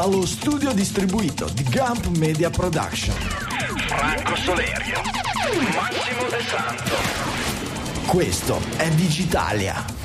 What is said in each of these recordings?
dallo studio distribuito di Gump Media Production. Franco Solerio, Massimo De Santo. Questo è Digitalia.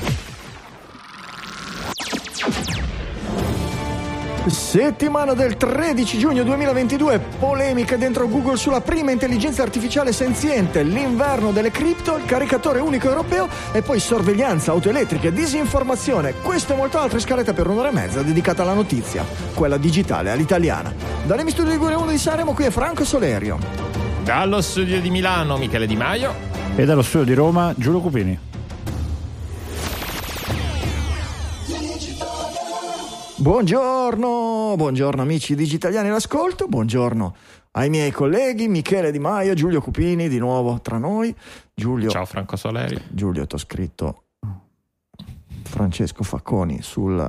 Settimana del 13 giugno 2022, polemica dentro Google sulla prima intelligenza artificiale senziente, l'inverno delle cripto, il caricatore unico europeo e poi sorveglianza, auto elettriche, disinformazione. Questo e molto altro in scaletta per un'ora e mezza dedicata alla notizia, quella digitale, all'italiana. Dalle studio di Gure 1 di Saremo, qui è Franco Solerio. Dallo studio di Milano, Michele Di Maio. E dallo studio di Roma, Giulio Cupini. Buongiorno, buongiorno amici digitaliani all'ascolto, buongiorno ai miei colleghi Michele Di Maio, Giulio Cupini di nuovo tra noi. Giulio, Ciao Franco Soleri. Giulio, ti ho scritto Francesco Facconi sul... no,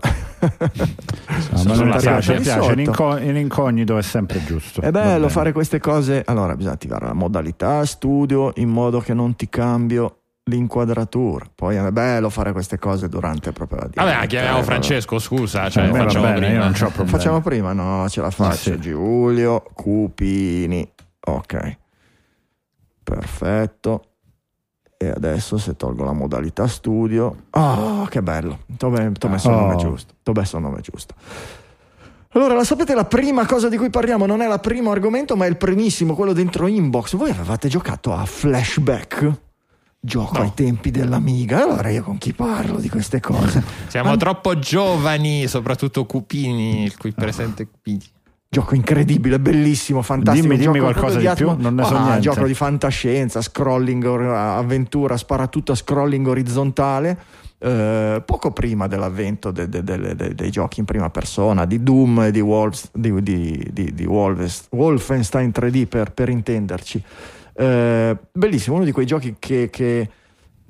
ma non piace, piace. L'inco- l'incognito è sempre giusto. È bello fare queste cose. Allora, bisogna attivare la modalità studio in modo che non ti cambio l'inquadratura. Poi è bello fare queste cose durante proprio la diretta. Vabbè, chiamiamo Francesco, scusa. Cioè, eh, facciamo, bene, prima. facciamo prima. No, ce la faccio. Sì. Giulio Cupini. Ok. Perfetto. E adesso se tolgo la modalità studio. Oh, che bello. Ti ho messo il nome oh. giusto. Ti ho messo il nome giusto. Allora, la sapete la prima cosa di cui parliamo non è il primo argomento, ma è il primissimo, quello dentro inbox. Voi avevate giocato a flashback? Gioco no. ai tempi dell'Amiga. Allora io con chi parlo di queste cose? Siamo An- troppo giovani, soprattutto Cupini, il cui presente Cupini. Gioco incredibile, bellissimo, fantastico. Dimmi, dimmi qualcosa di, di più, non ne so ah, niente. Gioco di fantascienza, scrolling, avventura, spara tutto a scrolling orizzontale. Eh, poco prima dell'avvento de, de, de, dei giochi in prima persona, di Doom e di, Wolves, di, di, di Wolfenstein 3D per, per intenderci. Eh, bellissimo, uno di quei giochi che, che,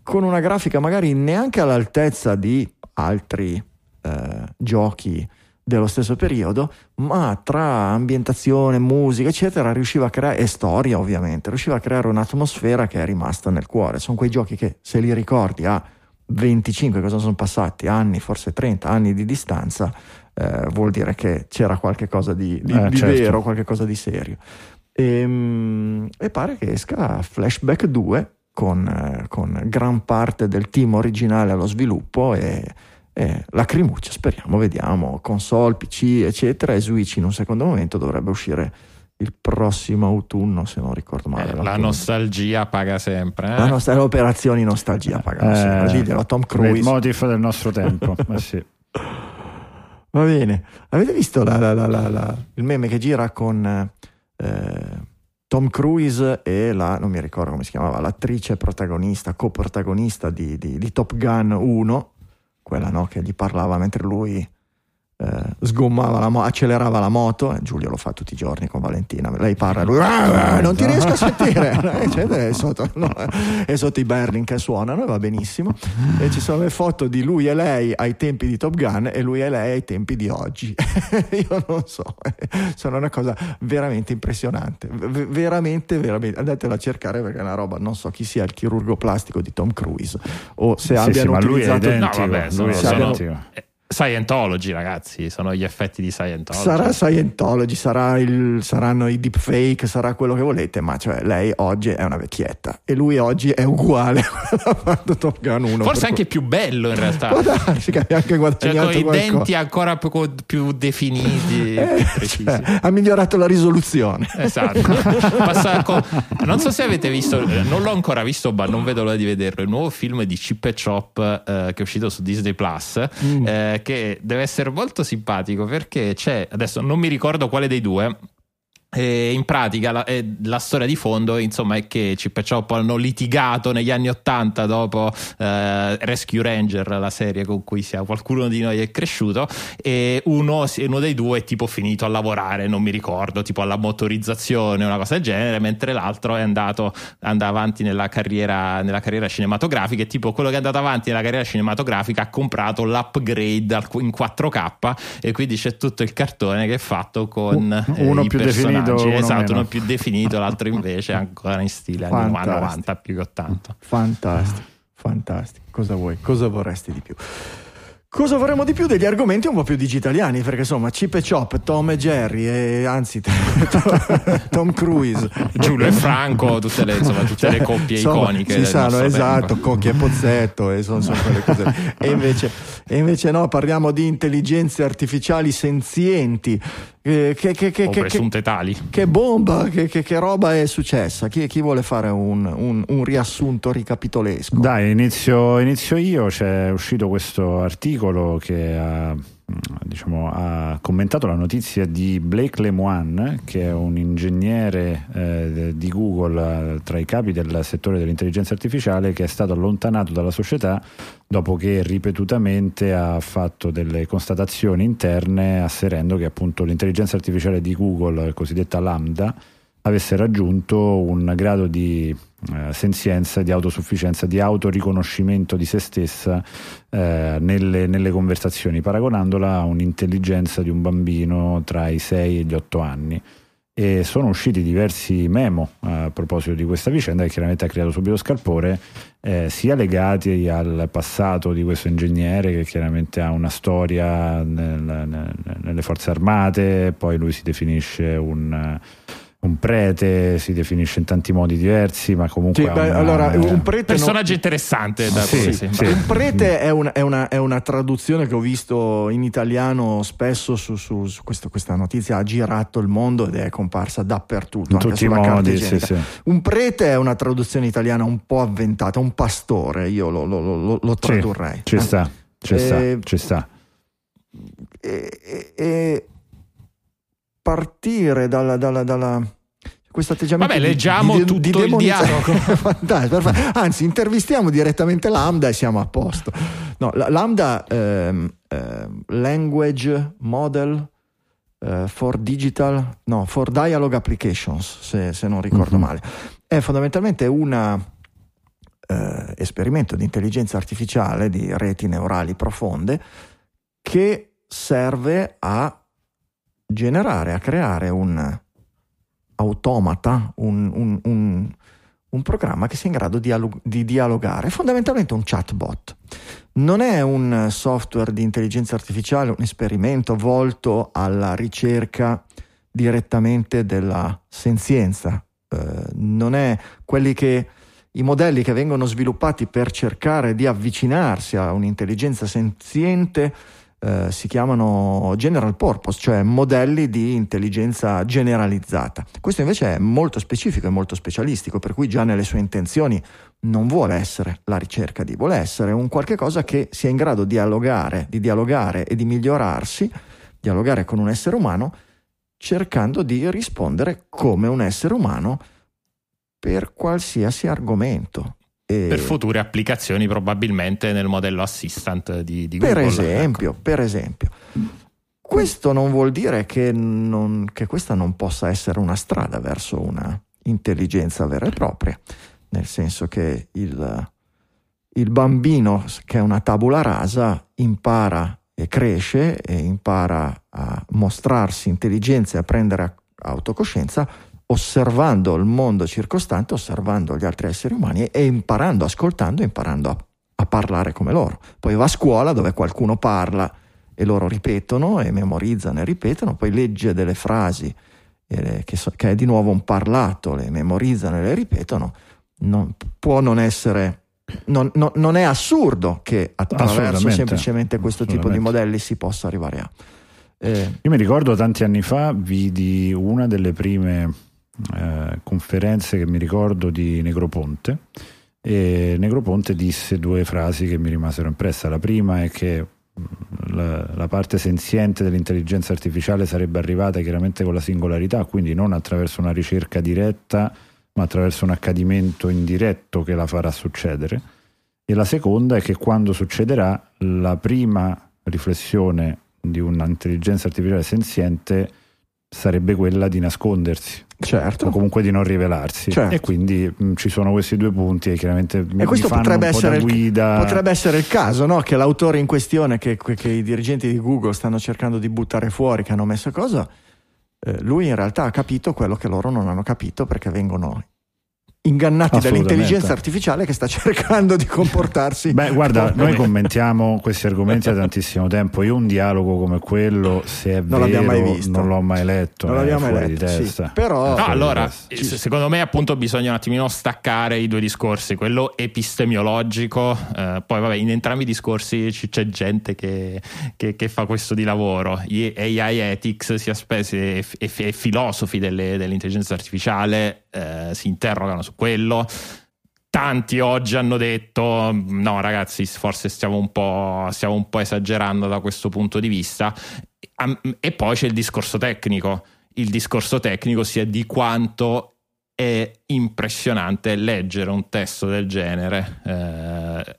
con una grafica magari neanche all'altezza di altri eh, giochi dello stesso periodo, ma tra ambientazione, musica, eccetera, riusciva a creare, e storia ovviamente, riusciva a creare un'atmosfera che è rimasta nel cuore. Sono quei giochi che se li ricordi a 25, cosa sono passati, anni, forse 30 anni di distanza, eh, vuol dire che c'era qualcosa di, di, eh, di certo. vero, qualcosa di serio. E, ehm, e pare che esca Flashback 2 con, eh, con, gran parte del team originale allo sviluppo e, e lacrimuccia, speriamo, vediamo, console, PC, eccetera, e Switch in un secondo momento dovrebbe uscire il prossimo autunno, se non ricordo male. Eh, la nostalgia paga sempre. Eh? La nost- le operazioni nostalgia pagano eh, sempre. Diglielo a Tom Cruise. Il motif del nostro tempo. eh sì. Va bene. Avete visto la, la, la, il meme che gira con eh, Tom Cruise e la, non mi ricordo come si chiamava, l'attrice protagonista, coprotagonista di, di, di Top Gun 1, quella no, che gli parlava mentre lui eh, sgommava la moto, accelerava la moto, eh, Giulio lo fa tutti i giorni con Valentina, lei parla, lui ah, non ti riesco a sentire, è, sotto, no, è sotto i Berlin che suonano e va benissimo, e ci sono le foto di lui e lei ai tempi di Top Gun e lui e lei ai tempi di oggi, io non so, sono una cosa veramente impressionante, v- veramente, veramente, andatela a cercare perché è una roba, non so chi sia il chirurgo plastico di Tom Cruise o se sì, abbiano sì, utilizzato... No, vabbè, sono, sono, Scientology, ragazzi, sono gli effetti di Scientology. Sarà Scientology, sarà il, saranno i deepfake, sarà quello che volete, ma cioè lei oggi è una vecchietta e lui oggi è uguale a quando Top Gun 1. Forse anche più bello in realtà. Darsi che abbia anche guadagnato cioè, con i denti ancora più, più definiti, eh, cioè, ha migliorato la risoluzione. Esatto. con... Non so se avete visto, non l'ho ancora visto, ma non vedo l'ora di vederlo, il nuovo film di Chip e Chop eh, che è uscito su Disney Plus. Mm. Eh, che deve essere molto simpatico perché c'è, adesso non mi ricordo quale dei due, e in pratica la, eh, la, storia di fondo insomma è che Chip e Chop hanno litigato negli anni Ottanta dopo eh, Rescue Ranger la serie con cui sia, qualcuno di noi è cresciuto e uno, uno, dei due è tipo finito a lavorare non mi ricordo tipo alla motorizzazione una cosa del genere mentre l'altro è andato andava avanti nella carriera, nella carriera cinematografica e tipo quello che è andato avanti nella carriera cinematografica ha comprato l'upgrade in 4K e quindi c'è tutto il cartone che è fatto con eh, uno più personaggi definito. Esatto, uno più definito, l'altro invece ancora in stile anni 90 più che 80. Fantastico, fantastico. Cosa vuoi? Cosa vorresti di più? Cosa vorremmo di più degli argomenti un po' più digitaliani? Perché insomma, Chip e Chop, Tom e Jerry, e anzi, Tom Cruise, Giulio e Franco, tutte le, insomma, tutte le coppie insomma, iconiche. Si sanno, esatto, Cocchi e Pozzetto, e sono, sono quelle cose. E invece, e invece no, parliamo di intelligenze artificiali senzienti. Eh, che, che, che, o presunte tali. Che bomba, che, roba è successa? Chi, chi vuole fare un, un, un, riassunto ricapitolesco? Dai, inizio, inizio io. C'è uscito questo articolo che ha diciamo, ha commentato la notizia di Blake Lemoine, che è un ingegnere eh, di Google eh, tra i capi del settore dell'intelligenza artificiale, che è stato allontanato dalla società dopo che ripetutamente ha fatto delle constatazioni interne asserendo che appunto l'intelligenza artificiale di Google, cosiddetta Lambda, avesse raggiunto un grado di eh, senzienza, di autosufficienza, di autoriconoscimento di se stessa eh, nelle, nelle, conversazioni, paragonandola a un'intelligenza di un bambino tra i 6 e gli 8 anni. E sono usciti diversi memo a proposito di questa vicenda che chiaramente ha creato subito scalpore, eh, sia legati al passato di questo ingegnere che chiaramente ha una storia nel, nel, nelle forze armate, poi lui si definisce un un prete si definisce in tanti modi diversi, ma comunque. Sì, beh, una... allora, un prete personaggio non... interessante. Da sì, sì, sì. Un prete è, un, è, una, è, una, traduzione che ho visto in italiano spesso su, su, su questo, questa notizia. Ha girato il mondo ed è comparsa dappertutto. In tutti i modi. Un prete è una traduzione italiana un po' avventata, un pastore. Io lo, lo, lo, lo tradurrei. ci, eh? sta, ci, e... sta, ci sta. E, e, e partire dalla, dalla, dalla questo atteggiamento Vabbè, leggiamo di, di, tutto di il dialogo. Dai, Anzi, intervistiamo direttamente Lambda e siamo a posto. No, Lambda ehm, eh, Language Model eh, for Digital, no, for Dialogue Applications, se, se non ricordo uh-huh. male. È fondamentalmente un eh, esperimento di intelligenza artificiale, di reti neurali profonde, che serve a generare, a creare un automata, un, un, un, un, programma che sia in grado di, di dialogare, fondamentalmente un chatbot. Non è un software di intelligenza artificiale, un esperimento volto alla ricerca direttamente della senzienza, eh, non è quelli che i modelli che vengono sviluppati per cercare di avvicinarsi a un'intelligenza senziente eh, si chiamano general purpose, cioè modelli di intelligenza generalizzata. Questo invece è molto specifico e molto specialistico, per cui già nelle sue intenzioni non vuole essere la ricerca di, vuole essere un qualche cosa che sia in grado di dialogare, di dialogare e di migliorarsi, dialogare con un essere umano, cercando di rispondere come un essere umano per qualsiasi argomento. E per future applicazioni probabilmente nel modello assistant di, di per Google. Esempio, ecco. Per esempio, questo non vuol dire che, non, che questa non possa essere una strada verso una intelligenza vera e propria, nel senso che il, il bambino che è una tabula rasa impara e cresce e impara a mostrarsi intelligenza e a prendere autocoscienza osservando il mondo circostante, osservando gli altri esseri umani e imparando, ascoltando, imparando a, a parlare come loro. Poi va a scuola dove qualcuno parla e loro ripetono e memorizzano e ripetono, poi legge delle frasi eh, che, so, che, è di nuovo un parlato, le memorizzano e le ripetono, non, può non essere... Non, non, non, è assurdo che attraverso semplicemente questo tipo di modelli si possa arrivare a. Eh, Io mi ricordo tanti anni fa vidi una delle prime eh, conferenze che mi ricordo di Negroponte e Negroponte disse due frasi che mi rimasero impresse. La prima è che mm, la, la, parte senziente dell'intelligenza artificiale sarebbe arrivata chiaramente con la singolarità, quindi non attraverso una ricerca diretta, ma attraverso un accadimento indiretto che la farà succedere. E la seconda è che quando succederà, la prima riflessione di un'intelligenza artificiale senziente sarebbe quella di nascondersi. Certo. O comunque di non rivelarsi. Certo. E quindi mh, ci sono questi due punti e chiaramente mi, e questo potrebbe essere, il, potrebbe essere il caso, no? che l'autore in questione, che, che, i dirigenti di Google stanno cercando di buttare fuori, che hanno messo cosa, eh, lui in realtà ha capito quello che loro non hanno capito perché vengono ingannati dall'intelligenza artificiale che sta cercando di comportarsi. Beh, guarda, come- noi commentiamo questi argomenti da tantissimo tempo. Io un dialogo come quello, se è Non vero, l'abbiamo mai visto. non l'ho mai letto. Non l'abbiamo mai fuori letto, di sì. Però- No, allora, testa. se- secondo me appunto bisogna un attimino staccare i due discorsi, quello epistemiologico, eh, poi vabbè in entrambi i discorsi ci- c'è gente che, che- che fa questo di lavoro, gli AI ethics sia spesi e, e- e filosofi delle- dell'intelligenza artificiale eh, si interrogano su quello. Tanti oggi hanno detto: no, ragazzi, forse stiamo un po', stiamo un po' esagerando da questo punto di vista. E poi c'è il discorso tecnico. Il discorso tecnico sia di quanto è impressionante leggere un testo del genere. eh,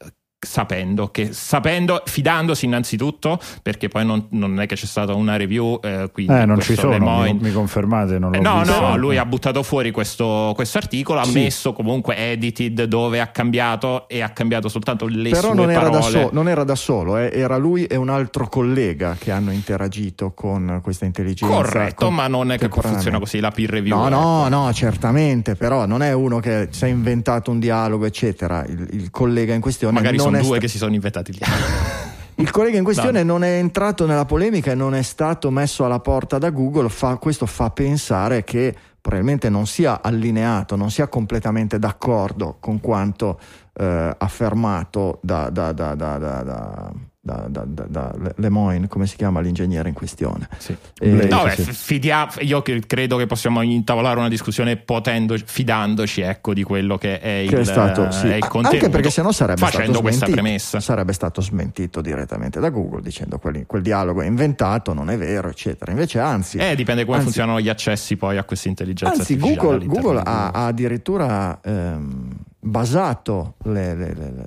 Sapendo che, sapendo, fidandosi innanzitutto, perché poi non, non è che c'è stata una review. Eh, quindi Eh, non ci sono, mi, mi confermate? Non l'ho eh, No, visto. no, lui ha buttato fuori questo, questo articolo, ha Sì. messo comunque edited dove ha cambiato e ha cambiato soltanto le Però sue non era, da parole. so- non era da solo, eh, era lui e un altro collega che hanno interagito con questa intelligenza. Corretto, con- ma non è che funziona così la peer review. No, ecco. no, no, certamente, però non è uno che si è inventato un dialogo, eccetera. Il, il collega in questione Magari non sono due sta- che si sono inventati gli altri. Il collega in questione No. non è entrato nella polemica e non è stato messo alla porta da Google. Fa- questo fa pensare che probabilmente non sia allineato, non sia completamente d'accordo con quanto eh, affermato da, da, da, da, da, da, da, da, da- da Le Moyne, come si chiama l'ingegnere in questione. Sì. E- Blake. No, beh, sì. fidia- io credo che possiamo intavolare una discussione potendo, fidandoci ecco, di quello che è il, che è stato sì. è il contenuto, anche perché sennò sarebbe facendo stato questa smentito. premessa. sarebbe stato smentito direttamente da Google dicendo quel, quel dialogo è inventato non è vero eccetera invece anzi Eh, dipende come Anzi- funzionano gli accessi poi a questa intelligenza Anzi, artificiale Google, Google ha, Google. ha addirittura ehm, basato le- le- le- le-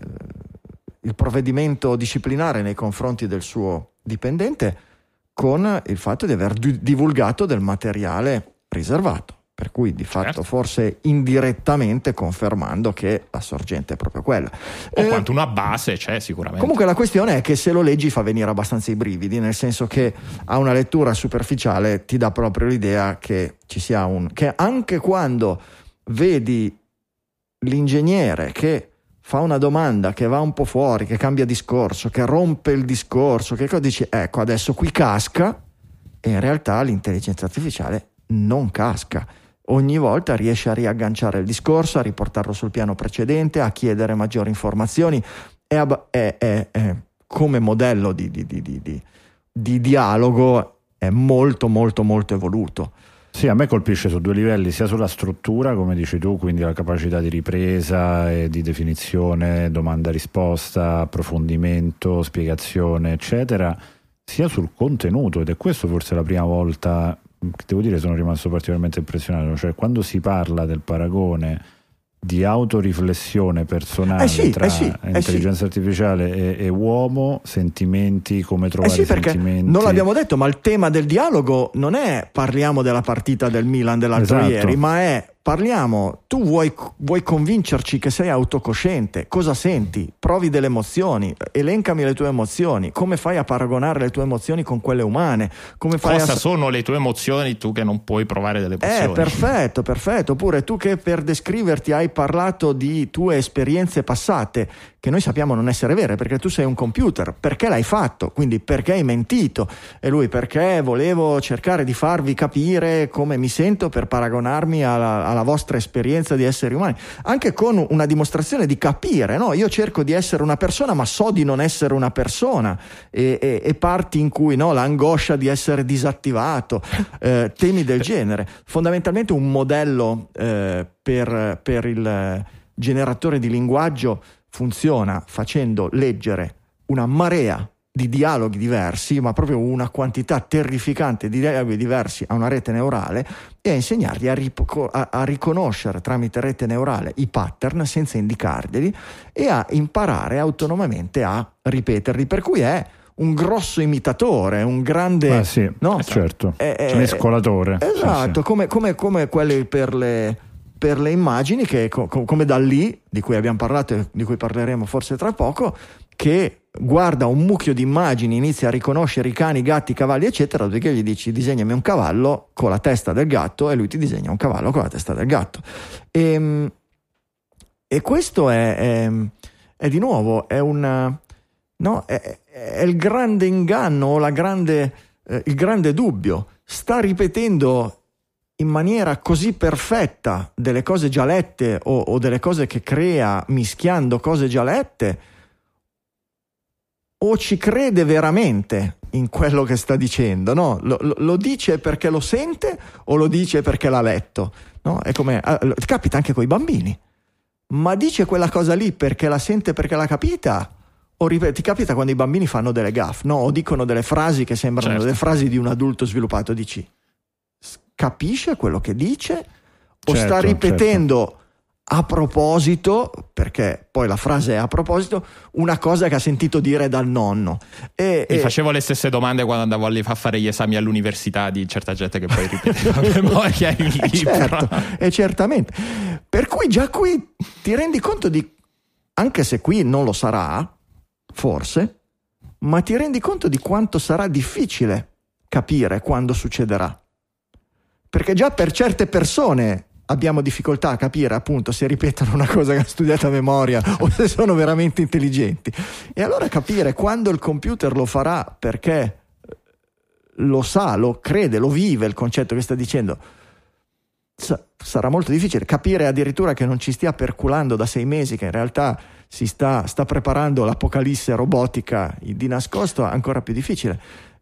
il provvedimento disciplinare nei confronti del suo dipendente con il fatto di aver di- divulgato del materiale riservato. Per cui di fatto Certo. forse indirettamente confermando che la sorgente è proprio quella. o Eh, quanto una base c'è sicuramente. Comunque la questione è che se lo leggi fa venire abbastanza i brividi, nel senso che a una lettura superficiale ti dà proprio l'idea che ci sia un... che anche quando vedi l'ingegnere che fa una domanda che va un po' fuori, che cambia discorso, che rompe il discorso, che cosa dici? Ecco, adesso qui casca e in realtà l'intelligenza artificiale non casca. Ogni volta riesce a riagganciare il discorso, a riportarlo sul piano precedente, a chiedere maggiori informazioni. È, ab- è- è- è come modello di, di- di- di- di- di dialogo è molto molto molto evoluto. Sì, a me colpisce su due livelli, sia sulla struttura, come dici tu, quindi la capacità di ripresa e di definizione, domanda-risposta, approfondimento, spiegazione, eccetera, sia sul contenuto, ed è questo forse la prima volta che devo dire sono rimasto particolarmente impressionato, cioè quando si parla del paragone di autoriflessione personale Eh sì, tra eh sì, eh intelligenza artificiale e, e uomo, sentimenti, come Eh trovare sì, perché sentimenti. non l'abbiamo detto, ma il tema del dialogo non è parliamo della partita del Milan dell'altro Esatto. ieri, ma è parliamo, tu vuoi, vuoi convincerci che sei autocosciente, cosa senti? Provi delle emozioni, elencami le tue emozioni, come fai a paragonare le tue emozioni con quelle umane? Come fai Cosa a... sono le tue emozioni tu che non puoi provare delle Eh, emozioni? perfetto, perfetto. Oppure tu che per descriverti hai parlato di tue esperienze passate, che noi sappiamo non essere vere, perché tu sei un computer. Perché l'hai fatto? Quindi perché hai mentito? E lui perché volevo cercare di farvi capire come mi sento per paragonarmi alla, alla vostra esperienza di esseri umani. Anche con una dimostrazione di capire, no? Io cerco di essere una persona, ma so di non essere una persona. E, e- e parti in cui no, l'angoscia di essere disattivato, eh, temi del genere. Fondamentalmente un modello eh, per, per il generatore di linguaggio funziona facendo leggere una marea di dialoghi diversi, ma proprio una quantità terrificante di dialoghi diversi a una rete neurale e a insegnargli a, ripo- a- a riconoscere tramite rete neurale i pattern senza indicarglieli e a imparare autonomamente a ripeterli. Per cui è un grosso imitatore, un grande... Ah, sì, no? certo. Eh, eh, Mescolatore. Sì, Esatto, sì. Come, come, come quelli per le, per le immagini, che co- come da lì, di cui abbiamo parlato e di cui parleremo forse tra poco, che guarda un mucchio di immagini, inizia a riconoscere i cani, i gatti, i cavalli, eccetera, dopodiché gli dici disegnami un cavallo con la testa del gatto e lui ti disegna un cavallo con la testa del gatto. Ehm, E questo è, è, è di nuovo, è, una, no, è il grande inganno, la grande, eh, il grande dubbio. Sta ripetendo in maniera così perfetta delle cose già lette o, o delle cose che crea mischiando cose già lette o ci crede veramente in quello che sta dicendo, no? Lo, lo, dice perché lo sente o lo dice perché l'ha letto, no? È come, eh, capita anche con i bambini, ma dice quella cosa lì perché la sente perché l'ha capita? O ripet- ti capita quando i bambini fanno delle gaffe, no? O dicono delle frasi che sembrano certo. delle frasi di un adulto sviluppato, dici, capisce quello che dice o certo, sta ripetendo certo a proposito, perché poi la frase è a proposito, una cosa che ha sentito dire dal nonno. E, Mi e... facevo le stesse domande quando andavo a fare gli esami all'università di certa gente che poi ripeteva memoria il libro. Certo, e certamente. Per cui già qui ti rendi conto di, anche se qui non lo sarà, forse, ma ti rendi conto di quanto sarà difficile capire quando succederà. Perché già per certe persone abbiamo difficoltà a capire appunto se ripetono una cosa che ha studiato a memoria o se sono veramente intelligenti. E allora capire quando il computer lo farà perché lo sa, lo crede, lo vive il concetto che sta dicendo. sarà molto difficile capire addirittura che non ci stia perculando da sei mesi, che in realtà si sta, sta preparando l'apocalisse robotica di nascosto, ancora più difficile.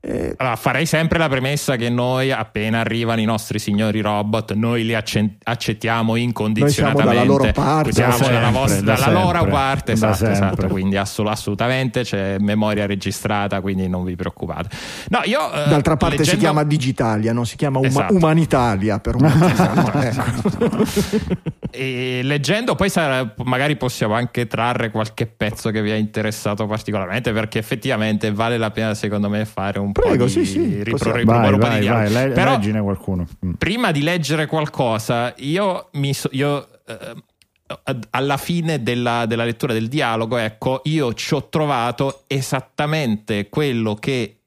Eh, allora, farei sempre la premessa che noi, appena arrivano i nostri signori robot, noi li accettiamo incondizionatamente. Noi siamo dalla loro parte, siamo sempre, dalla, vostra, da dalla loro parte, esatto, esatto, quindi assolutamente c'è memoria registrata, quindi non vi preoccupate. No, io, eh, D'altra parte leggendo... si chiama Digitalia, non si chiama uma- esatto. Umanitalia per un esatto, ecco. E leggendo poi sarà, magari possiamo anche trarre qualche pezzo che vi ha interessato particolarmente perché effettivamente vale la pena secondo me fare un Prego, po' sì, di sì, riproporre vai, vai, vai, Però, leggine qualcuno. Mm. Prima di leggere qualcosa, io, mi so, io eh, alla fine della, della, lettura del dialogo, ecco, io ci ho trovato esattamente quello che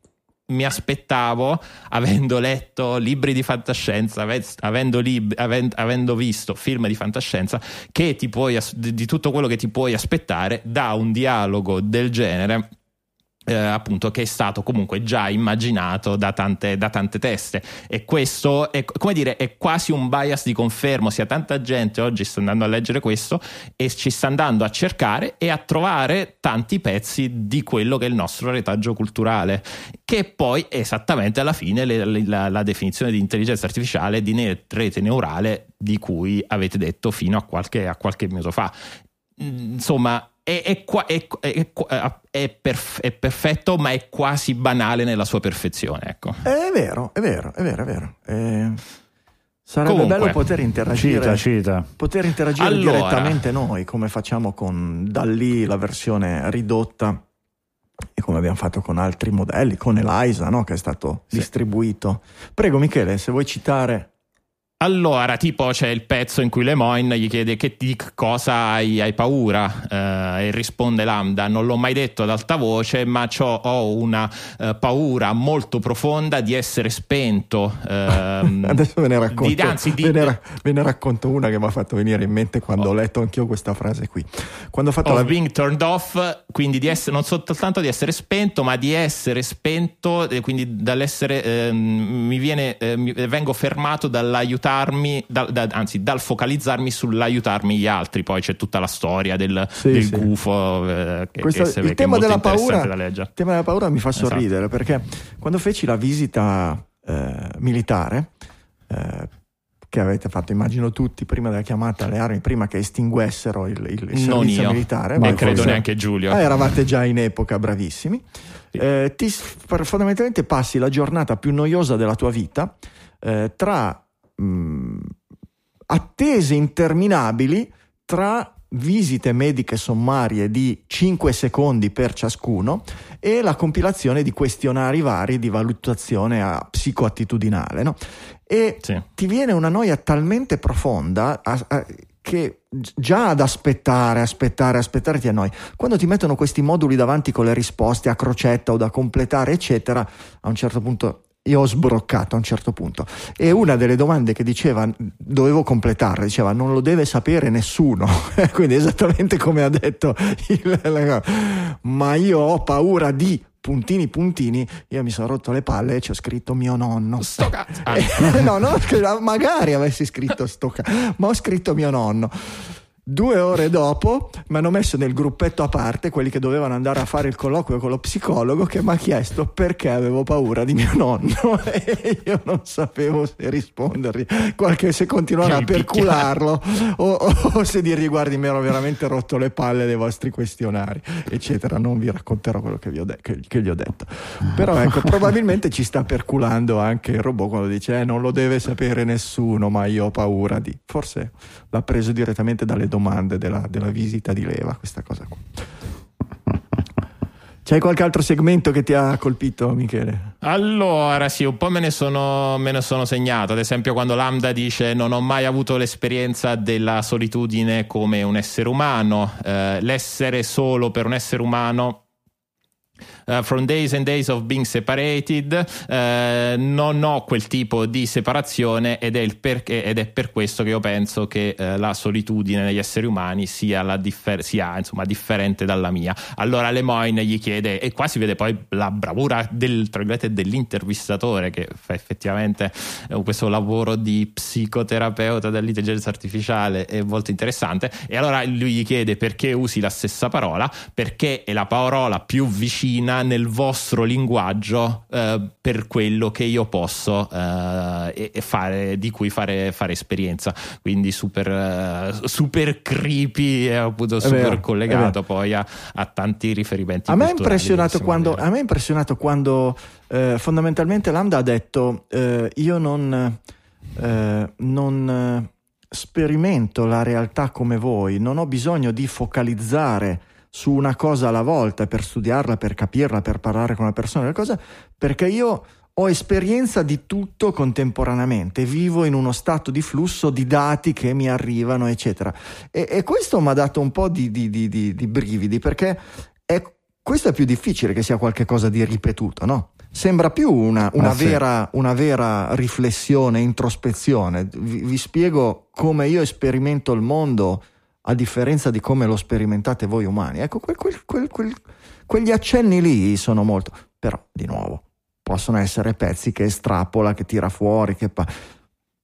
mi aspettavo avendo letto libri di fantascienza, avendo, lib- avendo, visto film di fantascienza, che ti puoi, di tutto quello che ti puoi aspettare da un dialogo del genere eh, appunto che è stato comunque già immaginato da tante, da tante teste. E questo è, come dire, è quasi un bias di confermo sia tanta gente oggi sta andando a leggere questo e ci sta andando a cercare e a trovare tanti pezzi di quello che è il nostro retaggio culturale che poi è esattamente alla fine le, le, la, la, definizione di intelligenza artificiale di ne, rete neurale di cui avete detto fino a qualche, a qualche minuto fa. Insomma è, è, è, perf- è, perfetto, ma è quasi banale nella sua perfezione. Ecco. È vero, è vero, è vero, è vero. Eh, sarebbe Comunque, bello poter interagire, cita, cita. Poter interagire allora, direttamente noi, come facciamo con da lì la versione ridotta e come abbiamo fatto con altri modelli, con Elisa, no? che è stato sì. distribuito. Prego Michele, se vuoi citare allora, tipo c'è il pezzo in cui Lemoyne gli chiede che di cosa hai, hai paura eh, e risponde Lambda, non l'ho mai detto ad alta voce, ma ho una eh, paura molto profonda di essere spento. Ehm, Adesso ve ne, racconto, di, anzi, di, ve, ne ra- ve ne racconto una che mi ha fatto venire in mente quando oh. ho letto anch'io questa frase qui. Quando ho fatto of la... being turned off, quindi di essere, non soltanto di essere spento, ma di essere spento, quindi dall'essere, eh, mi viene, vengo fermato dall'aiutare focalizzarmi, da, da, anzi dal focalizzarmi sull'aiutarmi gli altri, poi c'è tutta la storia del, sì, del sì. gufo eh, che, Questo, che, il, tema della paura, il tema della paura mi fa esatto. sorridere perché quando feci la visita eh, militare eh, che avete fatto, immagino tutti, prima della chiamata alle armi, prima che estinguessero il, il, il servizio io, militare. Ma credo forse, neanche Giulio. Ah, eravate già in epoca bravissimi. Sì. Eh, ti, fondamentalmente passi la giornata più noiosa della tua vita eh, tra mh, attese interminabili tra visite mediche sommarie di 5 secondi per ciascuno e la compilazione di questionari vari di valutazione psicoattitudinale. No? E sì. ti viene una noia talmente profonda a, a, che già ad aspettare, aspettare, aspettare ti annoi. Quando ti mettono questi moduli davanti con le risposte a crocetta o da completare, eccetera, a un certo punto io ho sbroccato a un certo punto. E una delle domande che diceva, dovevo completarla, diceva non lo deve sapere nessuno. Quindi esattamente come ha detto il, ma io ho paura di puntini puntini, io mi sono rotto le palle e ci ho scritto mio nonno. Sto cazzo. Ah. no, no, magari avessi scritto sto cazzo, ma ho scritto mio nonno. Due ore dopo mi hanno messo nel gruppetto a parte quelli che dovevano andare a fare il colloquio con lo psicologo che mi ha chiesto perché avevo paura di mio nonno. E io non sapevo se rispondergli, qualche, se continuare a percularlo o, o, o, se dirgli guardi mi ero veramente rotto le palle dei vostri questionari eccetera, non vi racconterò quello che, vi ho de- che, che gli ho detto. Però ecco, probabilmente ci sta perculando anche il robot quando dice eh, non lo deve sapere nessuno ma io ho paura di... Forse l'ha preso direttamente dalle domande della, della visita di leva, questa cosa qua. C'è qualche altro segmento che ti ha colpito, Michele? Allora, sì, un po' me ne, sono, me ne sono segnato. Ad esempio, quando Lambda dice: Non ho mai avuto l'esperienza della solitudine come un essere umano. Eh, l'essere solo per un essere umano uh, From Days and Days of Being Separated, uh, non ho quel tipo di separazione ed è, perché, ed è, per questo che io penso che uh, la solitudine negli esseri umani sia, differ- sia insomma, differente dalla mia. Allora Lemoyne gli chiede, e qua si vede poi la bravura del, dell'intervistatore che fa effettivamente questo lavoro di psicoterapeuta dell'intelligenza artificiale è molto interessante, e allora lui gli chiede perché usi la stessa parola, perché è la parola più vicina nel vostro linguaggio eh, per quello che io posso eh, fare, di cui fare, fare esperienza. Quindi super, uh, super creepy e appunto super vero, collegato poi a, a, tanti riferimenti. A me è impressionato quando, a me è impressionato quando eh, fondamentalmente Lambda ha detto eh, io non, eh, non sperimento la realtà come voi, non ho bisogno di focalizzare su una cosa alla volta per studiarla, per capirla, per parlare con una persona, cosa, perché io ho esperienza di tutto contemporaneamente, vivo in uno stato di flusso di dati che mi arrivano, eccetera. E, e questo mi ha dato un po' di, di, di, di brividi, perché è, questo è più difficile che sia qualcosa di ripetuto, no? Sembra più una, una, ah, vera, sì. una vera, riflessione, introspezione. Vi, vi spiego come io sperimento il mondo a differenza di come lo sperimentate voi umani. Ecco, quel, quel, quel, quegli accenni lì sono molto... Però, di nuovo, possono essere pezzi che estrapola, che tira fuori, che pa...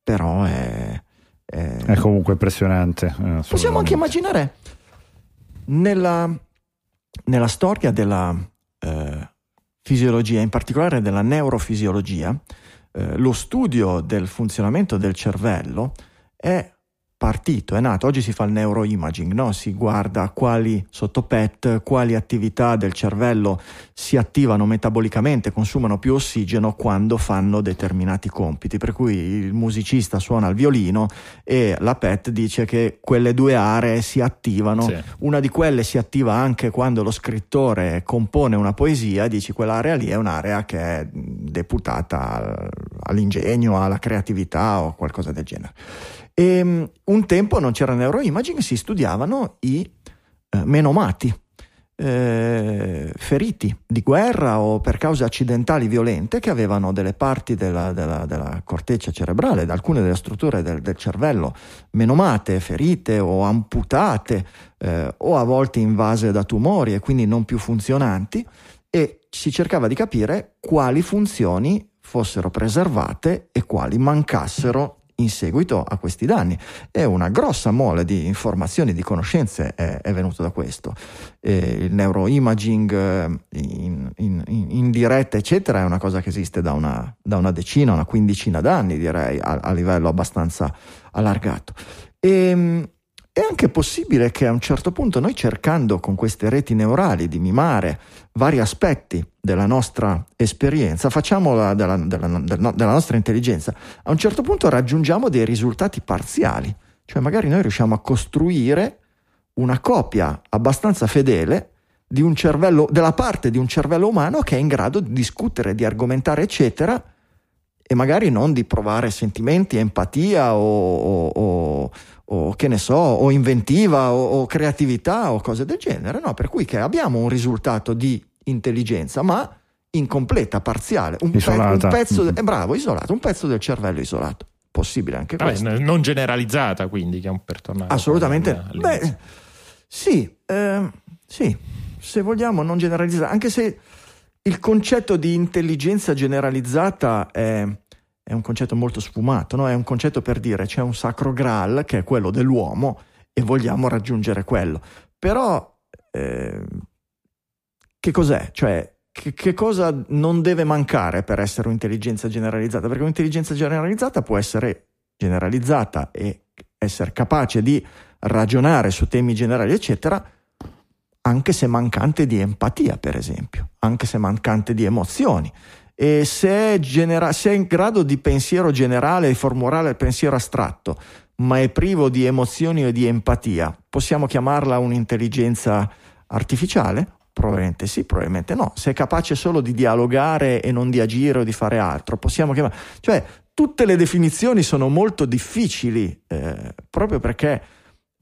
però è, è... è comunque impressionante. Eh, Possiamo anche immaginare nella, nella storia della eh, fisiologia, in particolare della neurofisiologia, eh, lo studio del funzionamento del cervello è partito, è nato. Oggi si fa il neuroimaging, no? si guarda quali sotto PET, quali attività del cervello si attivano metabolicamente, consumano più ossigeno quando fanno determinati compiti. Per cui il musicista suona il violino e la PET dice che quelle due aree si attivano. Sì. Una di quelle si attiva anche quando lo scrittore compone una poesia, dici quell'area lì è un'area che è deputata all'ingegno, alla creatività o qualcosa del genere. E ehm, un tempo non c'era neuroimaging, si studiavano i eh, menomati, eh, feriti di guerra o per cause accidentali violente che avevano delle parti della, della, della corteccia cerebrale, alcune delle strutture del, del, cervello menomate, ferite o amputate eh, o a volte invase da tumori e quindi non più funzionanti e si cercava di capire quali funzioni fossero preservate e quali mancassero in seguito a questi danni. E una grossa mole di informazioni, di conoscenze è, è venuto da questo. E il neuroimaging eh, in, in, in, diretta, eccetera, è una cosa che esiste da una, da una decina, una quindicina d'anni, direi, a, a livello abbastanza allargato. E, ehm, è anche possibile che a un certo punto noi cercando con queste reti neurali di mimare vari aspetti della nostra esperienza, facciamola della, della, della, nostra intelligenza, a un certo punto raggiungiamo dei risultati parziali, cioè magari noi riusciamo a costruire una copia abbastanza fedele cervello, della parte di un cervello umano che è in grado di discutere, di argomentare, eccetera, e magari non di provare sentimenti, empatia o, o, o o che ne so, o inventiva o, o, creatività o cose del genere, no? Per cui che abbiamo un risultato di intelligenza, ma incompleta, parziale, un, pe- un pezzo, Mhm. è bravo, isolato, un pezzo del cervello isolato. Possibile anche Vabbè, questo. non generalizzata, quindi, che è un per tornare. Assolutamente. Beh, sì, ehm, sì, se vogliamo non generalizzare, anche se il concetto di intelligenza generalizzata è, è un concetto molto sfumato, no? è un concetto per dire c'è un sacro graal che è quello dell'uomo e vogliamo raggiungere quello. Però ehm, che cos'è? Cioè, che, che cosa non deve mancare per essere un'intelligenza generalizzata? Perché un'intelligenza generalizzata può essere generalizzata e essere capace di ragionare su temi generali, eccetera, anche se mancante di empatia, per esempio, anche se mancante di emozioni. E se è, genera- se è in grado di pensiero generale, di formulare il pensiero astratto, ma è privo di emozioni e di empatia, possiamo chiamarla un'intelligenza artificiale? Probabilmente sì, probabilmente no. Se è capace solo di dialogare e non di agire o di fare altro, possiamo chiamare... Cioè, tutte le definizioni sono molto difficili, eh, proprio perché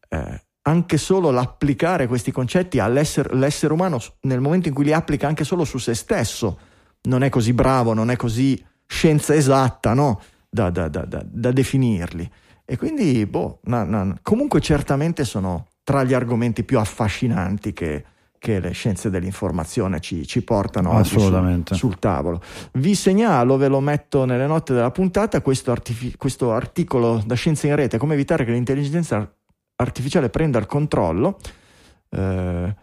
eh, anche solo l'applicare questi concetti all'essere l'essere umano, nel momento in cui li applica anche solo su se stesso, non è così bravo, non è così scienza esatta, no? Da, da- da- da- da definirli. E quindi, boh, na- na- comunque certamente sono tra gli argomenti più affascinanti che, che le scienze dell'informazione ci, ci portano Assolutamente. sul tavolo. Vi segnalo, ve lo metto nelle note della puntata, questo, artifi- questo articolo da Scienza in Rete, come evitare che l'intelligenza artificiale prenda il controllo. Eh,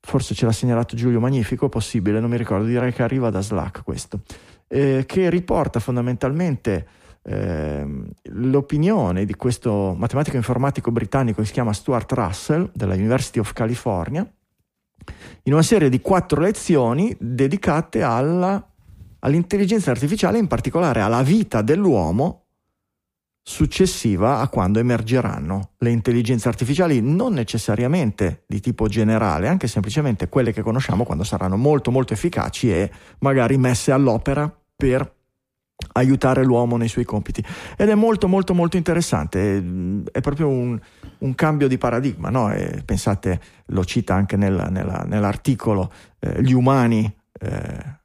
forse ce l'ha segnalato Giulio Magnifico, possibile, non mi ricordo, direi che arriva da Slack questo, eh, che riporta fondamentalmente ehm, l'opinione di questo matematico informatico britannico che si chiama Stuart Russell della University of California in una serie di quattro lezioni dedicate alla- all'intelligenza artificiale, in particolare alla vita dell'uomo successiva a quando emergeranno le intelligenze artificiali, non necessariamente di tipo generale, anche semplicemente quelle che conosciamo quando saranno molto molto efficaci e magari messe all'opera per aiutare l'uomo nei suoi compiti. Ed è molto molto molto interessante, è- proprio un, un cambio di paradigma, no? Pensate, lo cita anche nel- nella- nell'articolo, eh, gli umani eh,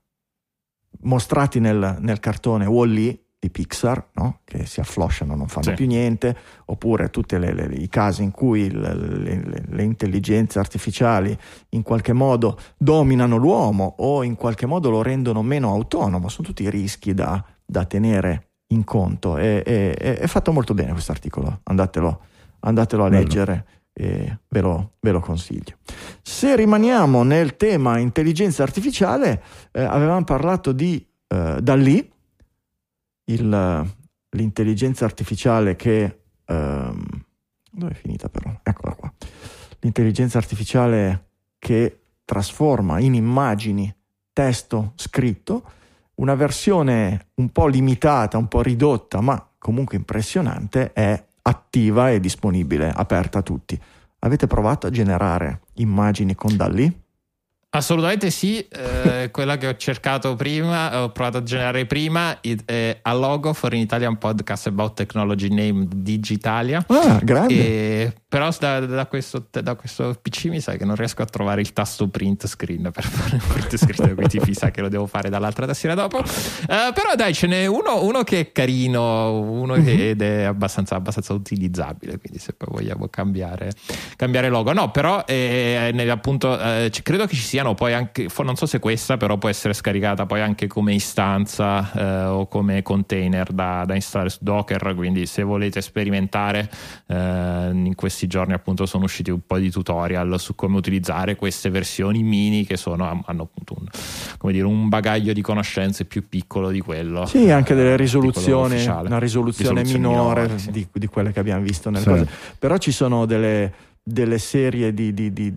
mostrati nel, nel cartone Wall-E di Pixar, no? che si afflosciano, non fanno Sì. più niente, oppure tutti i casi in cui le, le- le intelligenze artificiali in qualche modo dominano l'uomo o in qualche modo lo rendono meno autonomo, sono tutti rischi da, da tenere in conto. E- e- è fatto molto bene questo articolo, andatelo, andatelo a Bello. leggere e ve lo, ve lo consiglio. Se rimaniamo nel tema intelligenza artificiale, eh, avevamo parlato di eh, Dalì, il- l'intelligenza artificiale che... ehm, dove è finita però? Eccola qua. L'intelligenza artificiale che trasforma in immagini testo scritto, una versione un po' limitata, un po' ridotta, ma comunque impressionante, è attiva e disponibile, aperta a tutti. Avete provato a generare immagini con Dalì? Assolutamente sì, eh, quella che ho cercato prima, ho provato a generare prima, it- è a logo for an Italian podcast about technology named Digitalia. Ah, grande. E- però da, da questo, da questo PC mi sa che non riesco a trovare il tasto print screen per fare un print screen, quindi mi sa che lo devo fare dall'altra tastiera dopo. Eh, però dai, ce n'è uno, uno che è carino, uno Mhm. che ed è abbastanza, abbastanza utilizzabile, quindi se poi vogliamo cambiare, cambiare logo. No, però eh, ne- appunto eh, credo che ci siano poi anche, non so se questa però può essere scaricata poi anche come istanza eh, o come container da, da installare su Docker, quindi se volete sperimentare eh, in questi giorni appunto sono usciti un po' di tutorial su come utilizzare queste versioni mini che sono, hanno appunto un, come dire, un bagaglio di conoscenze più piccolo di quello. Sì, anche delle eh, risoluzioni, una risoluzione, Risoluzioni minore minori, sì. di, di quelle che abbiamo visto nelle Sì. cose. Però ci sono delle, delle serie di- di- di,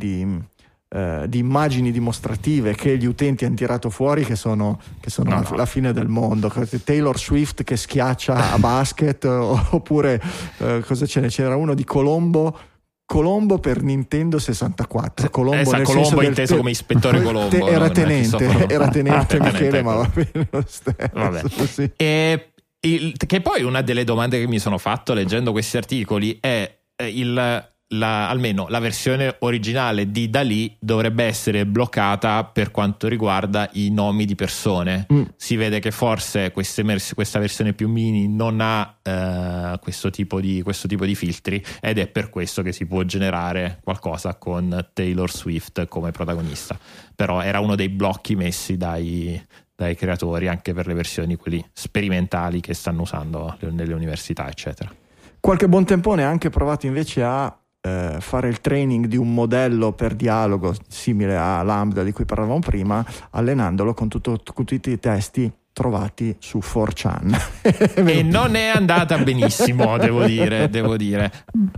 eh, di immagini dimostrative che gli utenti hanno tirato fuori che sono, che sono No, la, no. la fine del mondo. Taylor Swift che schiaccia a basket, oppure eh, cosa ce ne c'era uno di Colombo. Colombo per Nintendo 64. Colombo, Eh, Colombo senso del inteso te- come ispettore Colombo, Te- no? era Non è tenente, Cristoforo. era tenente Ah, Michele, tenente, ma va bene lo stesso. Vabbè. Sì. E il- che poi una delle domande che mi sono fatto leggendo questi articoli è eh, il- la- almeno la versione originale di Dalì dovrebbe essere bloccata per quanto riguarda i nomi di persone. Mm. Si vede che forse queste questa versione più mini non ha eh, questo, tipo di, questo tipo di filtri ed è per questo che si può generare qualcosa con Taylor Swift come protagonista. Però era uno dei blocchi messi dai, dai creatori anche per le versioni quelli sperimentali che stanno usando le- nelle università, eccetera. Qualche buon tempone ha anche provato invece a eh, fare il training di un modello per dialogo simile a Lambda di cui parlavamo prima, allenandolo con, tutto- con tutti i testi trovati su 4chan. e non è andata benissimo, devo dire, devo dire.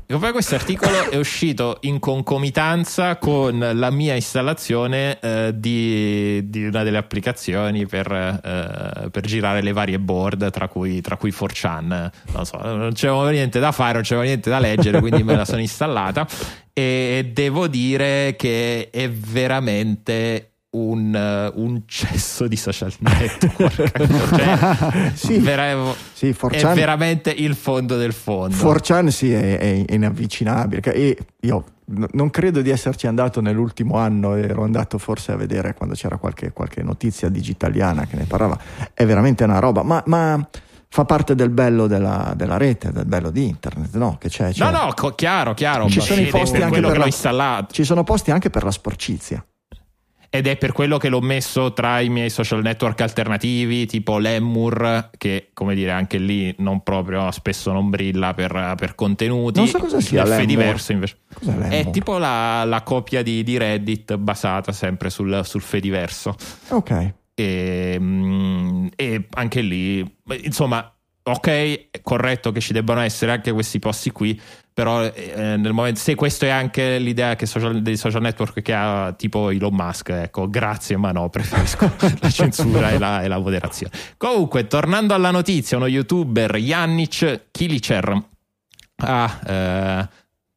E poi questo articolo è uscito in concomitanza con la mia installazione eh, di, di una delle applicazioni per, eh, per girare le varie board, tra cui, tra cui 4chan. Non so, non c'avevo niente da fare, non c'avevo niente da leggere, quindi me la sono installata e devo dire che è veramente un, eh, un cesso di social network. Cioè, Sì. vera- sì, è 4chan, veramente il fondo del fondo. 4chan sì, è, è inavvicinabile. E io non credo di esserci andato nell'ultimo anno, ero andato forse a vedere quando c'era qualche, qualche notizia digitaliana che ne parlava. È veramente una roba, ma, ma fa parte del bello della, della rete, del bello di internet, no? Che c'è, c'è- No, no, co- chiaro, chiaro. Ci sono posti anche per la-. Ci sono posti anche per la sporcizia. Ed è per quello che l'ho messo tra i miei social network alternativi, tipo Lemur, che come dire anche lì non proprio spesso non brilla per, per contenuti. Non so cosa sia Il Lemur. Fediverso invece. Cos'è? È tipo la, la copia di, di Reddit basata sempre sul, sul Fediverso. Ok. E, mm, e anche lì, insomma, ok, è corretto che ci debbano essere anche questi posti qui, però eh, nel momento, se questo è anche l'idea social- dei social network che ha tipo Elon Musk, ecco, grazie, ma no, preferisco la censura e la, e la moderazione. Comunque, tornando alla notizia, uno youtuber, Yannick Kilicer, ha eh,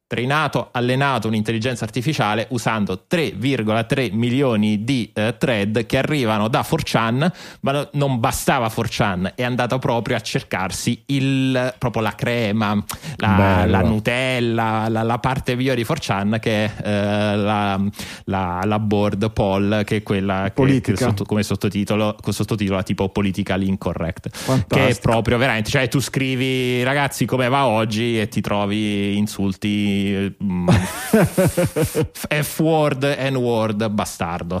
trainato, allenato un'intelligenza artificiale usando 3,3 milioni di eh, thread che arrivano da 4chan, ma no- non bastava 4chan, è andato proprio a cercarsi il, proprio la crema, la, la Nutella, la, la parte migliore di 4chan che è eh, la, la- board poll, che è quella che, Politica. che sotto- come sottotitolo, con sottotitolo tipo politically incorrect che è proprio veramente, cioè tu scrivi ragazzi come va oggi? e ti trovi insulti mm, F-word, N-word, bastardo.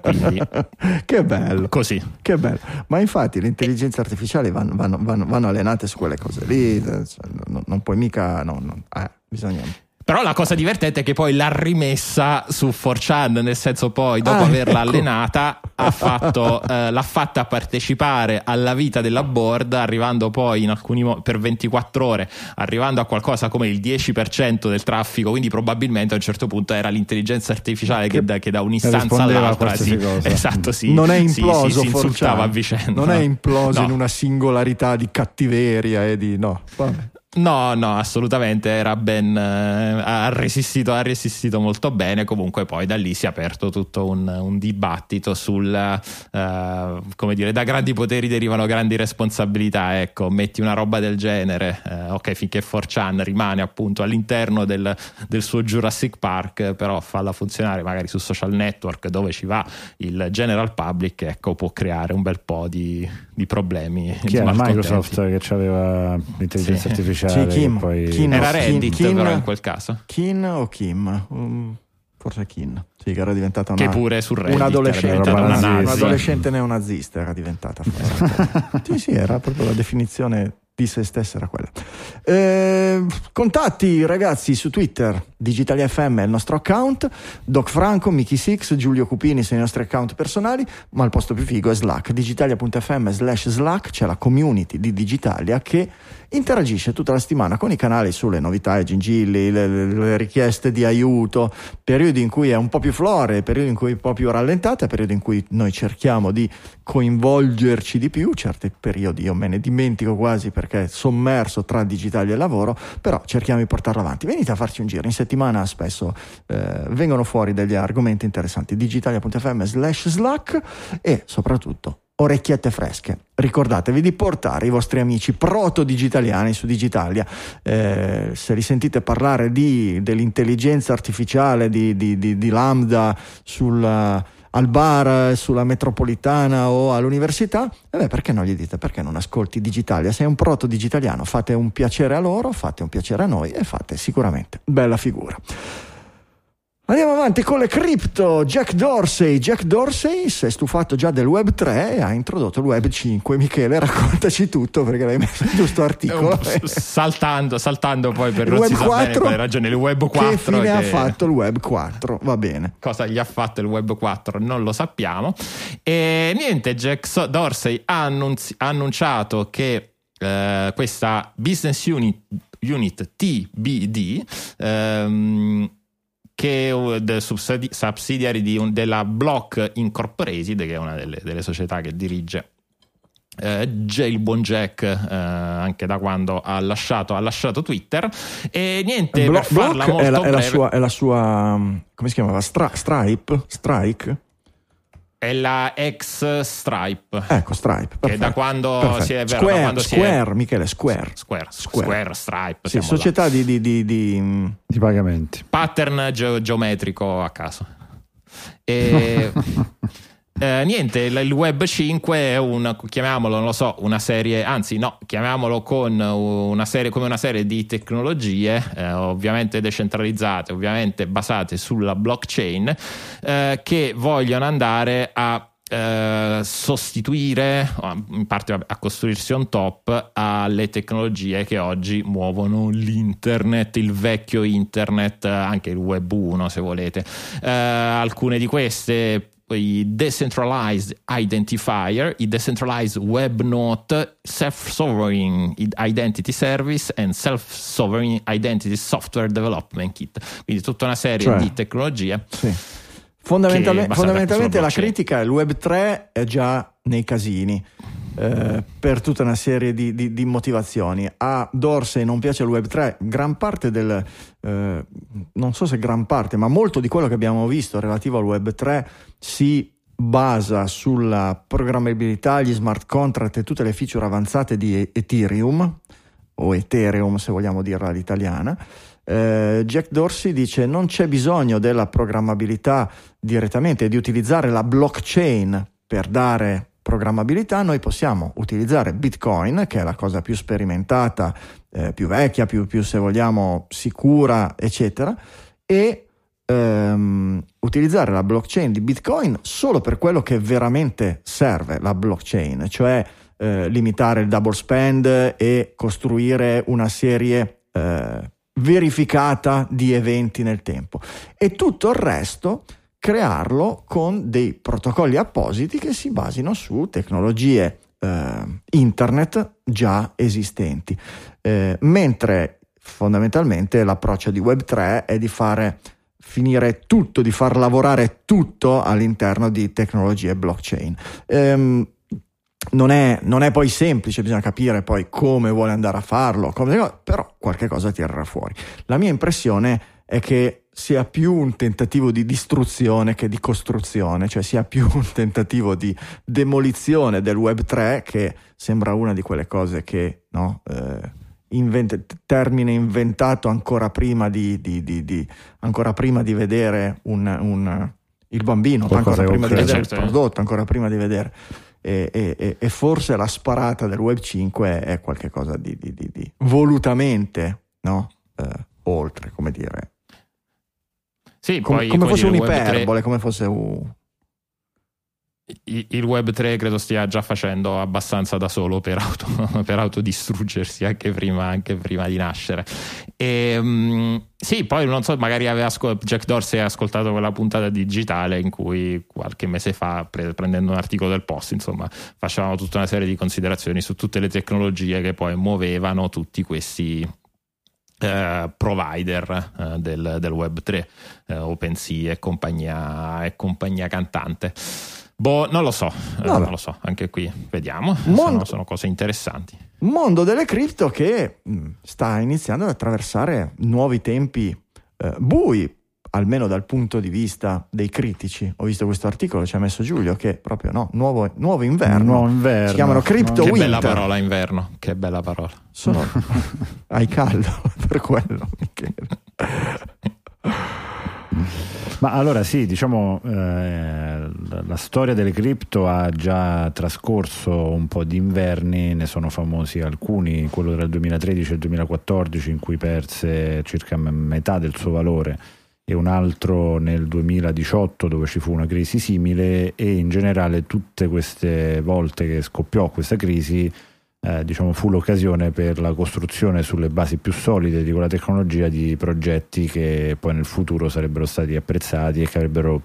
Quindi che bello. così. Che bello, ma infatti le intelligenze artificiali vanno, vanno- vanno- vanno allenate su quelle cose lì, eh, cioè, non, non puoi mica, no, no, eh, bisogna... Però la cosa divertente è che poi l'ha rimessa su 4chan, nel senso poi dopo Ah, averla ecco. allenata ha fatto, eh, l'ha fatta partecipare alla vita della board, arrivando poi in alcuni mo- per 24 ore, arrivando a qualcosa come il 10% del traffico, quindi probabilmente a un certo punto era l'intelligenza artificiale che, Che da, che da un'istanza all'altra sì, cosa. esatto, sì, non è sì, imploso sì, si insultava 4chan. a vicenda. Non è imploso No. in una singolarità di cattiveria e di... no, vabbè. No, no, assolutamente era ben. eh, ha, resistito, ha resistito molto bene. Comunque, poi da lì si è aperto tutto un, un dibattito sul eh, come dire, da grandi poteri derivano grandi responsabilità. Ecco, metti una roba del genere, eh, ok, finché 4chan rimane appunto all'interno del, del suo Jurassic Park, però falla funzionare magari su social network dove ci va il general public, ecco, può creare un bel po' di, di problemi. Chi era. Microsoft che aveva l'intelligenza Sì. artificiale? Sì, Kim. e poi... Kim. Era Reddit, però in quel caso. Kin o Kim? Um, forse Kin. Sì, che era diventata una... Che pure su Reddit un era adolescente, una un adolescente neonazista era diventata forse. sì sì era proprio la definizione di se stessa era quella. Eh, contatti ragazzi su Twitter Digitalia FM è il nostro account. Doc Franco, Mickey Six, Giulio Cupini sono i nostri account personali ma il posto più figo è Slack digitalia.fm slash Slack c'è la community di Digitalia che interagisce tutta la settimana con i canali sulle novità e gingilli, le, le- le richieste di aiuto, periodi in cui è un po' più flore, periodi in cui è un po' più rallentata, periodi in cui noi cerchiamo di coinvolgerci di più, certi periodi io me ne dimentico quasi perché sommerso tra digitali e lavoro, però cerchiamo di portarlo avanti. Venite a farci un giro, in settimana spesso eh, vengono fuori degli argomenti interessanti, digitalia.fm slash slack e soprattutto orecchiette fresche. Ricordatevi di portare i vostri amici proto-digitaliani su Digitalia. Eh, se li sentite parlare di, dell'intelligenza artificiale di, di, di Lambda sulla, al bar, sulla metropolitana o all'università, eh beh, perché non gli dite? Perché non ascolti Digitalia? Sei un proto-digitaliano, fate un piacere a loro, fate un piacere a noi e fate sicuramente bella figura. Andiamo avanti con le cripto. Jack Dorsey. Jack Dorsey si è stufato già del Web 3 e ha introdotto il Web 5. Michele, raccontaci tutto perché l'hai messo in giusto articolo. saltando, saltando poi per il non Web si 4, bene ragione. Il Web 4. Che fine che... ha fatto il Web 4? Va bene. Cosa gli ha fatto il Web 4? Non lo sappiamo. E niente, Jack Dorsey ha, annunzi- ha annunciato che eh, questa business unit, unit TBD ehm, che è del subsidiary di un, della Block Incorporated, che è una delle, delle società che dirige eh, il buon Jack eh, anche da quando ha lasciato, ha lasciato Twitter. E niente Blo- per farla molto è la, è la, sua, è la sua come si chiamava? Stra- Stripe? Strike è la ex Stripe. Ecco, Stripe. Perfetto, che da quando perfetto. si è vero, Square, quando Square si è... Michele, Square. Square, Square, Square Stripe. Sì, società di, di, di, di, di pagamenti. Pattern ge- geometrico a caso. E Eh, niente, il Web 5 è un, chiamiamolo, non lo so, una serie, anzi no, chiamiamolo con una serie, come una serie di tecnologie, eh, ovviamente decentralizzate, ovviamente basate sulla blockchain, eh, che vogliono andare a eh, sostituire, in parte a costruirsi on top alle tecnologie che oggi muovono l'internet, il vecchio internet, anche il web 1 se volete. Eh, alcune di queste i decentralized identifier, i decentralized web note, self-sovereign identity service and self-sovereign identity software development kit. Quindi tutta una serie cioè, di tecnologie. Sì. Fondamentalmente, fondamentalmente la critica è il web 3 è già nei casini. Eh, per tutta una serie di, di, di, motivazioni. A Dorsey non piace il Web 3, gran parte del, eh, non so se gran parte, ma molto di quello che abbiamo visto relativo al Web 3 si basa sulla programmabilità, gli smart contract e tutte le feature avanzate di Ethereum o Ethereum se vogliamo dirla all'italiana. Eh, Jack Dorsey dice non c'è bisogno della programmabilità direttamente, di utilizzare la blockchain per dare programmabilità, noi possiamo utilizzare Bitcoin, che è la cosa più sperimentata, eh, più vecchia, più, più, se vogliamo sicura, eccetera, e ehm, utilizzare la blockchain di Bitcoin solo per quello che veramente serve la blockchain, cioè eh, limitare il double spend e costruire una serie eh, verificata di eventi nel tempo. E tutto il resto crearlo con dei protocolli appositi che si basino su tecnologie eh, internet già esistenti. Eh, mentre fondamentalmente l'approccio di Web3 è di fare finire tutto, di far lavorare tutto all'interno di tecnologie blockchain. Ehm, non è, non è, poi semplice, bisogna capire poi come vuole andare a farlo, come, però qualche cosa tirerà fuori. La mia impressione è che sia più un tentativo di distruzione che di costruzione, cioè sia più un tentativo di demolizione del Web 3 che sembra una di quelle cose che no, eh, invent- termine inventato ancora prima di, di, di, di ancora prima vedere un, un, il bambino, ancora prima di vedere certo. il prodotto, ancora prima di vedere. E, e, e, forse la sparata del Web 5 è qualcosa di, volutamente no? eh, oltre, come dire sì, Com- poi, come fosse un'iperbole, come fosse un... Il Web 3 credo stia già facendo abbastanza da solo per, auto, per autodistruggersi anche prima, anche prima, di nascere. E, um, sì, poi non so, magari aveva ascol- Jack Dorsey ha ascoltato quella puntata digitale in cui qualche mese fa, pre- prendendo un articolo del post, insomma, facevamo tutta una serie di considerazioni su tutte le tecnologie che poi muovevano tutti questi, Uh, provider uh, del, del, Web 3, uh, eh, OpenSea e compagnia, e compagnia cantante. Boh, non lo so, non lo so, anche qui vediamo, mondo, sono, sono, cose interessanti. Mondo delle cripto che mh, mm, sta iniziando ad attraversare nuovi tempi bui, almeno dal punto di vista dei critici, ho visto questo articolo, ci ha messo Giulio, che proprio no, nuovo, nuovo inverno. Nuovo inverno. Si chiamano Crypto Che Winter. bella parola inverno, che bella parola. Sono... Hai caldo per quello. Ma allora sì, diciamo, eh, la, storia delle cripto ha già trascorso un po' di inverni, ne sono famosi alcuni, quello tra il 2013 e il 2014 in cui perse circa metà del suo valore e un altro nel 2018 dove ci fu una crisi simile e in generale tutte queste volte che scoppiò questa crisi eh, diciamo, fu l'occasione per la costruzione sulle basi più solide di quella tecnologia di progetti che poi nel futuro sarebbero stati apprezzati e che avrebbero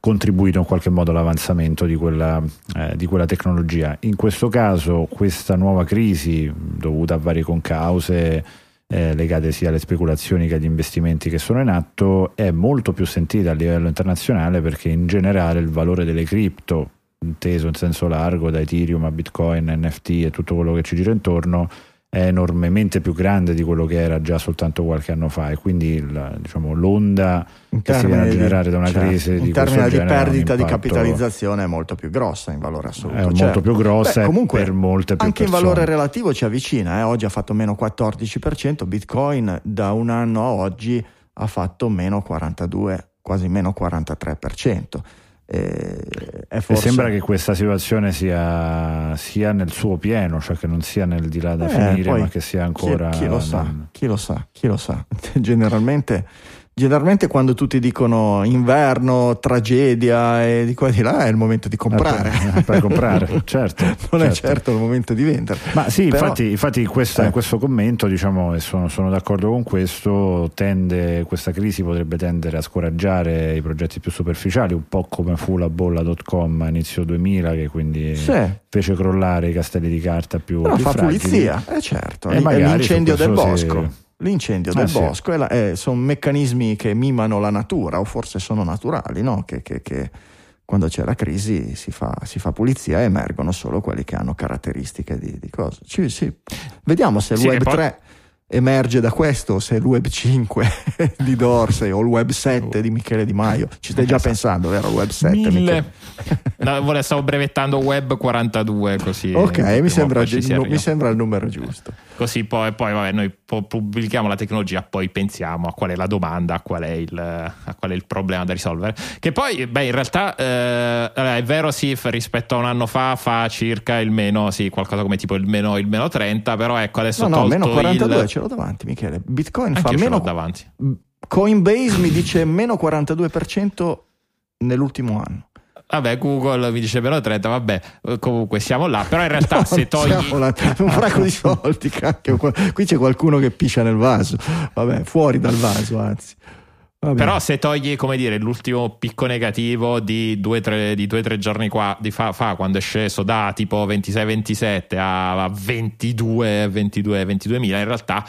contribuito in qualche modo all'avanzamento di quella, eh, di quella tecnologia. In questo caso questa nuova crisi dovuta a varie concause eh, legate sia alle speculazioni che agli investimenti che sono in atto è molto più sentita a livello internazionale perché in generale il valore delle cripto inteso in senso largo da Ethereum a Bitcoin, NFT e tutto quello che ci gira intorno è enormemente più grande di quello che era già soltanto qualche anno fa e quindi il, diciamo, l'onda che si viene a generare da una certo, crisi in di termini di perdita di capitalizzazione è molto più grossa in valore assoluto. È molto certo. più grossa Beh, comunque, per molte più anche in persone. valore relativo ci avvicina. eh. Oggi ha fatto meno 14%, Bitcoin da un anno a oggi ha fatto meno 42, quasi meno 43%. Eh, è E forse... sembra che questa situazione sia, sia nel suo pieno, cioè che non sia nel di là da Eh, finire, poi ma che sia chi- ancora. Chi, lo sa, chi lo sa, chi lo sa. Generalmente, generalmente quando tutti dicono inverno, tragedia e di qua e di là è il momento di comprare. Eh, per- per comprare, certo, non è certo. certo il momento di vendere. Ma sì, Però- infatti, infatti questa- Eh. questo commento, diciamo, e sono, sono d'accordo con questo, tende, questa crisi potrebbe tendere a scoraggiare i progetti più superficiali, un po' come fu la bolla.com a inizio 2000, che quindi Sì. fece crollare i castelli di carta più, Però più fa fragili. pulizia, eh certo, E è l'incendio del questo si- L'incendio Eh, del sì. bosco è la- è- sono meccanismi che mimano la natura, o forse sono naturali, no? che, che- che quando c'è la crisi si fa, si fa pulizia e emergono solo quelli che hanno caratteristiche di, di cose. Ci- sì. Vediamo se il Sì, Web e poi- 3 emerge da questo, se il Web 5 di Dorsey o il Web 7 di Michele Di Maio. Ci stai già pensando, vero? Il Web 7. Michele? Mille. No, stavo brevettando Web 42 così. Ok, mi sembra, mi sembra il numero giusto. Così poi, poi vabbè, noi pubblichiamo la tecnologia, poi pensiamo a qual è la domanda, a qual è il, a qual è il problema da risolvere. Che poi, beh, in realtà eh, è vero, sì, rispetto a un anno fa fa circa il meno, sì, qualcosa come tipo il meno, il meno 30, però ecco adesso No, no, meno 42 il... ce l'ho davanti, Michele. Bitcoin Anche fa meno. davanti. Coinbase mi dice meno 42% nell'ultimo anno. Vabbè, Google mi dice meno 30, vabbè, comunque siamo là, però in realtà se togli... Là, un fracco di soldi, cacchio. Qui c'è qualcuno che piscia nel vaso. Vabbè, fuori dal vaso, anzi. Però se togli, come dire, l'ultimo picco negativo di due o tre, giorni qua, di fa, fa, quando è sceso da tipo 26-27 a 22, 22, 22 mila, in realtà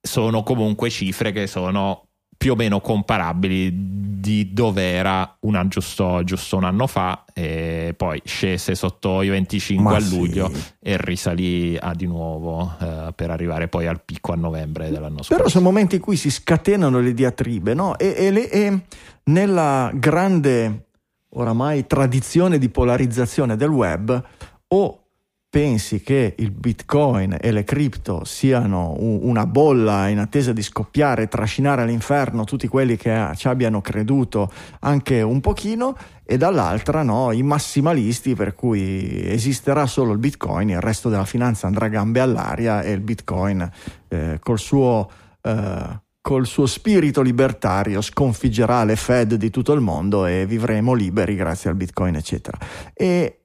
sono comunque cifre che sono più o meno comparabili di dove era una, giusto, giusto un anno fa e poi scese sotto i 25 Ma a sì. luglio e risalì a di nuovo eh, per arrivare poi al picco a novembre dell'anno scorso. Però sono momenti in cui si scatenano le diatribe, no? E, e le- e nella grande, oramai, tradizione di polarizzazione del web, o pensi che il bitcoin e le cripto siano una bolla in attesa di scoppiare e trascinare all'inferno tutti quelli che ci abbiano creduto anche un pochino, e dall'altra no, i massimalisti per cui esisterà solo il bitcoin, il resto della finanza andrà gambe all'aria e il bitcoin eh, col suo... eh, col suo spirito libertario sconfiggerà le Fed di tutto il mondo e vivremo liberi grazie al Bitcoin, eccetera. E,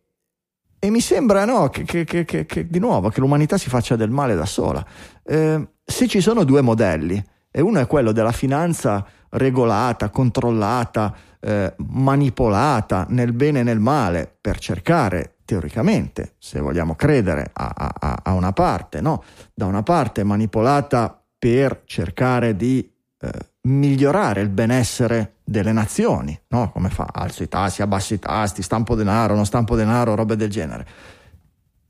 e mi sembra no, che, che- che- che- di nuovo che l'umanità si faccia del male da sola. Eh, se ci sono due modelli, e uno è quello della finanza regolata, controllata, eh, manipolata nel bene e nel male per cercare teoricamente, se vogliamo credere a, a- a- a una parte, no? da una parte manipolata per cercare di eh, migliorare il benessere delle nazioni, no? come fa? Alzo i tassi, abbasso i tasti, stampo denaro, non stampo denaro, robe del genere.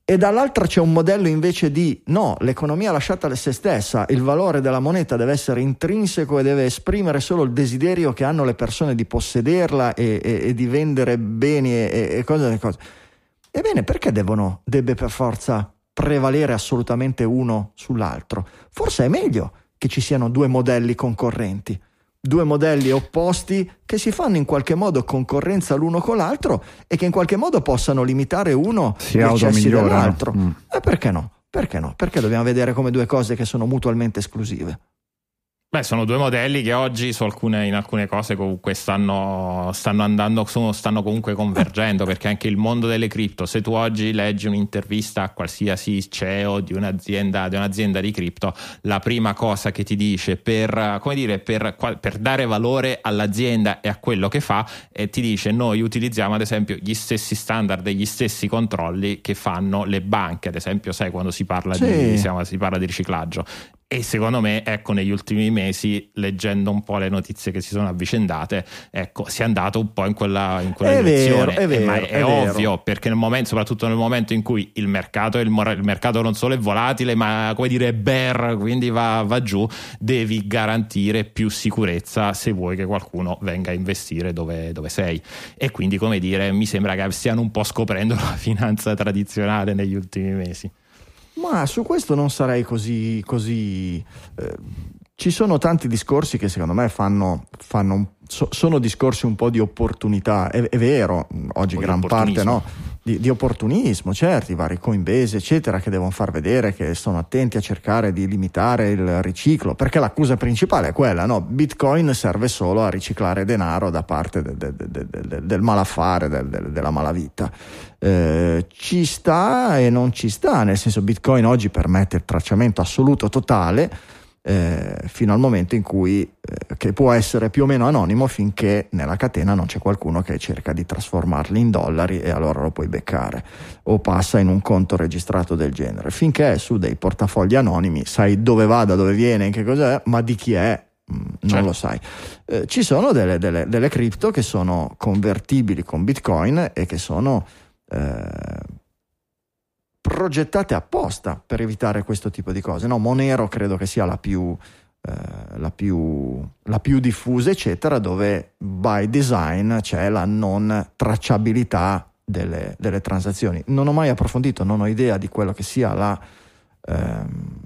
e dall'altra c'è un modello invece di no, l'economia lasciata a se stessa, il valore della moneta deve essere intrinseco e deve esprimere solo il desiderio che hanno le persone di possederla e, e, e di vendere beni e, e cose, cose. Ebbene, perché devono, debbe per forza prevalere assolutamente uno sull'altro? Forse è meglio che ci siano due modelli concorrenti due modelli opposti che si fanno in qualche modo concorrenza l'uno con l'altro e che in qualche modo possano limitare uno si gli eccessi dell'altro. Mm. E perché no? Perché no? Perché dobbiamo vedere come due cose che sono mutualmente esclusive. Beh, sono due modelli che oggi alcune, in alcune cose comunque stanno, stanno andando, sono, stanno comunque convergendo, perché anche il mondo delle cripto, se tu oggi leggi un'intervista a qualsiasi CEO di un'azienda, di, un'azienda di cripto, la prima cosa che ti dice per, dire, per, per, dare valore all'azienda e a quello che fa, eh, ti dice noi utilizziamo ad esempio gli stessi standard e gli stessi controlli che fanno le banche, ad esempio sai quando si parla, sì. di, si parla di riciclaggio e secondo me, ecco, negli ultimi mesi, leggendo un po' le notizie che si sono avvicendate, ecco, si è andato un po' in quella, in quella è direzione. Vero, è vero, è, è ovvio, vero. perché nel momento, soprattutto nel momento in cui il mercato, il, il mercato non solo è volatile, ma come dire, è bear, quindi va, va, giù, devi garantire più sicurezza se vuoi che qualcuno venga a investire dove, dove sei. E quindi, come dire, mi sembra che stiano un po' scoprendo la finanza tradizionale negli ultimi mesi. Ma su questo non sarei così. così eh, ci sono tanti discorsi che secondo me fanno, fanno so, sono discorsi un po' di opportunità. È, è vero, oggi gran parte no, di, di, opportunismo, certo, i vari Coinbase, eccetera, che devono far vedere che sono attenti a cercare di limitare il riciclo, perché l'accusa principale è quella, no? Bitcoin serve solo a riciclare denaro da parte de, de, de, del malaffare, della malavita. Eh, ci sta e non ci sta, nel senso Bitcoin oggi permette il tracciamento assoluto totale eh, fino al momento in cui eh, che può essere più o meno anonimo finché nella catena non c'è qualcuno che cerca di trasformarli in dollari e allora lo puoi beccare o passa in un conto registrato del genere. Finché è su dei portafogli anonimi sai dove va, da dove viene, che cos'è, ma di chi è mm, non certo. lo sai. Eh, ci sono delle, delle, delle cripto che sono convertibili con Bitcoin e che sono eh, progettate apposta per evitare questo tipo di cose. No, Monero credo che sia la più, eh, la più, la più diffusa, eccetera, dove by design c'è la non tracciabilità delle, delle transazioni. Non ho mai approfondito, non ho idea di quello che sia la... Ehm,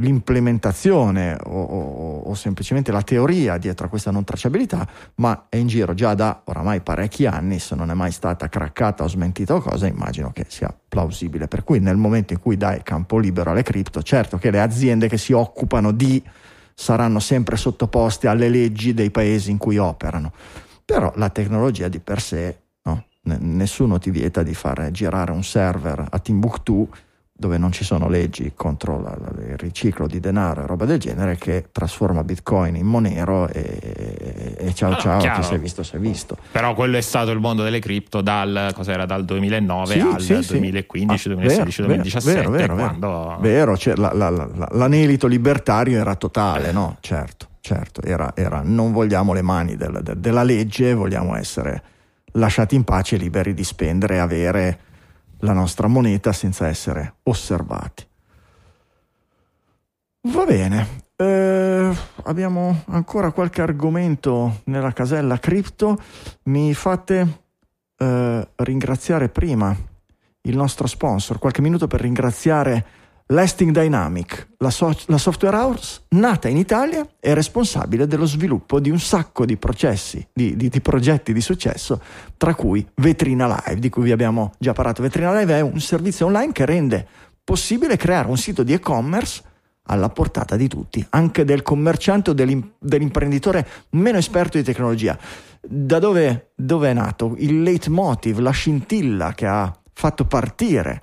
l'implementazione o, o, o, semplicemente la teoria dietro a questa non tracciabilità, ma è in giro già da oramai parecchi anni, se non è mai stata craccata o smentita o cosa, immagino che sia plausibile. Per cui nel momento in cui dai campo libero alle cripto, certo che le aziende che si occupano di saranno sempre sottoposte alle leggi dei paesi in cui operano, però la tecnologia di per sé, no? nessuno ti vieta di fare girare un server a Timbuktu dove non ci sono leggi contro la, la, il riciclo di denaro e roba del genere che trasforma bitcoin in monero e, e ciao allora, ciao chiaro. ti sei visto sei visto però quello è stato il mondo delle cripto dal, dal 2009 sì, al sì, 2015 sì. 2016 ah, 2017 vero, vero, quando... vero cioè, la, la, l'anelito libertario era totale no certo certo era, era non vogliamo le mani del, del, della legge vogliamo essere lasciati in pace liberi di spendere e avere la nostra moneta senza essere osservati. Va bene, eh, abbiamo ancora qualche argomento nella casella cripto. Mi fate eh, ringraziare prima il nostro sponsor, qualche minuto per ringraziare Lasting Dynamic, la, so- la, software house nata in Italia e responsabile dello sviluppo di un sacco di processi, di, di, di, progetti di successo, tra cui Vetrina Live, di cui vi abbiamo già parlato. Vetrina Live è un servizio online che rende possibile creare un sito di e-commerce alla portata di tutti, anche del commerciante o dell'imprenditore meno esperto di tecnologia. Da dove, dove, è nato il leitmotiv, la scintilla che ha fatto partire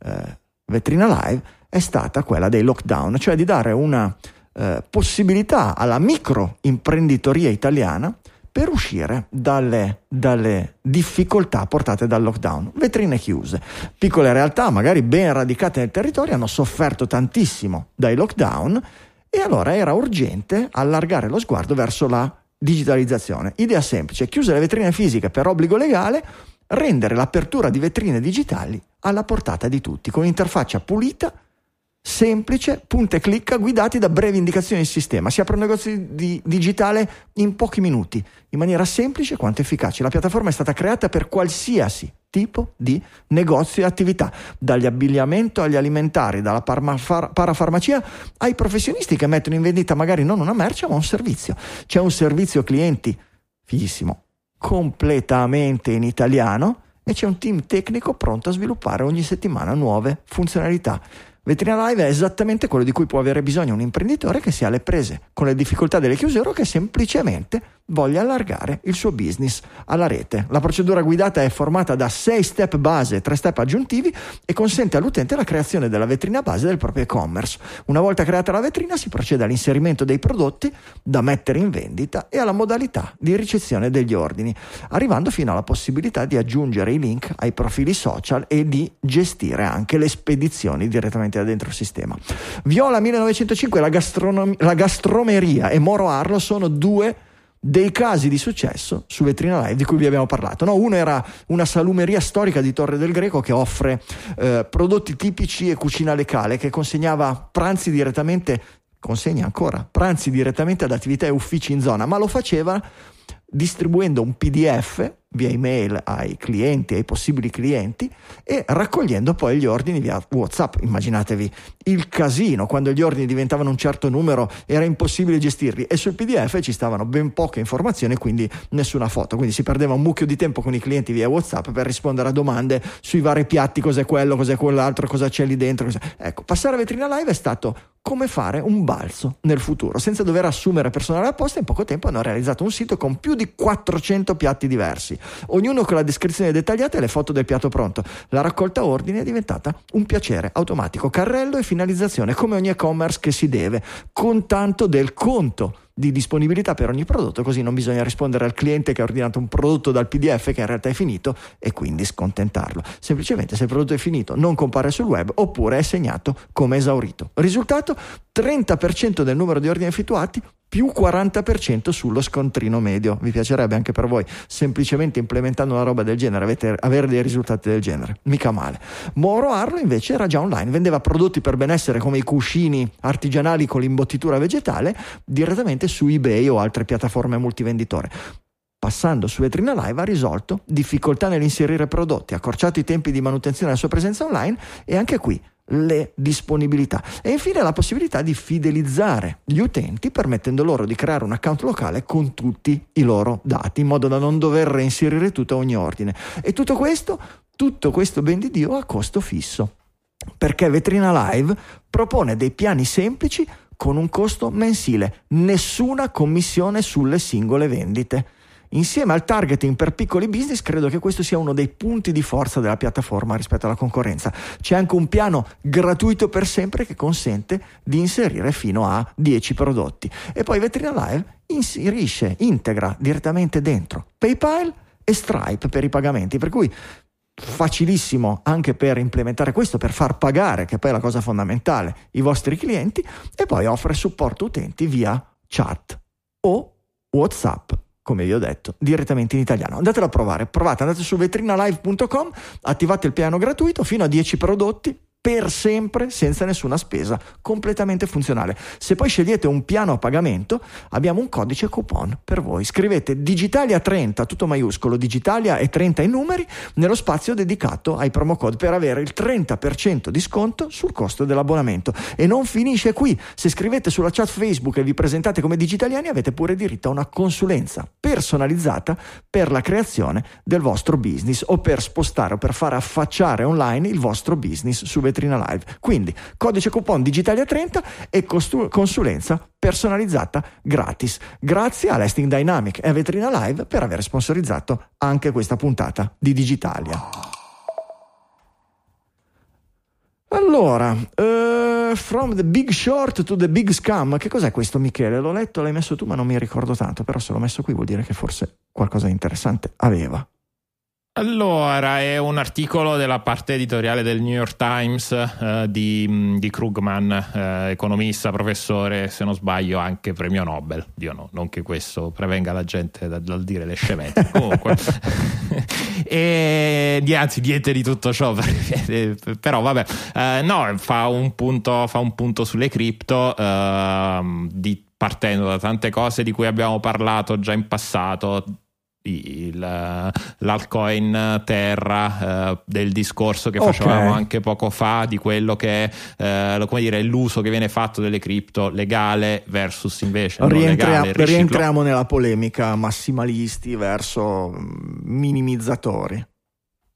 eh, Vetrina Live? È stata quella dei lockdown, cioè di dare una eh, possibilità alla microimprenditoria italiana per uscire dalle, dalle, difficoltà portate dal lockdown. Vetrine chiuse, piccole realtà magari ben radicate nel territorio hanno sofferto tantissimo dai lockdown e allora era urgente allargare lo sguardo verso la digitalizzazione. Idea semplice, chiuse le vetrine fisiche per obbligo legale, rendere l'apertura di vetrine digitali alla portata di tutti, con interfaccia pulita, semplice, punta e clicca, guidati da brevi indicazioni del sistema. Si apre un negozio di digitale in pochi minuti, in maniera semplice quanto efficace. La piattaforma è stata creata per qualsiasi tipo di negozio e attività, dagli abbigliamento agli alimentari, dalla parmafar- parafarmacia ai professionisti che mettono in vendita magari non una merce ma un servizio. C'è un servizio clienti fighissimo, completamente in italiano e c'è un team tecnico pronto a sviluppare ogni settimana nuove funzionalità. Vetrina Live è esattamente quello di cui può avere bisogno un imprenditore che si ha le prese con le difficoltà delle chiusure o che semplicemente voglia allargare il suo business alla rete. La procedura guidata è formata da 6 step base e 3 step aggiuntivi e consente all'utente la creazione della vetrina base del proprio e-commerce. Una volta creata la vetrina si procede all'inserimento dei prodotti da mettere in vendita e alla modalità di ricezione degli ordini, arrivando fino alla possibilità di aggiungere i link ai profili social e di gestire anche le spedizioni direttamente da dentro il sistema. Viola 1905, la, gastronom- la gastromeria e Moro Arlo sono due dei casi di successo su Vetrina Live di cui vi abbiamo parlato. No? Uno era una salumeria storica di Torre del Greco che offre eh, prodotti tipici e cucina locale, che consegnava pranzi direttamente, consegna ancora pranzi direttamente ad attività e uffici in zona, ma lo faceva distribuendo un PDF via email ai clienti, ai possibili clienti e raccogliendo poi gli ordini via WhatsApp. Immaginatevi il casino quando gli ordini diventavano un certo numero, era impossibile gestirli e sul PDF ci stavano ben poche informazioni, quindi nessuna foto. Quindi si perdeva un mucchio di tempo con i clienti via WhatsApp per rispondere a domande sui vari piatti, cos'è quello, cos'è quell'altro, cosa c'è lì dentro. Cos'è. Ecco, passare a vetrina live è stato come fare un balzo nel futuro, senza dover assumere personale apposta. In poco tempo hanno realizzato un sito con più di 400 piatti diversi, ognuno con la descrizione dettagliata e le foto del piatto pronto. La raccolta ordini è diventata un piacere automatico, carrello e finalizzazione, come ogni e-commerce che si deve, con tanto del conto di disponibilità per ogni prodotto, così non bisogna rispondere al cliente che ha ordinato un prodotto dal PDF che in realtà è finito e quindi scontentarlo. Semplicemente se il prodotto è finito non compare sul web oppure è segnato come esaurito. Risultato 30% del numero di ordini effettuati più 40% sullo scontrino medio. Vi piacerebbe anche per voi, semplicemente implementando una roba del genere, avete, avere dei risultati del genere. Mica male. Moro Arlo invece era già online, vendeva prodotti per benessere come i cuscini artigianali con l'imbottitura vegetale direttamente su eBay o altre piattaforme multivenditore passando su Vetrina Live ha risolto difficoltà nell'inserire prodotti, accorciato i tempi di manutenzione della sua presenza online e anche qui le disponibilità. E infine la possibilità di fidelizzare gli utenti permettendo loro di creare un account locale con tutti i loro dati in modo da non dover reinserire tutto a ogni ordine. E tutto questo tutto questo ben di Dio a costo fisso. Perché Vetrina Live propone dei piani semplici con un costo mensile. Nessuna commissione sulle singole vendite Insieme al targeting per piccoli business, credo che questo sia uno dei punti di forza della piattaforma rispetto alla concorrenza. C'è anche un piano gratuito per sempre che consente di inserire fino a 10 prodotti. E poi Vetrina Live inserisce, integra direttamente dentro PayPal e Stripe per i pagamenti, per cui facilissimo anche per implementare questo, per far pagare, che poi è la cosa fondamentale, i vostri clienti, e poi offre supporto utenti via chat o WhatsApp come vi ho detto, direttamente in italiano. Andatelo a provare, provate, andate su vetrinalive.com, attivate il piano gratuito fino a 10 prodotti per sempre senza nessuna spesa, completamente funzionale. Se poi scegliete un piano a pagamento, abbiamo un codice coupon per voi. Scrivete Digitalia 30, tutto maiuscolo, Digitalia e 30 in numeri, nello spazio dedicato ai promo code per avere il 30% di sconto sul costo dell'abbonamento. E non finisce qui. Se scrivete sulla chat Facebook e vi presentate come digitaliani, avete pure diritto a una consulenza personalizzata per la creazione del vostro business o per spostare o per far affacciare online il vostro business su vetrina live. Quindi codice coupon Digitalia 30 e costu- consulenza personalizzata gratis. Grazie a Lasting Dynamic e a Vetrina Live per aver sponsorizzato anche questa puntata di Digitalia. Allora, uh, from the big short to the big scam, che cos'è questo Michele? L'ho letto, l'hai messo tu, ma non mi ricordo tanto, però se l'ho messo qui vuol dire che forse qualcosa di interessante aveva. Allora, è un articolo della parte editoriale del New York Times eh, di, di, Krugman, eh, economista, professore, se non sbaglio anche premio Nobel. Dio no, non che questo prevenga la gente dal, dal dire le scemette. Comunque, e, anzi, niente di tutto ciò, però vabbè, eh, no, fa un, punto, fa un punto sulle cripto ehm, di partendo da tante cose di cui abbiamo parlato già in passato, il, l'altcoin terra eh, del discorso che facevamo okay. anche poco fa di quello che è eh, come dire, l'uso che viene fatto delle cripto legale versus invece Rientria- legale, rientriamo nella polemica massimalisti verso mm, minimizzatori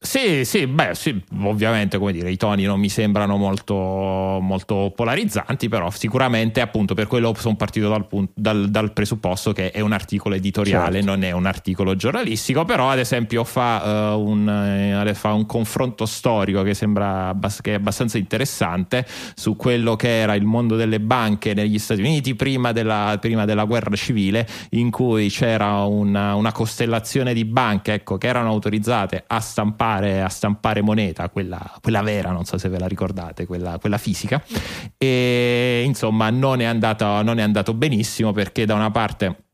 sì, sì, beh, sì, ovviamente, come dire, i toni non mi sembrano molto, molto polarizzanti, però sicuramente, appunto, per quello sono partito dal, dal, dal presupposto che è un articolo editoriale, certo. non è un articolo giornalistico, però, ad esempio, fa, uh, un, uh, fa un, confronto storico che sembra che è abbastanza interessante su quello che era il mondo delle banche negli Stati Uniti prima della, prima della guerra civile, in cui c'era una, una costellazione di banche ecco, che erano autorizzate a stampare stampare, a stampare moneta, quella, quella, vera, non so se ve la ricordate, quella, quella fisica. E insomma non è, andato, non è andato benissimo perché da una parte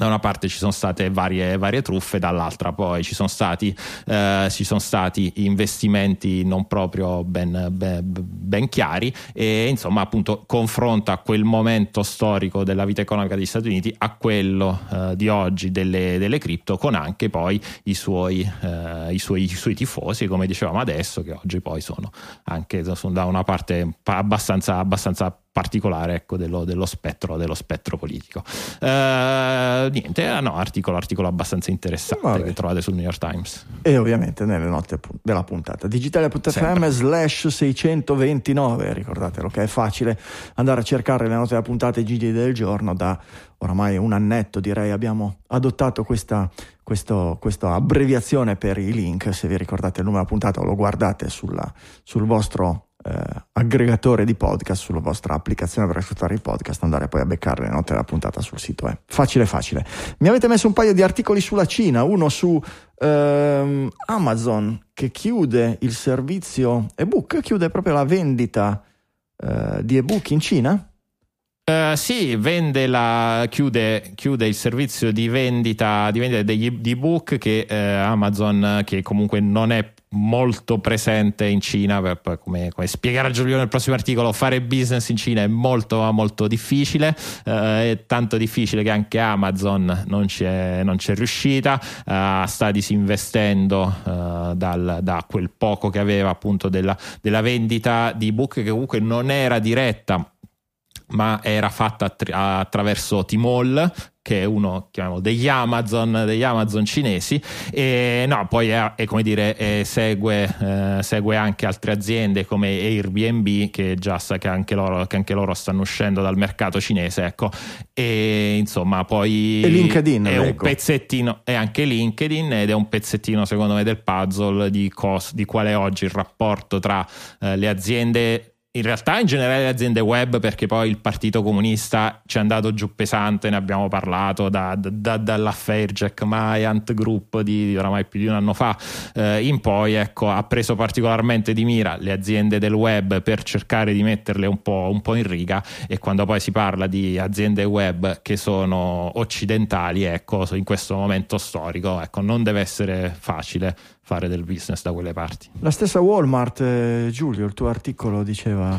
da una parte ci sono state varie, varie truffe, dall'altra poi ci sono stati, eh, ci sono stati investimenti non proprio ben, ben, ben, chiari e insomma appunto confronta quel momento storico della vita economica degli Stati Uniti a quello eh, di oggi delle, delle, cripto con anche poi i suoi, eh, i, suoi, i suoi, tifosi come dicevamo adesso che oggi poi sono anche sono da una parte abbastanza, abbastanza particolare ecco, dello, dello, spettro, dello, spettro, politico. Uh, niente, ah, no, articolo, articolo abbastanza interessante Vabbè. che trovate sul New York Times. E ovviamente nelle note della puntata. Digitale.fm slash 629, ricordatelo che è facile andare a cercare le note della puntata e giri del giorno da oramai un annetto direi abbiamo adottato questa, questo, questa abbreviazione per i link, se vi ricordate il numero della puntata o lo guardate sulla, sul vostro eh, aggregatore di podcast sulla vostra applicazione per ascoltare i podcast, andare poi a beccare le note della puntata sul sito. È eh. facile, facile. Mi avete messo un paio di articoli sulla Cina, uno su ehm, Amazon che chiude il servizio ebook, chiude proprio la vendita eh, di ebook in Cina. Uh, sì, vende la, chiude, chiude, il servizio di vendita, di vendita degli ebook che eh, Amazon, che comunque non è molto presente in Cina, per, come, come, spiegherà Giulio nel prossimo articolo, fare business in Cina è molto, molto difficile, eh, è tanto difficile che anche Amazon non c'è, non c'è riuscita, eh, sta disinvestendo eh, dal, da quel poco che aveva appunto della, della vendita di book che comunque non era diretta ma era fatta attraverso Tmall che è uno degli Amazon, degli Amazon cinesi e no, poi è, è come dire è, segue, eh, segue, anche altre aziende come Airbnb che già sa che anche loro, che anche loro stanno uscendo dal mercato cinese ecco e insomma poi e LinkedIn è leggo. un pezzettino è anche LinkedIn ed è un pezzettino secondo me del puzzle di, cos, di qual è oggi il rapporto tra eh, le aziende in realtà in generale le aziende web perché poi il partito comunista ci è andato giù pesante ne abbiamo parlato da, da, dalla Fairjack Myant Group di, oramai più di un anno fa eh, in poi ecco ha preso particolarmente di mira le aziende del web per cercare di metterle un po', un po' in riga e quando poi si parla di aziende web che sono occidentali ecco in questo momento storico ecco non deve essere facile fare del business da quelle parti. La stessa Walmart, eh, Giulio, il tuo articolo diceva...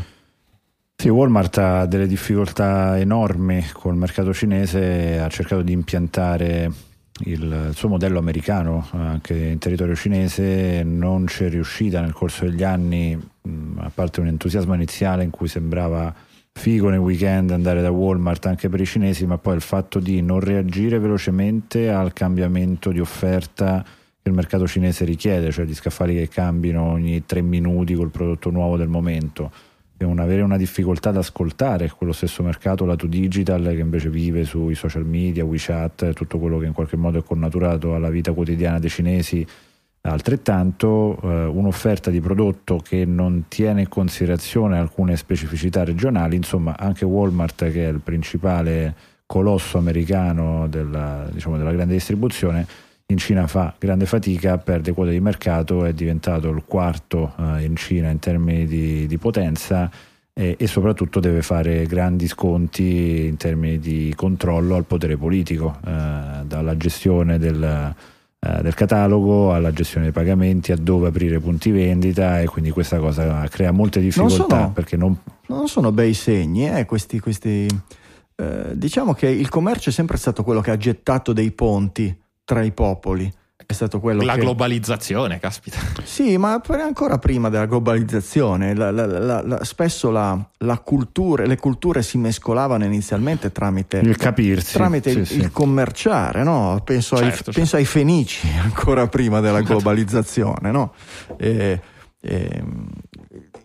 Sì, Walmart ha delle difficoltà enormi col mercato cinese, ha cercato di impiantare il, suo modello americano anche in territorio cinese, non c'è riuscita nel corso degli anni, a parte un entusiasmo iniziale in cui sembrava figo nei weekend andare da Walmart anche per i cinesi, ma poi il fatto di non reagire velocemente al cambiamento di offerta il mercato cinese richiede, cioè gli scaffali che cambino ogni tre minuti col prodotto nuovo del momento. E un avere una difficoltà ad ascoltare quello stesso mercato, lato digital, che invece vive sui social media, WeChat, tutto quello che in qualche modo è connaturato alla vita quotidiana dei cinesi, altrettanto eh, un'offerta di prodotto che non tiene in considerazione alcune specificità regionali, insomma anche Walmart che è il principale colosso americano della, diciamo, della grande distribuzione in Cina fa grande fatica, perde quote di mercato, è diventato il quarto eh, in Cina in termini di, di potenza e, e, soprattutto deve fare grandi sconti in termini di controllo al potere politico, eh, dalla gestione del, eh, del, catalogo alla gestione dei pagamenti, a dove aprire punti vendita e quindi questa cosa crea molte difficoltà non sono, perché non... non sono bei segni eh, questi... questi eh, diciamo che il commercio è sempre stato quello che ha gettato dei ponti tra i popoli. È stato quello la che... globalizzazione, caspita. Sì, ma ancora prima della globalizzazione, la, la, la, spesso cultura, le culture si mescolavano inizialmente tramite il capirsi, tramite sì, il, sì. il, commerciare, no? penso, certo, ai, certo. penso, ai, fenici ancora prima della globalizzazione. No? E, e,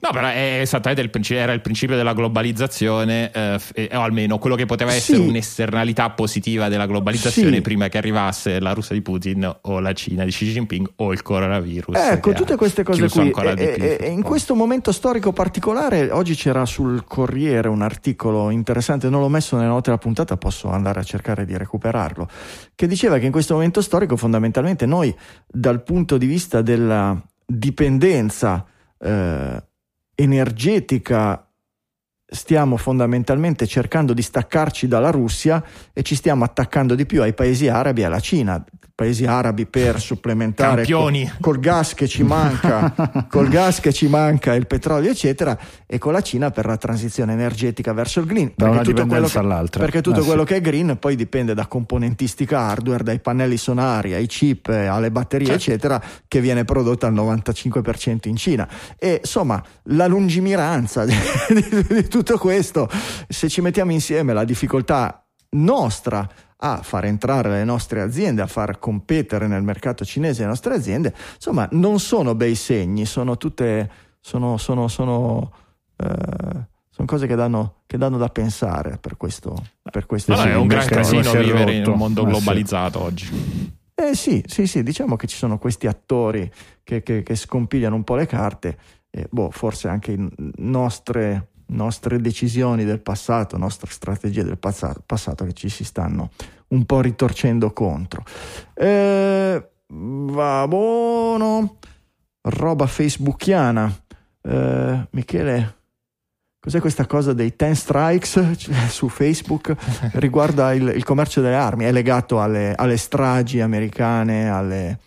No, però è esattamente il, era il principio della globalizzazione, eh, o almeno quello che poteva essere sì. un'esternalità positiva della globalizzazione sì. prima che arrivasse la Russia di Putin o la Cina di Xi Jinping o il coronavirus. Ecco, tutte queste cose qui. E, e, in questo momento storico particolare, oggi c'era sul Corriere un articolo interessante, non l'ho messo nelle note della puntata, posso andare a cercare di recuperarlo, che diceva che in questo momento storico fondamentalmente noi dal punto di vista della dipendenza eh, energetica stiamo fondamentalmente cercando di staccarci dalla Russia e ci stiamo attaccando di più ai paesi arabi e alla Cina paesi arabi per supplementare col, col, gas che ci manca, col gas che ci manca, il petrolio, eccetera, e con la Cina per la transizione energetica verso il green. Da perché tutto, quello che, all'altra. perché tutto ah, quello sì. che è green poi dipende da componentistica hardware, dai pannelli sonari ai chip, alle batterie, certo. eccetera, che viene prodotta al 95% in Cina. E insomma, la lungimiranza di, di, di tutto questo, se ci mettiamo insieme la difficoltà nostra a far entrare le nostre aziende, a far competere nel mercato cinese le nostre aziende, insomma, non sono bei segni, sono tutte, sono, sono, sono, eh, sono cose che danno, che danno, da pensare per questo. Per questo no, è un gran casino vivere in un mondo globalizzato sì. oggi. Eh sì, sì, sì, diciamo che ci sono questi attori che, che, che scompigliano un po' le carte, e, boh, forse anche nostre nostre decisioni del passato, nostre strategie del passato, che ci si stanno un po' ritorcendo contro. Eh, va buono, roba facebookiana. Eh, Michele, cos'è questa cosa dei 10 strikes su Facebook? Riguarda il, il commercio delle armi, è legato alle, alle stragi americane, alle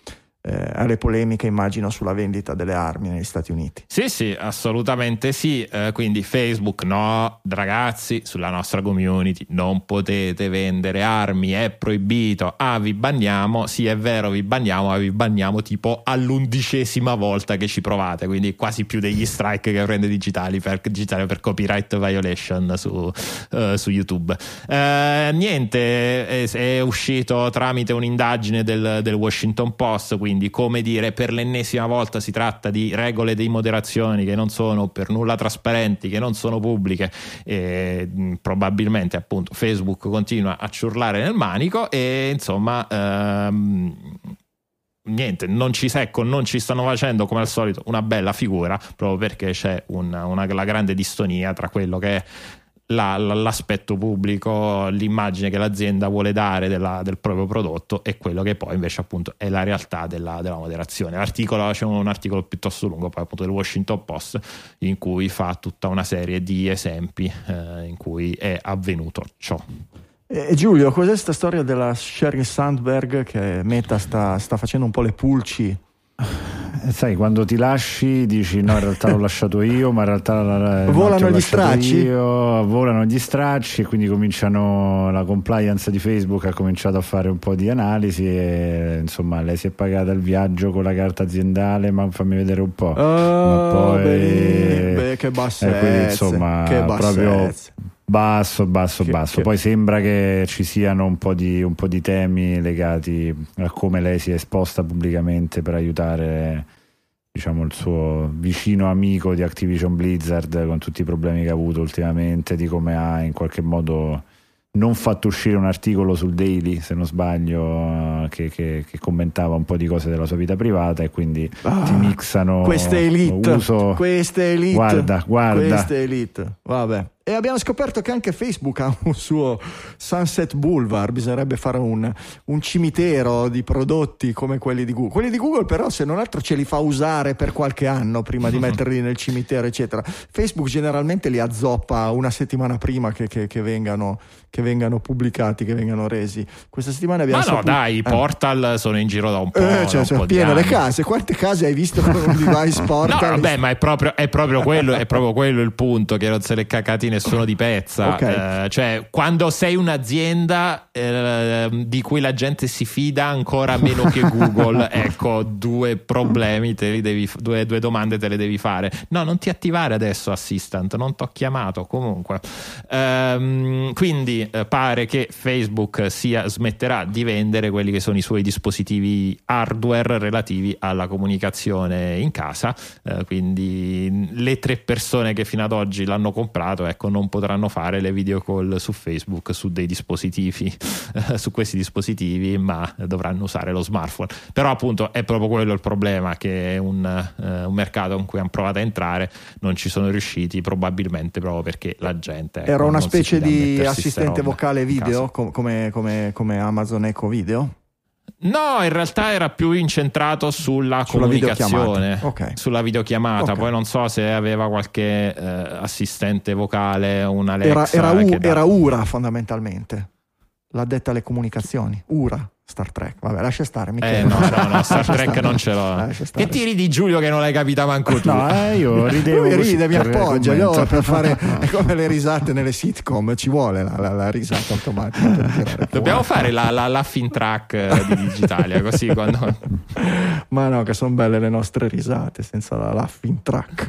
eh, alle polemiche, immagino, sulla vendita delle armi negli Stati Uniti. Sì, sì, assolutamente sì. Eh, quindi Facebook, no, ragazzi, sulla nostra community non potete vendere armi, è proibito. Ah, vi banniamo. Sì, è vero, vi banniamo, ma vi banniamo tipo all'undicesima volta che ci provate, quindi quasi più degli strike che prende digitali per, digitali per copyright violation su, uh, su YouTube. Uh, niente, è, è, uscito tramite un'indagine del, del Washington Post, quindi quindi come dire per l'ennesima volta si tratta di regole di moderazione che non sono per nulla trasparenti, che non sono pubbliche. E probabilmente appunto Facebook continua a ciurlare nel manico e insomma ehm, niente, non ci secco, non ci stanno facendo come al solito una bella figura proprio perché c'è una, una, la grande distonia tra quello che è la, l'aspetto pubblico, l'immagine che l'azienda vuole dare della, del proprio prodotto e quello che poi invece appunto è la realtà della, della moderazione. L'articolo c'è un articolo piuttosto lungo poi appunto del Washington Post in cui fa tutta una serie di esempi eh, in cui è avvenuto ciò. E Giulio, cos'è questa storia della Sheryl Sandberg che Meta sta, sta facendo un po' le pulci sai, quando ti lasci dici no, in realtà l'ho lasciato io, ma in realtà no, volano gli stracci. Io, volano gli stracci e quindi cominciano la compliance di Facebook ha cominciato a fare un po' di analisi e insomma lei si è pagata il viaggio con la carta aziendale, ma fammi vedere un po'. Oh, ma poi beh, beh, che bassezze, eh, quindi, insomma, che proprio Basso, basso, che, basso. Che... Poi sembra che ci siano un po, di, un po' di temi legati a come lei si è esposta pubblicamente per aiutare diciamo, il suo vicino amico di Activision Blizzard con tutti i problemi che ha avuto ultimamente, di come ha in qualche modo non fatto uscire un articolo sul Daily, se non sbaglio, che, che, che, commentava un po' di cose della sua vita privata e quindi ah, ti mixano queste elite, uso... queste elite, guarda, guarda. queste elite, vabbè. E abbiamo scoperto che anche Facebook ha un suo Sunset Boulevard, bisognerebbe fare un, un cimitero di prodotti come quelli di Google. Quelli di Google però se non altro ce li fa usare per qualche anno prima di metterli nel cimitero, eccetera. Facebook generalmente li azzoppa una settimana prima che, che, che, vengano, che vengano, pubblicati, che vengano resi. Questa settimana abbiamo... Ma no, saputo... dai, i portal sono in giro da un po'. Eh, cioè, cioè, pieno le case. Quante case hai visto con un device portal? no, vabbè, ma è proprio, è proprio, quello, è proprio quello il punto, che non se le cacati nessuno di pezza. Okay. Eh, cioè, quando sei un'azienda eh, di cui la gente si fida ancora meno che Google, ecco, due problemi, te li devi, due, due, domande te le devi fare. No, non ti attivare adesso Assistant, non ti ho chiamato comunque. Ehm, quindi eh, pare che Facebook sia, smetterà di vendere quelli che sono i suoi dispositivi hardware relativi alla comunicazione in casa. Eh, quindi le tre persone che fino ad oggi l'hanno comprato, ecco, non potranno fare le video call su Facebook su dei dispositivi, eh, su questi dispositivi, ma dovranno usare lo smartphone. Però appunto è proprio quello il problema, che è un, eh, un mercato in cui hanno provato a entrare, non ci sono riusciti, probabilmente proprio perché la gente... Ecco, Era una specie di assistente vocale video come, come, come Amazon Echo Video? No, in realtà era più incentrato sulla, sulla comunicazione, videochiamata. Okay. sulla videochiamata. Okay. Poi non so se aveva qualche eh, assistente vocale, una Alexa. Era, era, U, era URA fondamentalmente, l'ha detta alle comunicazioni, URA. Star Trek, vabbè, lascia stare. Eh, no, no, no, Star Trek non ce l'ho. Che tiri di Giulio che non l'hai capita manco tu? No, eh, io ridevo. Lui ride, mi appoggia. Io per fare è come le risate nelle sitcom, ci vuole la, la, la risata automatica. Dobbiamo fare la, la laughing track eh, di Digitalia, così quando. Ma no, che sono belle le nostre risate senza la laughing track.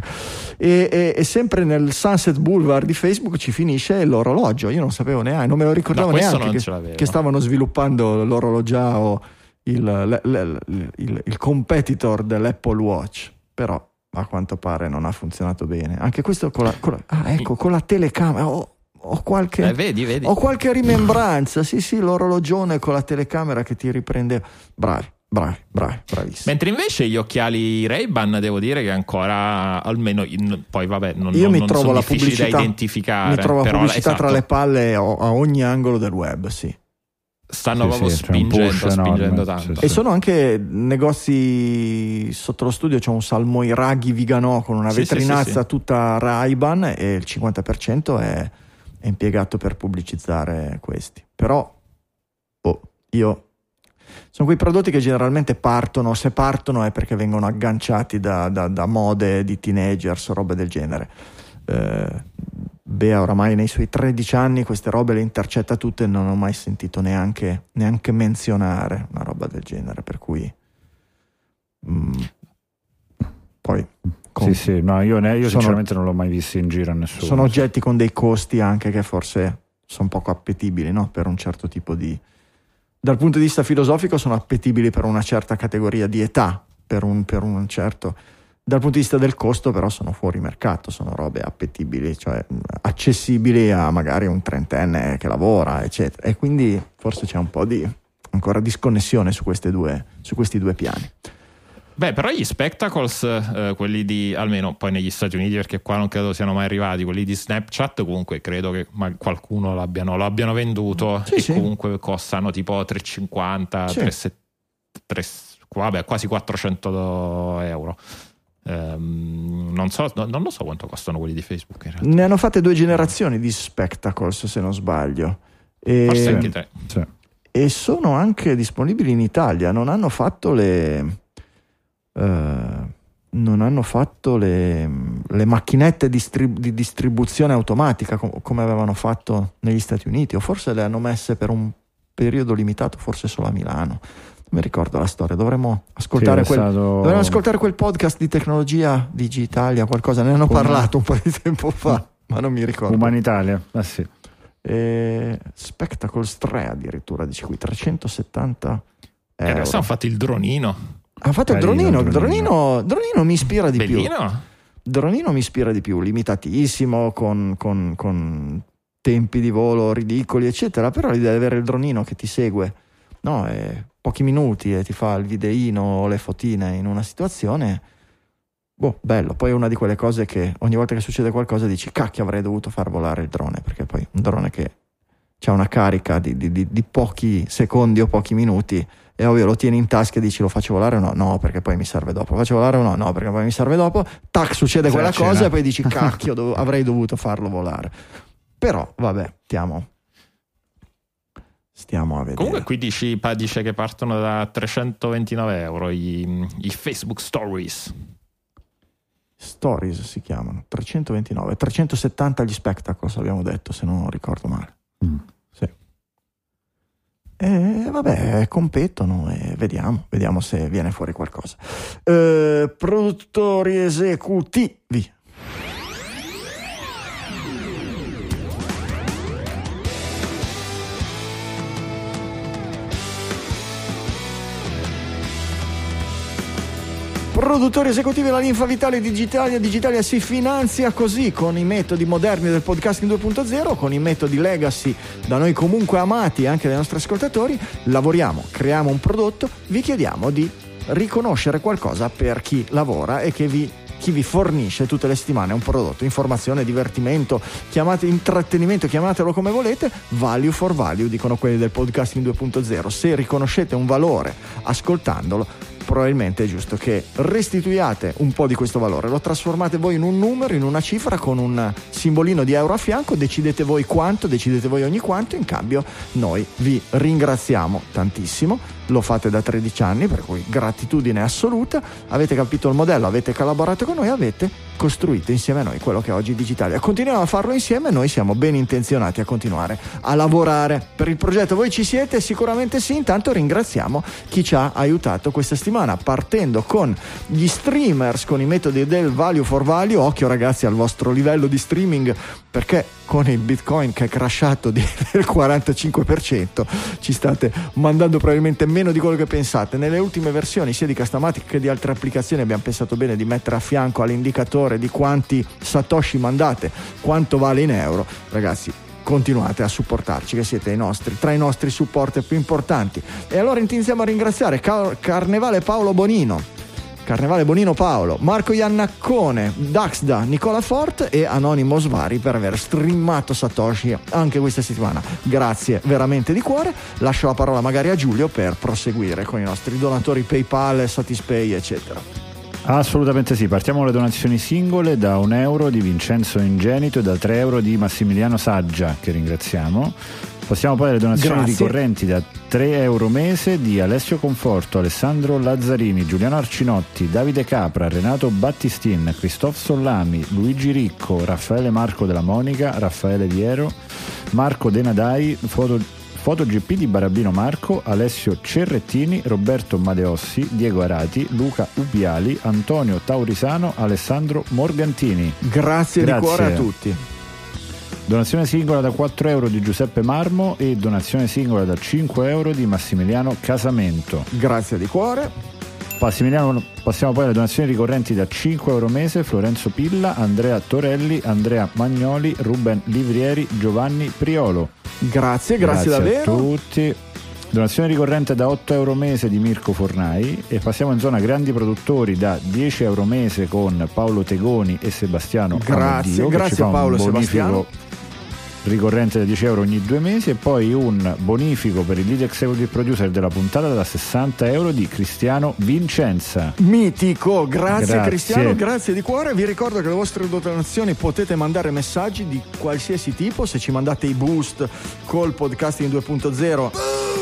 E, e, e, sempre nel Sunset Boulevard di Facebook ci finisce l'orologio. Io non sapevo neanche, non me lo ricordavo no, neanche che, che stavano sviluppando l'orologio Giao il, il, il, il, competitor dell'Apple Watch, però a quanto pare non ha funzionato bene. Anche questo con la, con la, ah, ecco, con la telecamera. Ho, ho, qualche, eh, vedi, vedi. ho qualche rimembranza. Sì, sì, l'orologione con la telecamera che ti riprende. Bravi. Bravi, bravi, bravissimi. Mentre invece gli occhiali Ray-Ban devo dire che ancora, almeno poi vabbè, non, Io non, mi non trovo la pubblicità, da identificare. Mi trovo però, pubblicità esatto. tra le palle a ogni angolo del web, sì stanno sì, proprio sì, spingendo, spingendo tanto. Sì, e sono anche negozi sotto lo studio, c'è un Salmoi Raghi Viganò con una vetrinazza tutta Ray-Ban e il 50% è, è, impiegato per pubblicizzare questi. Però, oh, io... Sono quei prodotti che generalmente partono, se partono è perché vengono agganciati da, da, da mode di teenagers o robe del genere. Eh, Bea oramai nei suoi 13 anni queste robe le intercetta tutte e non ho mai sentito neanche, neanche menzionare una roba del genere, per cui... Mm, poi... Con, sì, sì, no, io, ne, io sono, sinceramente non l'ho mai visto in giro a nessuno. Sono oggetti con dei costi anche che forse sono poco appetibili no? per un certo tipo di... Dal punto di vista filosofico sono appetibili per una certa categoria di età, per un, per un certo dal punto di vista del costo però sono fuori mercato, sono robe appetibili, cioè accessibili a magari un trentenne che lavora, eccetera. E quindi forse c'è un po' di ancora disconnessione su, due, su questi due piani. Beh, però gli spectacles, eh, quelli di almeno poi negli Stati Uniti, perché qua non credo siano mai arrivati, quelli di Snapchat, comunque credo che qualcuno l'abbiano, lo abbiano venduto sì, e sì. comunque costano tipo 3,50, sì. 3, 3, vabbè, quasi 400 euro. Um, non, so, no, non lo so quanto costano quelli di Facebook. Ne hanno fatte due generazioni di Spectacles, se non sbaglio. E, Forse anche tre. Sì. E sono anche disponibili in Italia. Non hanno fatto le. Uh, non hanno fatto le, le macchinette distrib- di distribuzione automatica com- come avevano fatto negli Stati Uniti, o forse le hanno messe per un periodo limitato, forse solo a Milano mi ricordo la storia. Dovremmo ascoltare, sì, quel, stato... dovremmo ascoltare quel podcast di tecnologia digitalia, qualcosa. Ne hanno Uma... parlato un po' di tempo fa, ma non mi ricordo. Umanitalia, ah sì. E... Spectacles 3 addirittura, dice qui, 370 eh, euro. adesso hanno fatto il dronino. Hanno fatto Carino, il dronino. Il dronino, dronino mi ispira di Bellino. più. Dronino mi ispira di più, limitatissimo, con, con, con tempi di volo ridicoli, eccetera. Però l'idea di avere il dronino che ti segue, no, è pochi minuti e ti fa il videino o le fotine in una situazione, boh, bello. Poi è una di quelle cose che ogni volta che succede qualcosa dici, cacchio, avrei dovuto far volare il drone, perché poi un drone che ha una carica di, di, di, di pochi secondi o pochi minuti è ovvio lo tieni in tasca e dici lo faccio volare o no? No, perché poi mi serve dopo. Lo faccio volare o no? No, perché poi mi serve dopo. Tac, succede quella cosa e poi dici cacchio, dov- avrei dovuto farlo volare. Però, vabbè, stiamo, stiamo a vedere. Comunque qui dici, dice che partono da 329 euro i, i Facebook Stories. Stories si chiamano, 329, 370 gli spectacles abbiamo detto, se non ricordo male. Mm. E vabbè, competono e vediamo, vediamo se viene fuori qualcosa. Eh, produttori esecutivi. Produttori esecutivi della linfa vitale digitale, Digitalia si finanzia così con i metodi moderni del podcasting 2.0, con i metodi legacy da noi comunque amati anche dai nostri ascoltatori. Lavoriamo, creiamo un prodotto, vi chiediamo di riconoscere qualcosa per chi lavora e che vi chi vi fornisce tutte le settimane un prodotto, informazione, divertimento, chiamate intrattenimento, chiamatelo come volete, value for value, dicono quelli del podcasting 2.0. Se riconoscete un valore ascoltandolo, probabilmente è giusto che restituiate un po' di questo valore, lo trasformate voi in un numero, in una cifra con un simbolino di euro a fianco, decidete voi quanto, decidete voi ogni quanto, in cambio noi vi ringraziamo tantissimo, lo fate da 13 anni, per cui gratitudine assoluta, avete capito il modello, avete collaborato con noi, avete costruito insieme a noi quello che è oggi Digitalia. Continuiamo a farlo insieme, noi siamo ben intenzionati a continuare a lavorare per il progetto. Voi ci siete? Sicuramente sì, intanto ringraziamo chi ci ha aiutato questa settimana partendo con gli streamers, con i metodi del value for value. Occhio ragazzi al vostro livello di streaming perché con il bitcoin che è crashato del 45% ci state mandando probabilmente meno di quello che pensate. Nelle ultime versioni sia di Castamatic che di altre applicazioni abbiamo pensato bene di mettere a fianco all'indicatore valore di quanti satoshi mandate, quanto vale in euro, ragazzi continuate a supportarci che siete i nostri, tra i nostri supporter più importanti. E allora iniziamo a ringraziare Car- Carnevale Paolo Bonino, Carnevale Bonino Paolo, Marco Iannaccone, Daxda, Nicola Fort e Anonimo Svari per aver streamato Satoshi anche questa settimana. Grazie veramente di cuore. Lascio la parola magari a Giulio per proseguire con i nostri donatori PayPal, Satispay, eccetera. Assolutamente sì, partiamo le donazioni singole da un euro di Vincenzo Ingenito e da 3 euro di Massimiliano Saggia, che ringraziamo. Passiamo poi alle donazioni Grazie. ricorrenti da 3 euro mese di Alessio Conforto, Alessandro Lazzarini, Giuliano Arcinotti, Davide Capra, Renato Battistin, Cristof Sollami, Luigi Ricco, Raffaele Marco della Monica, Raffaele Viero, Marco Denadai, foto FotoGP di Barabino Marco, Alessio Cerrettini, Roberto Madeossi, Diego Arati, Luca Ubiali, Antonio Taurisano, Alessandro Morgantini. Grazie, Grazie. di cuore a tutti. Donazione singola da 4 euro di Giuseppe Marmo e donazione singola da 5 euro di Massimiliano Casamento. Grazie di cuore. Massimiliano, passiamo poi alle donazioni ricorrenti da 5 euro mese, Florenzo Pilla, Andrea Torelli, Andrea Magnoli, Ruben Livrieri, Giovanni Priolo. Grazie, grazie, grazie davvero. a tutti. Donazione ricorrente da 8 euro mese di Mirko Fornai e passiamo in zona grandi produttori da 10 euro mese con Paolo Tegoni e Sebastiano Grazie, Amodio, grazie Paolo e Sebastiano ricorrente da 10 euro ogni due mesi e poi un bonifico per il lead executive producer della puntata da 60 euro di Cristiano Vincenza. Mitico, grazie, grazie. Cristiano, grazie di cuore. Vi ricordo che le vostre donazioni potete mandare messaggi di qualsiasi tipo, se ci mandate i boost col podcasting 2.0.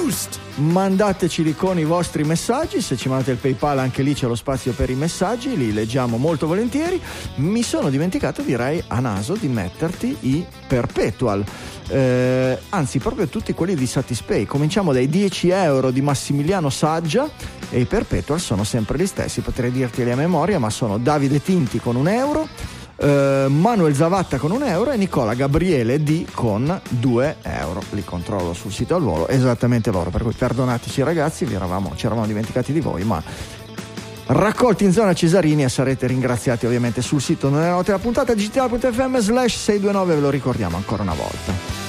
Boost! Mandateceli con i vostri messaggi, se ci mandate il PayPal anche lì c'è lo spazio per i messaggi, li leggiamo molto volentieri. Mi sono dimenticato, direi a naso, di metterti i perpetual. Eh, anzi, proprio tutti quelli di Satispay. Cominciamo dai 10 euro di Massimiliano Saggia e i perpetual sono sempre gli stessi, potrei dirteli a memoria, ma sono Davide Tinti con un euro. Uh, Manuel Zavatta con un euro e Nicola Gabriele D con 2 euro. Li controllo sul sito al volo, esattamente loro. Per cui perdonateci ragazzi, eravamo, ci eravamo dimenticati di voi, ma raccolti in zona Cesarini e sarete ringraziati ovviamente sul sito nelle note della puntata digitale.fm slash 629, ve lo ricordiamo ancora una volta.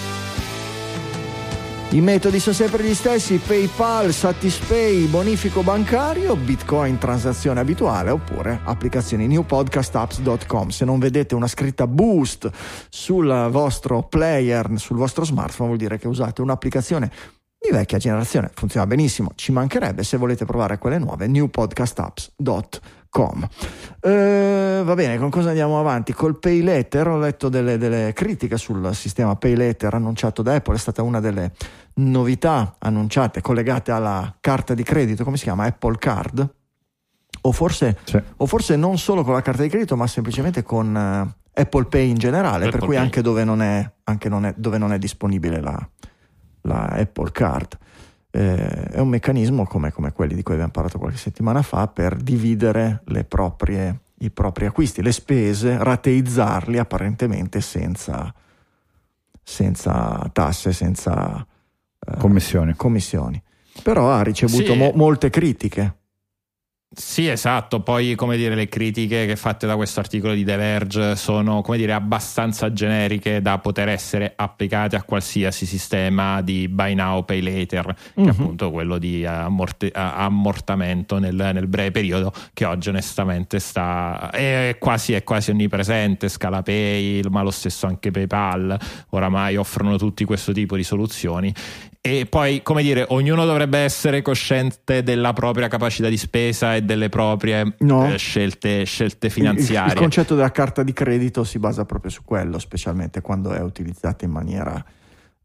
I metodi sono sempre gli stessi, PayPal, Satispay, bonifico bancario, Bitcoin transazione abituale oppure applicazioni newpodcastapps.com. Se non vedete una scritta boost sul vostro player, sul vostro smartphone, vuol dire che usate un'applicazione di vecchia generazione. Funziona benissimo, ci mancherebbe se volete provare quelle nuove, newpodcastapps.com com. Eh, va bene, con cosa andiamo avanti? Col Pay Letter ho letto delle, delle, critiche sul sistema Pay Letter annunciato da Apple, è stata una delle novità annunciate collegate alla carta di credito, come si chiama? Apple Card? O forse, sì. o forse non solo con la carta di credito, ma semplicemente con uh, Apple Pay in generale, Apple per cui Pay. anche, dove non, è, anche non è, dove non è disponibile la, la Apple Card eh, è un meccanismo come, come, quelli di cui abbiamo parlato qualche settimana fa per dividere proprie, i propri acquisti, le spese, rateizzarli apparentemente senza, senza tasse, senza eh, commissioni. commissioni. Però ha ricevuto sì. mo- molte critiche sì, esatto. Poi, come dire, le critiche che fatte da questo articolo di The Verge sono, come dire, abbastanza generiche da poter essere applicate a qualsiasi sistema di buy now, pay later, mm-hmm. che è mhm. appunto quello di ammorte- ammortamento nel, nel, breve periodo, che oggi onestamente sta è quasi, è quasi onnipresente. Scala Pay, ma lo stesso anche PayPal, oramai offrono tutti questo tipo di soluzioni e poi, come dire, ognuno dovrebbe essere cosciente della propria capacità di spesa e delle proprie no. eh, scelte, scelte, finanziarie. Il, il, concetto della carta di credito si basa proprio su quello, specialmente quando è utilizzata in maniera,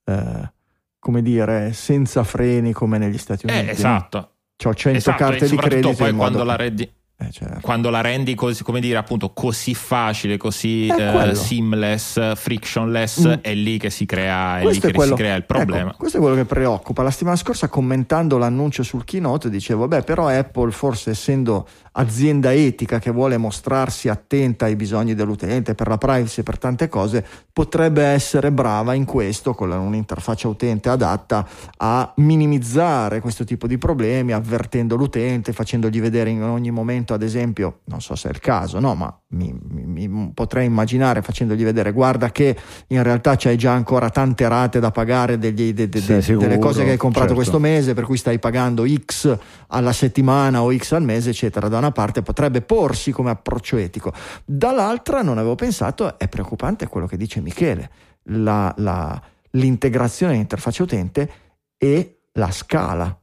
eh, come dire, senza freni come negli Stati Uniti. Eh, esatto. Ho 100 esatto, carte di credito. Poi quando modo... la rendi eh certo. Quando la rendi così, come dire, appunto, così facile, così eh, seamless, frictionless, mm. è lì che si crea, è lì che quello, si crea il problema. Ecco, questo è quello che preoccupa. La settimana scorsa, commentando l'annuncio sul keynote, dicevo: Beh, però Apple, forse essendo azienda etica che vuole mostrarsi attenta ai bisogni dell'utente per la privacy e per tante cose, potrebbe essere brava in questo, con un'interfaccia utente adatta a minimizzare questo tipo di problemi, avvertendo l'utente, facendogli vedere in ogni momento, ad esempio, non so se è il caso, no, ma mi, mi, mi potrei immaginare facendogli vedere, guarda che in realtà c'hai già ancora tante rate da pagare degli, de, de, de, sicuro, delle cose che hai comprato certo. questo mese, per cui stai pagando X alla settimana o X al mese, eccetera. Da una parte potrebbe porsi come approccio etico, dall'altra non avevo pensato, è preoccupante quello che dice Michele, la, la, l'integrazione dell'interfaccia utente e la scala,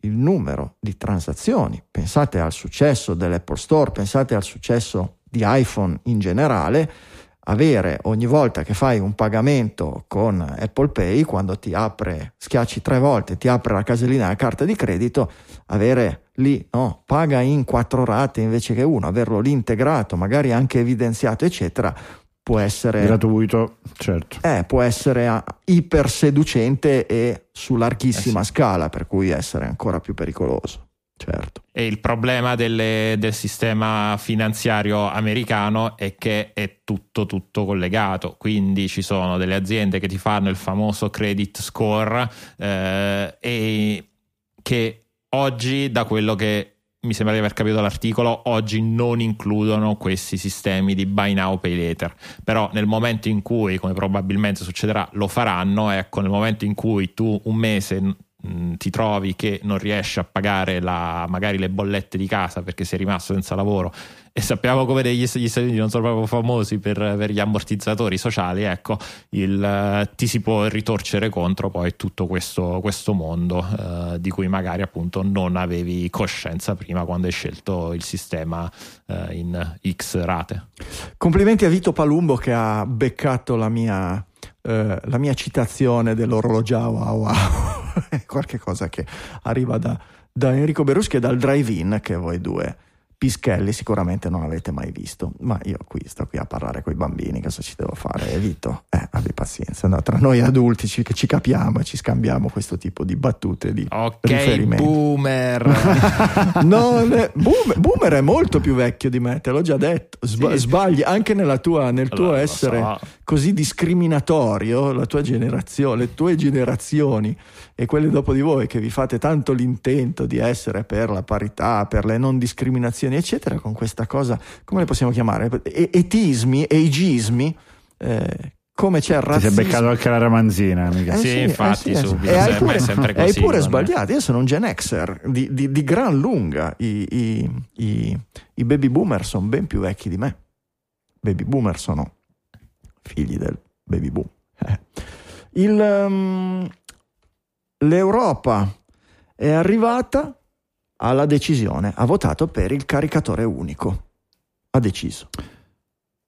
il numero di transazioni. Pensate al successo dell'Apple Store, pensate al successo di iPhone in generale avere ogni volta che fai un pagamento con Apple Pay, quando ti apre, schiacci tre volte, ti apre la casellina della carta di credito, avere lì, no, paga in quattro rate invece che uno, averlo lì integrato, magari anche evidenziato, eccetera, può essere gratuito, certo. Eh, può essere ah, iper seducente e su larghissima eh sì. scala, per cui essere ancora più pericoloso. Certo. E il problema delle, del sistema finanziario americano è che è tutto, tutto collegato. Quindi ci sono delle aziende che ti fanno il famoso credit score eh, e che oggi, da quello che mi sembra di aver capito dall'articolo, oggi non includono questi sistemi di buy now, pay later. Però nel momento in cui, come probabilmente succederà, lo faranno, ecco, nel momento in cui tu un mese Mm, ti trovi che non riesci a pagare la, magari le bollette di casa perché sei rimasto senza lavoro e sappiamo come gli Stati Uniti non sono proprio famosi per, per gli ammortizzatori sociali, ecco, il, ti si può ritorcere contro poi tutto questo, questo mondo eh, di cui magari appunto non avevi coscienza prima quando hai scelto il sistema eh, in X rate. Complimenti a Vito Palumbo che ha beccato la mia eh, la mia citazione dell'orologio wow wow è qualcosa che arriva da, da Enrico Beruschi e dal drive-in che voi due Pischelli sicuramente non avete mai visto, ma io qui sto qui a parlare con i bambini, cosa ci devo fare? Evito, eh, abbi pazienza, no? tra noi adulti ci, che ci capiamo e ci scambiamo questo tipo di battute di Ok, riferimento. boomer. no, le, boomer. Boomer è molto più vecchio di me, te l'ho già detto, Sba- sì. sbagli anche tua, nel tuo allora, essere so. così discriminatorio, la tua generazione, le tue generazioni e quelle dopo di voi che vi fate tanto l'intento di essere per la parità, per le non discriminazioni, eccetera, con questa cosa, come le possiamo chiamare? E- etismi, ageismi, eh, come c'è il Ti sei razzismo. beccato anche la ramanzina, mica. Eh Sì, sì, infatti, eh sì, eh subito, E hai sempre- pure, sempre e hai così, pure sbagliato. Io sono un Gen Xer di, di- di gran lunga. I, i- i- i baby boomer sono ben più vecchi di me. Baby boomer sono figli del baby boom. Eh. Il, ehm, L'Europa è arrivata alla decisione, ha votato per il caricatore unico. Ha deciso.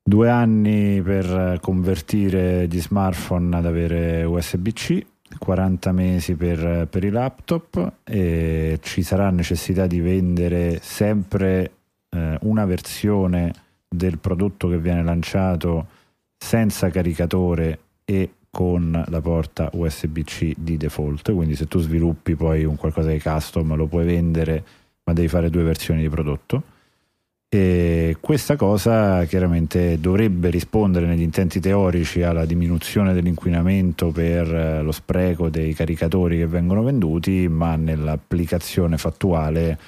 Due anni per convertire gli smartphone ad avere USB-C, 40 mesi per, per i laptop e ci sarà necessità di vendere sempre eh, una versione del prodotto che viene lanciato senza caricatore e con la porta USB-C di default. Quindi se tu sviluppi poi un qualcosa di custom lo puoi vendere, ma devi fare due versioni di prodotto. E questa cosa chiaramente dovrebbe rispondere negli intenti teorici alla diminuzione dell'inquinamento per eh, lo spreco dei caricatori che vengono venduti, ma nell'applicazione fattuale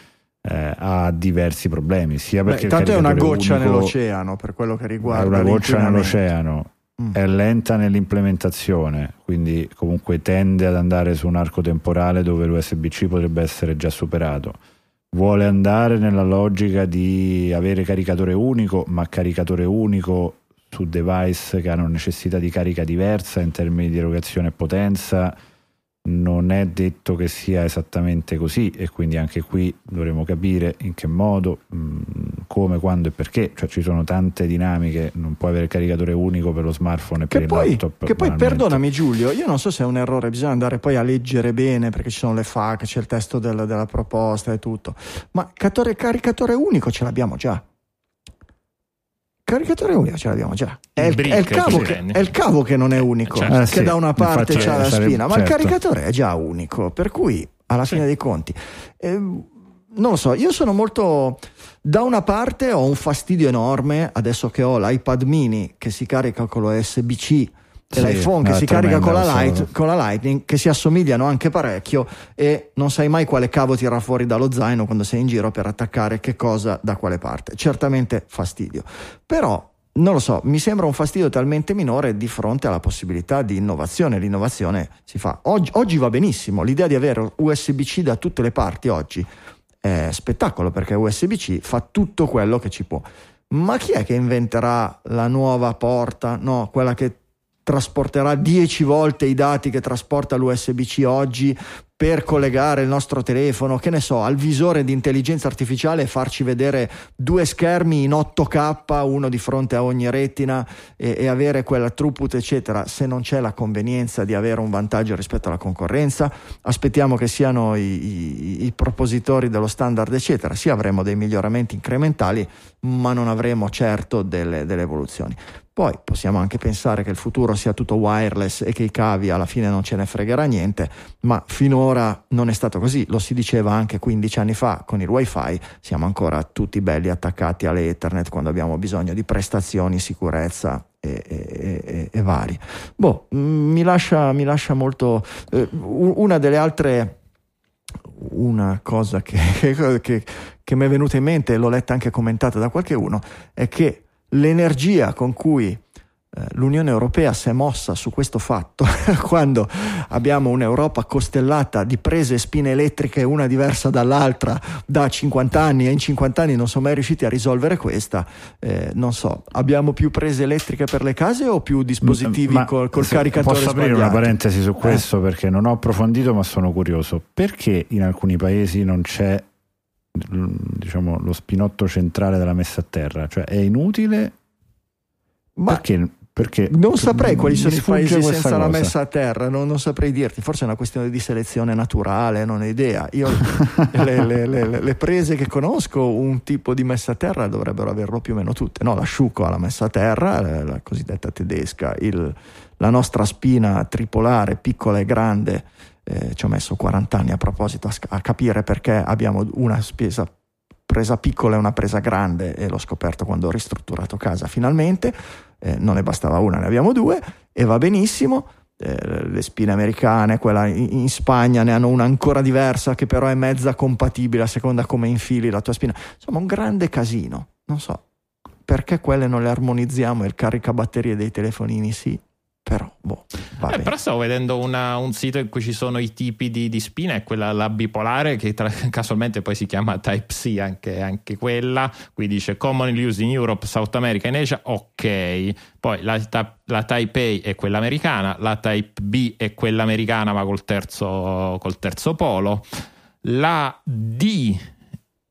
eh, ha diversi problemi. Sia Beh, perché il tanto è una goccia unico nell'oceano per quello che è riguarda una goccia nell'oceano, Mm. è lenta nell'implementazione, quindi comunque tende ad andare su un arco temporale dove l'USB-C potrebbe essere già superato. Vuole andare nella logica di avere caricatore unico, ma caricatore unico su device che hanno necessità di carica diversa in termini di erogazione e potenza. Non è detto che sia esattamente così e quindi anche qui dovremo capire in che modo, mh, come, quando e perché. Cioè ci sono tante dinamiche, non puoi avere il caricatore unico per lo smartphone e per Che il poi, laptop. che poi perdonami Giulio, io non so se è un errore, bisogna andare poi a leggere bene perché ci sono le FAQ, c'è il testo del- della proposta e tutto, ma catore- caricatore unico ce l'abbiamo già. Caricatore unico ce l'abbiamo già. È il, Brick, è il che, è il cavo che non è unico, certo. Eh, che sì, da una parte c'ha la sarebbe- spina, ma il certo. caricatore è già unico, per cui alla fine dei conti. ehm, non lo so, io sono molto. Da una parte ho un fastidio enorme adesso che ho l'iPad mini che si carica con lo USB-C e Sì, l'iPhone che si carica con la, Light- con la Lightning, che si assomigliano anche parecchio e non sai mai quale cavo tirare fuori dallo zaino quando sei in giro per attaccare che cosa da quale parte. Certamente fastidio. Però non lo so, mi sembra un fastidio talmente minore di fronte alla possibilità di innovazione. L'innovazione si fa. Oggi, oggi va benissimo, l'idea di avere USB-C da tutte le parti oggi è spettacolo perché USB-C fa tutto quello che ci può. Ma chi è che inventerà la nuova porta? No, quella che trasporterà 10 volte i dati che trasporta l'USB-C oggi per collegare il nostro telefono, che ne so, al visore di intelligenza artificiale e farci vedere due schermi in 8K, uno di fronte a ogni retina e, e avere quella throughput, eccetera, se non c'è la convenienza di avere un vantaggio rispetto alla concorrenza, aspettiamo che siano i, i- i propositori dello standard, eccetera, sì avremo dei miglioramenti incrementali, ma non avremo certo delle, delle evoluzioni. Poi possiamo anche pensare che il futuro sia tutto wireless e che i cavi alla fine non ce ne fregherà niente, ma finora non è stato così, lo si diceva anche 15 anni fa con il wifi, siamo ancora tutti belli attaccati all'Ethernet quando abbiamo bisogno di prestazioni, sicurezza e, e- e- e vari. Boh, mh, mi lascia, mi lascia molto... eh, una delle altre una cosa che, che- che mi è venuta in mente l'ho letta anche commentata da qualche uno è che l'energia con cui eh, l'Unione Europea si è mossa su questo fatto quando abbiamo un'Europa costellata di prese e spine elettriche una diversa dall'altra da 50 anni e in 50 anni non sono mai riusciti a risolvere questa eh, non so abbiamo più prese elettriche per le case o più dispositivi Ma col, col caricatore Posso aprire sbagliato? una parentesi su Eh. questo perché non ho approfondito ma sono curioso. Perché in alcuni paesi non c'è diciamo, lo spinotto centrale della messa a terra? Cioè è inutile? Ma- perché? perché Non saprei quali sono i paesi senza la cosa. messa a terra, non, non saprei dirti, forse è una questione di selezione naturale, non ho idea. Io le, le- le- le prese che conosco, un tipo di messa a terra dovrebbero averlo più o meno tutte. No, l'asciugo ha la messa a terra, la, la cosiddetta tedesca, il- la nostra spina tripolare, piccola e grande, eh, ci ho messo 40 anni a proposito a, a capire perché abbiamo una spesa presa piccola e una presa grande e l'ho scoperto quando ho ristrutturato casa finalmente eh, non ne bastava una, ne abbiamo due e va benissimo. Eh, le spine americane, quella in, in Spagna ne hanno una ancora diversa che però è mezza compatibile a seconda come infili la tua spina. Insomma, un grande casino. Non so perché quelle non le armonizziamo e il caricabatterie dei telefonini sì. Però, boh, Eh, però stavo vedendo una- un sito in cui ci sono i tipi di, di spina, è quella la bipolare che tra- casualmente poi si chiama Type-C, anche, anche quella. Qui dice commonly used in Europe, South America and Asia, ok. Poi la, la Type A è quella americana, la Type B è quella americana ma col terzo, col terzo polo. La D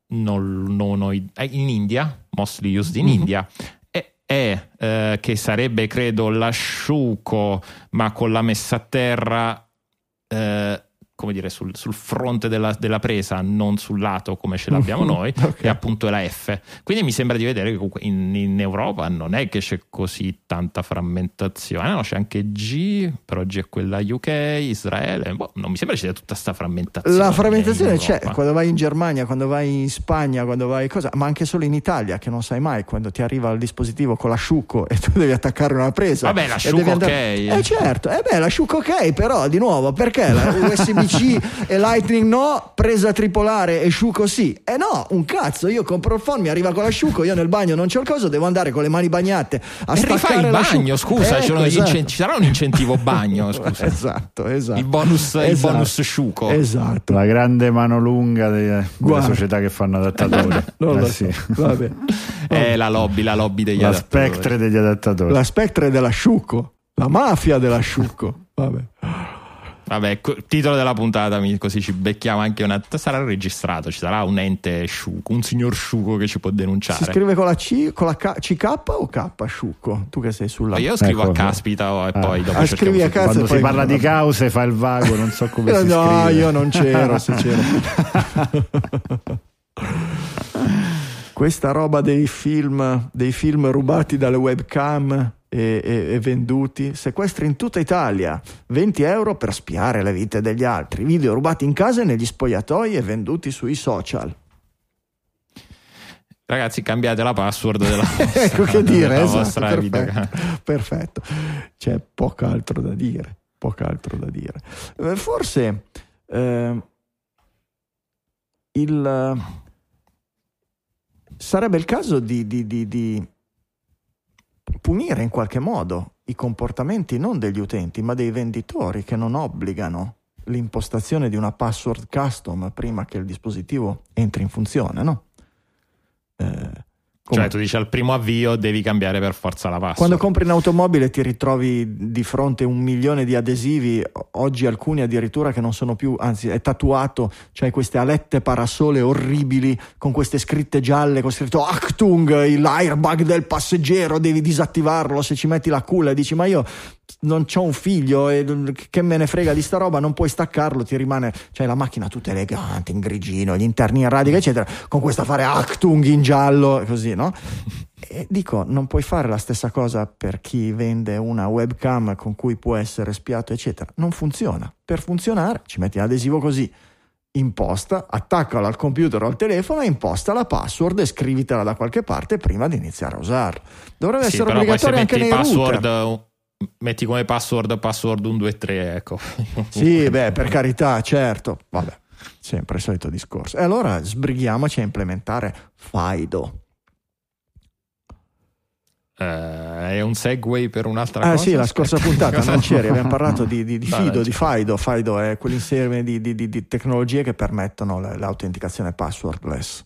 non, non ho eh, in India, mostly used in Mhm. India, e eh, che sarebbe credo l'asciuco, ma con la messa a terra, eh, come dire, sul, sul fronte della, della presa, non sul lato come ce l'abbiamo noi, Ok. e appunto è la F. Quindi mi sembra di vedere che comunque in, in Europa non è che c'è così tanta frammentazione, no, c'è anche G, però G è quella UK, Israele, boh, non mi sembra ci sia tutta questa frammentazione. La frammentazione c'è quando vai in Germania, quando vai in Spagna, quando vai cosa, ma anche solo in Italia, che non sai mai quando ti arriva il dispositivo con l'asciuco e tu devi attaccare una presa. Vabbè, l'asciuco ok. Eh certo, eh beh, l'asciuco ok, però di nuovo, perché la USB-C e Lightning no, presa tripolare e asciuco sì? Eh no, un cazzo, io compro il phone, mi arriva con l'asciuco, io nel bagno non c'ho il coso, devo andare con le mani bagnate a E rifai staccare il bagno, scusa, Ecco, gli esatto. incen- ci sarà un incentivo bagno, scusa. Esatto, esatto. Il bonus, il Esatto. bonus asciuco. Esatto. La grande mano lunga delle, delle società che fanno adattatori. Non Eh lo sì. so. Vabbè. È la lobby, la lobby degli La adattatori. spectre degli adattatori. La spectre dell'asciuco, la mafia dell'asciuco. Vabbè. Vabbè, co- titolo della puntata, mi- così ci becchiamo anche una. Sarà registrato, ci sarà un ente sciuco, un signor sciuco che ci può Si denunciare. scrive con la C, con la K, CK o K asciuco? Tu che sei sulla Ma io scrivo Ecco. a caspita oh, e Ah. poi dopo Ah, scrivi a su- cazzo Quando si parla di cause fa il vago, non so come si no, scrive. io non c'ero, se c'ero. Questa roba dei film, dei film rubati dalle webcam e, e- e venduti, sequestri in tutta Italia, 20 euro per spiare le vite degli altri, video rubati in casa e negli spogliatoi e venduti sui social. Ragazzi, cambiate la password della vostra, ecco che dire, esatto, vostra perfetto, perfetto. C'è poco altro da dire, poco altro da dire. Eh, Forse eh, il, sarebbe il caso di, di- di- di punire in qualche modo i comportamenti non degli utenti, ma dei venditori che non obbligano l'impostazione di una password custom prima che il dispositivo entri in funzione, no? Come- Cioè, tu dici al primo avvio devi cambiare per forza la password. quando compri un'automobile ti ritrovi di fronte un milione di adesivi, oggi alcuni addirittura che non sono più, anzi è tatuato, cioè queste alette parasole orribili con queste scritte gialle, con scritto Achtung, l'airbag del passeggero, devi disattivarlo se ci metti la culla e dici ma io non ho un figlio e che me ne frega di sta roba, non puoi staccarlo, ti rimane, cioè la macchina tutta elegante, in grigino, gli interni in radica eccetera, con questa fare Achtung in giallo, così no? E dico, non puoi fare la stessa cosa per chi vende una webcam con cui può essere spiato, eccetera. Non funziona. Per funzionare ci metti l'adesivo così, imposta, attaccalo al computer o al telefono e imposta la password e scrivitela da qualche parte prima di iniziare a usarla. Dovrebbe Sì, essere obbligatorio anche nei password, router. Metti come password password 1, 2, 3, ecco. Sì, beh, per carità, certo. Vabbè, sempre il solito discorso. E allora sbrighiamoci a implementare FIDO. Eh, è un segue per un'altra Ah cosa? sì, la scorsa puntata non c'eri, abbiamo parlato di, di- di Fido, di. FIDO. FIDO è quell'insieme di, di- tecnologie che permettono l'autenticazione passwordless.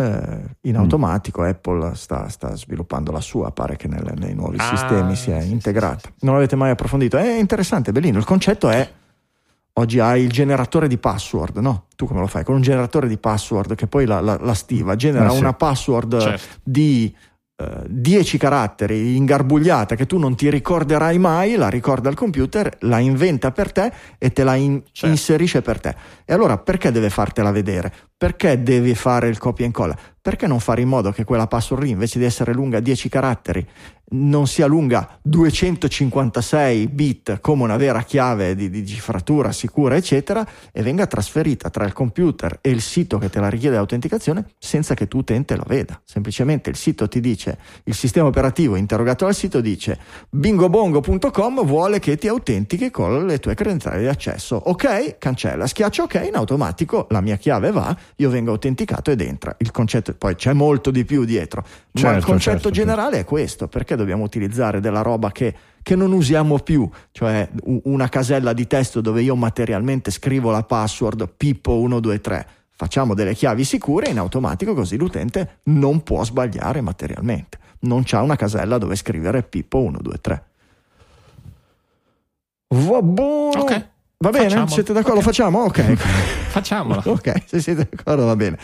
Eh, in Mm. automatico Apple sta, sta sviluppando la sua, pare che nelle- nei nuovi Ah, sistemi sia sì, sì, integrata. Non l'avete mai approfondito? È interessante, bellino. Il concetto è oggi hai il generatore di password, no? Tu come lo fai? Con un generatore di password che poi la, la- la stiva, genera Ah, sì. una password Certo. di eh, 10 caratteri ingarbugliata che tu non ti ricorderai mai, la ricorda il computer, la inventa per te e te la in- Certo. inserisce per te. E allora perché deve fartela vedere? Perché devi fare il copia e incolla? Perché non fare in modo che quella password lì, invece di essere lunga 10 caratteri, non sia lunga 256 bit come una vera chiave di, di cifratura sicura, eccetera, e venga trasferita tra il computer e il sito che te la richiede l'autenticazione senza che tu utente lo veda. Semplicemente il sito ti dice, il sistema operativo interrogato dal sito dice bingobongo.com vuole che ti autentichi con le tue credenziali di accesso. Ok, cancella, schiaccia ok, in automatico la mia chiave va, io vengo autenticato ed entra. Il concetto Certo, poi c'è molto di più dietro, ma Certo, il concetto certo, generale è questo, perché dobbiamo utilizzare della roba che, che non usiamo più, cioè una casella di testo dove io materialmente scrivo la password Pippo123, facciamo delle chiavi sicure in automatico così l'utente non può sbagliare materialmente, non c'ha una casella dove scrivere Pippo123. Va buono. Ok, Va bene? facciamolo. Siete d'accordo? Ok. Facciamo? Ok. Facciamola. Ok, se siete d'accordo va bene.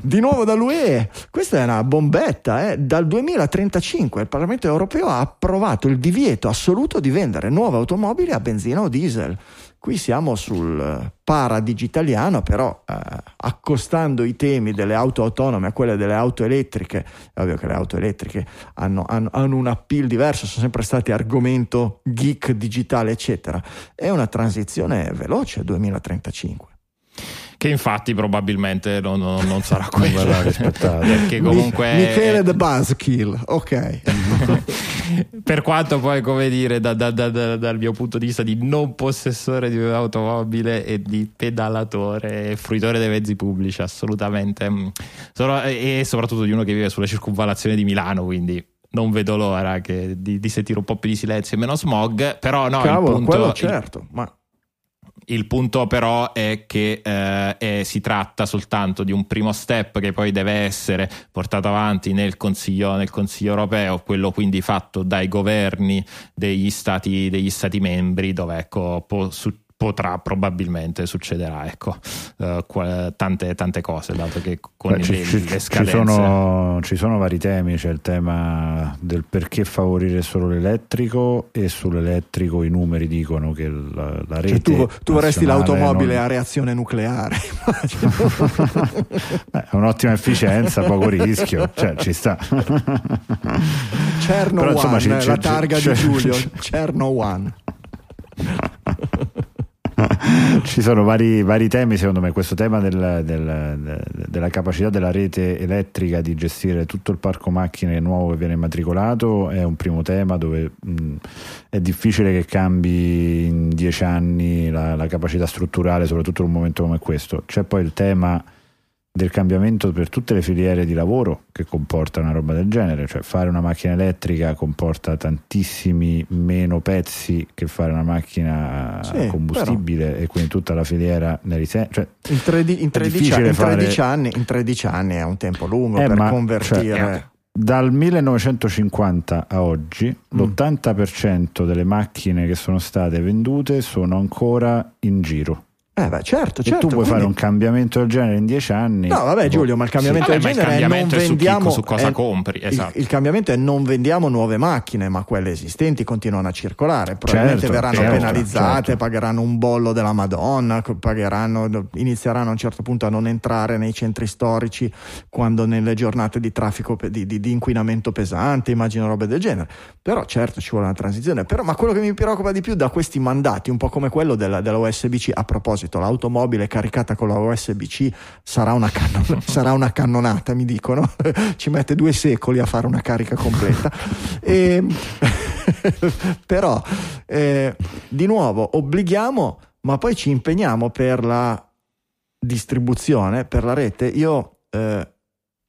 Di nuovo dall'UE, questa è una bombetta, eh. dal 2035 il Parlamento europeo ha approvato il divieto assoluto di vendere nuove automobili a benzina o diesel. Qui siamo sul paradigitaliano, però eh, accostando i temi delle auto autonome a quelle delle auto elettriche, è ovvio che le auto elettriche hanno, hanno- hanno un appeal diverso, sono sempre stati argomento geek digitale, eccetera. È una transizione veloce 2035. Che infatti probabilmente non, non- non sarà quello. verrà rispettato. Perché comunque. Mi- Michele The Buzzkill, ok. per quanto poi, come dire, da- da- da- da- dal mio punto di vista di non possessore di un'automobile e di pedalatore e fruitore dei mezzi pubblici, assolutamente. mm, sono- e soprattutto di uno che vive sulla circunvalazione di Milano, quindi. Non vedo l'ora che- di, di sentire un po' più di silenzio e meno smog. Però, no, Cavolo, il punto, certo, ma il punto però è che eh, è- si tratta soltanto di un primo step che poi deve essere portato avanti nel Consiglio, nel Consiglio europeo, quello quindi fatto dai governi degli stati, degli stati membri, dove ecco, po- su- potrà probabilmente succederà ecco, eh, qua- tante, tante cose, dato che con Beh, ci, le, ci- le ci scadenze. sono, ci sono vari temi, c'è il tema del perché favorire solo l'elettrico e sull'elettrico i numeri dicono che la, la rete... cioè, tu, tu vorresti l'automobile non- a reazione nucleare. Beh, è un'ottima efficienza, poco rischio, cioè ci sta. Cerno Però, insomma, One, ci- la ci- targa ci- di Giulio, ci- Cerno One. Ci sono vari, vari temi, secondo me, questo tema del- del- de- della capacità della rete elettrica di gestire tutto il parco macchine nuovo che viene immatricolato è un primo tema dove mh, è difficile che cambi in dieci anni la, la capacità strutturale, soprattutto in un momento come questo. C'è poi il tema del cambiamento per tutte le filiere di lavoro che comporta una roba del genere, cioè fare una macchina elettrica comporta tantissimi meno pezzi che fare una macchina Sì, a combustibile e quindi tutta la filiera ne risente. Cioè, In, tredi- in È 13, difficile in 13 fare- anni, in 13 anni è un tempo lungo Eh, per ma- convertire. cioè, dal 1950 a oggi Mm. l'80% delle macchine che sono state vendute sono ancora in giro. Eh beh, certo, e certo. tu puoi quindi- fare un cambiamento del genere in dieci anni. No, vabbè, boh, Giulio, ma il cambiamento Vabbè, del ma il genere è non cambiamento è su chi- vendiamo su cosa è- compri, il- esatto. Il, cambiamento è non vendiamo nuove macchine, ma quelle esistenti continuano a circolare. Probabilmente Certo, verranno certo, penalizzate, certo. pagheranno un bollo della Madonna, inizieranno a un certo punto a non entrare nei centri storici quando nelle giornate di traffico di, di- di inquinamento pesante, immagino robe del genere. Però certo ci vuole una transizione. Però, ma quello che mi preoccupa di più da questi mandati, un po' come quello della, della USB-C, a proposito, l'automobile caricata con la USB-C sarà una, cannon- sarà una cannonata, mi dicono. Ci mette due secoli a fare una carica completa. E- però, eh, di nuovo, obblighiamo, ma poi ci impegniamo per la distribuzione, per la rete. Io eh,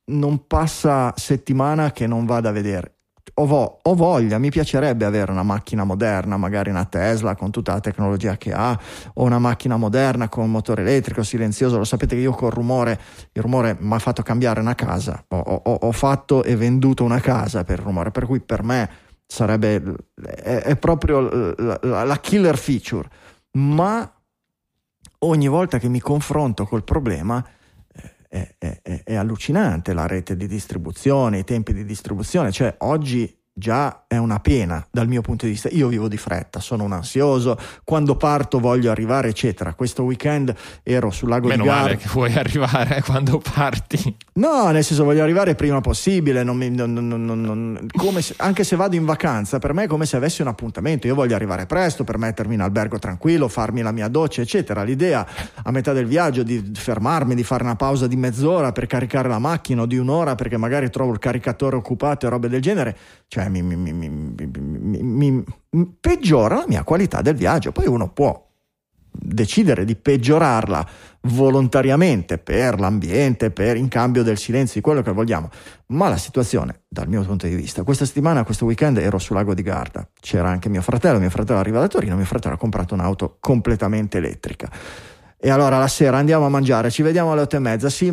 non passa settimana che non vada a vedere. Ho, vo- ho voglia, mi piacerebbe avere una macchina moderna, magari una Tesla con tutta la tecnologia che ha, o una macchina moderna con motore elettrico silenzioso. Lo sapete che io col rumore, il rumore mi ha fatto cambiare una casa. Ho, ho- ho fatto e venduto una casa per il rumore, per cui per me sarebbe è, è proprio la, la- la killer feature. Ma ogni volta che mi confronto col problema è, è- è allucinante la rete di distribuzione, i tempi di distribuzione, cioè oggi già è una pena dal mio punto di vista. Io vivo di fretta, sono un ansioso, quando parto voglio arrivare, eccetera. Questo weekend ero sul lago Meno di Garda. male che vuoi arrivare quando parti. No, nel senso voglio arrivare prima possibile, non mi- non- non- se- anche se vado in vacanza, per me è come se avessi un appuntamento, io voglio arrivare presto per mettermi in albergo tranquillo, farmi la mia doccia, eccetera. L'idea a metà del viaggio di fermarmi, di fare una pausa di mezz'ora per caricare la macchina o di un'ora perché magari trovo il caricatore occupato e robe del genere, cioè mi, mi- mi- mi- peggiora la mia qualità del viaggio. Poi uno può decidere di peggiorarla volontariamente per l'ambiente, per in cambio del silenzio, di quello che vogliamo. Ma la situazione, dal mio punto di vista, questa settimana, questo weekend ero sul lago di Garda, c'era anche mio fratello, mio fratello arriva da Torino, mio fratello ha comprato un'auto completamente elettrica. E allora la sera andiamo a mangiare, ci vediamo alle otto e mezza, sì,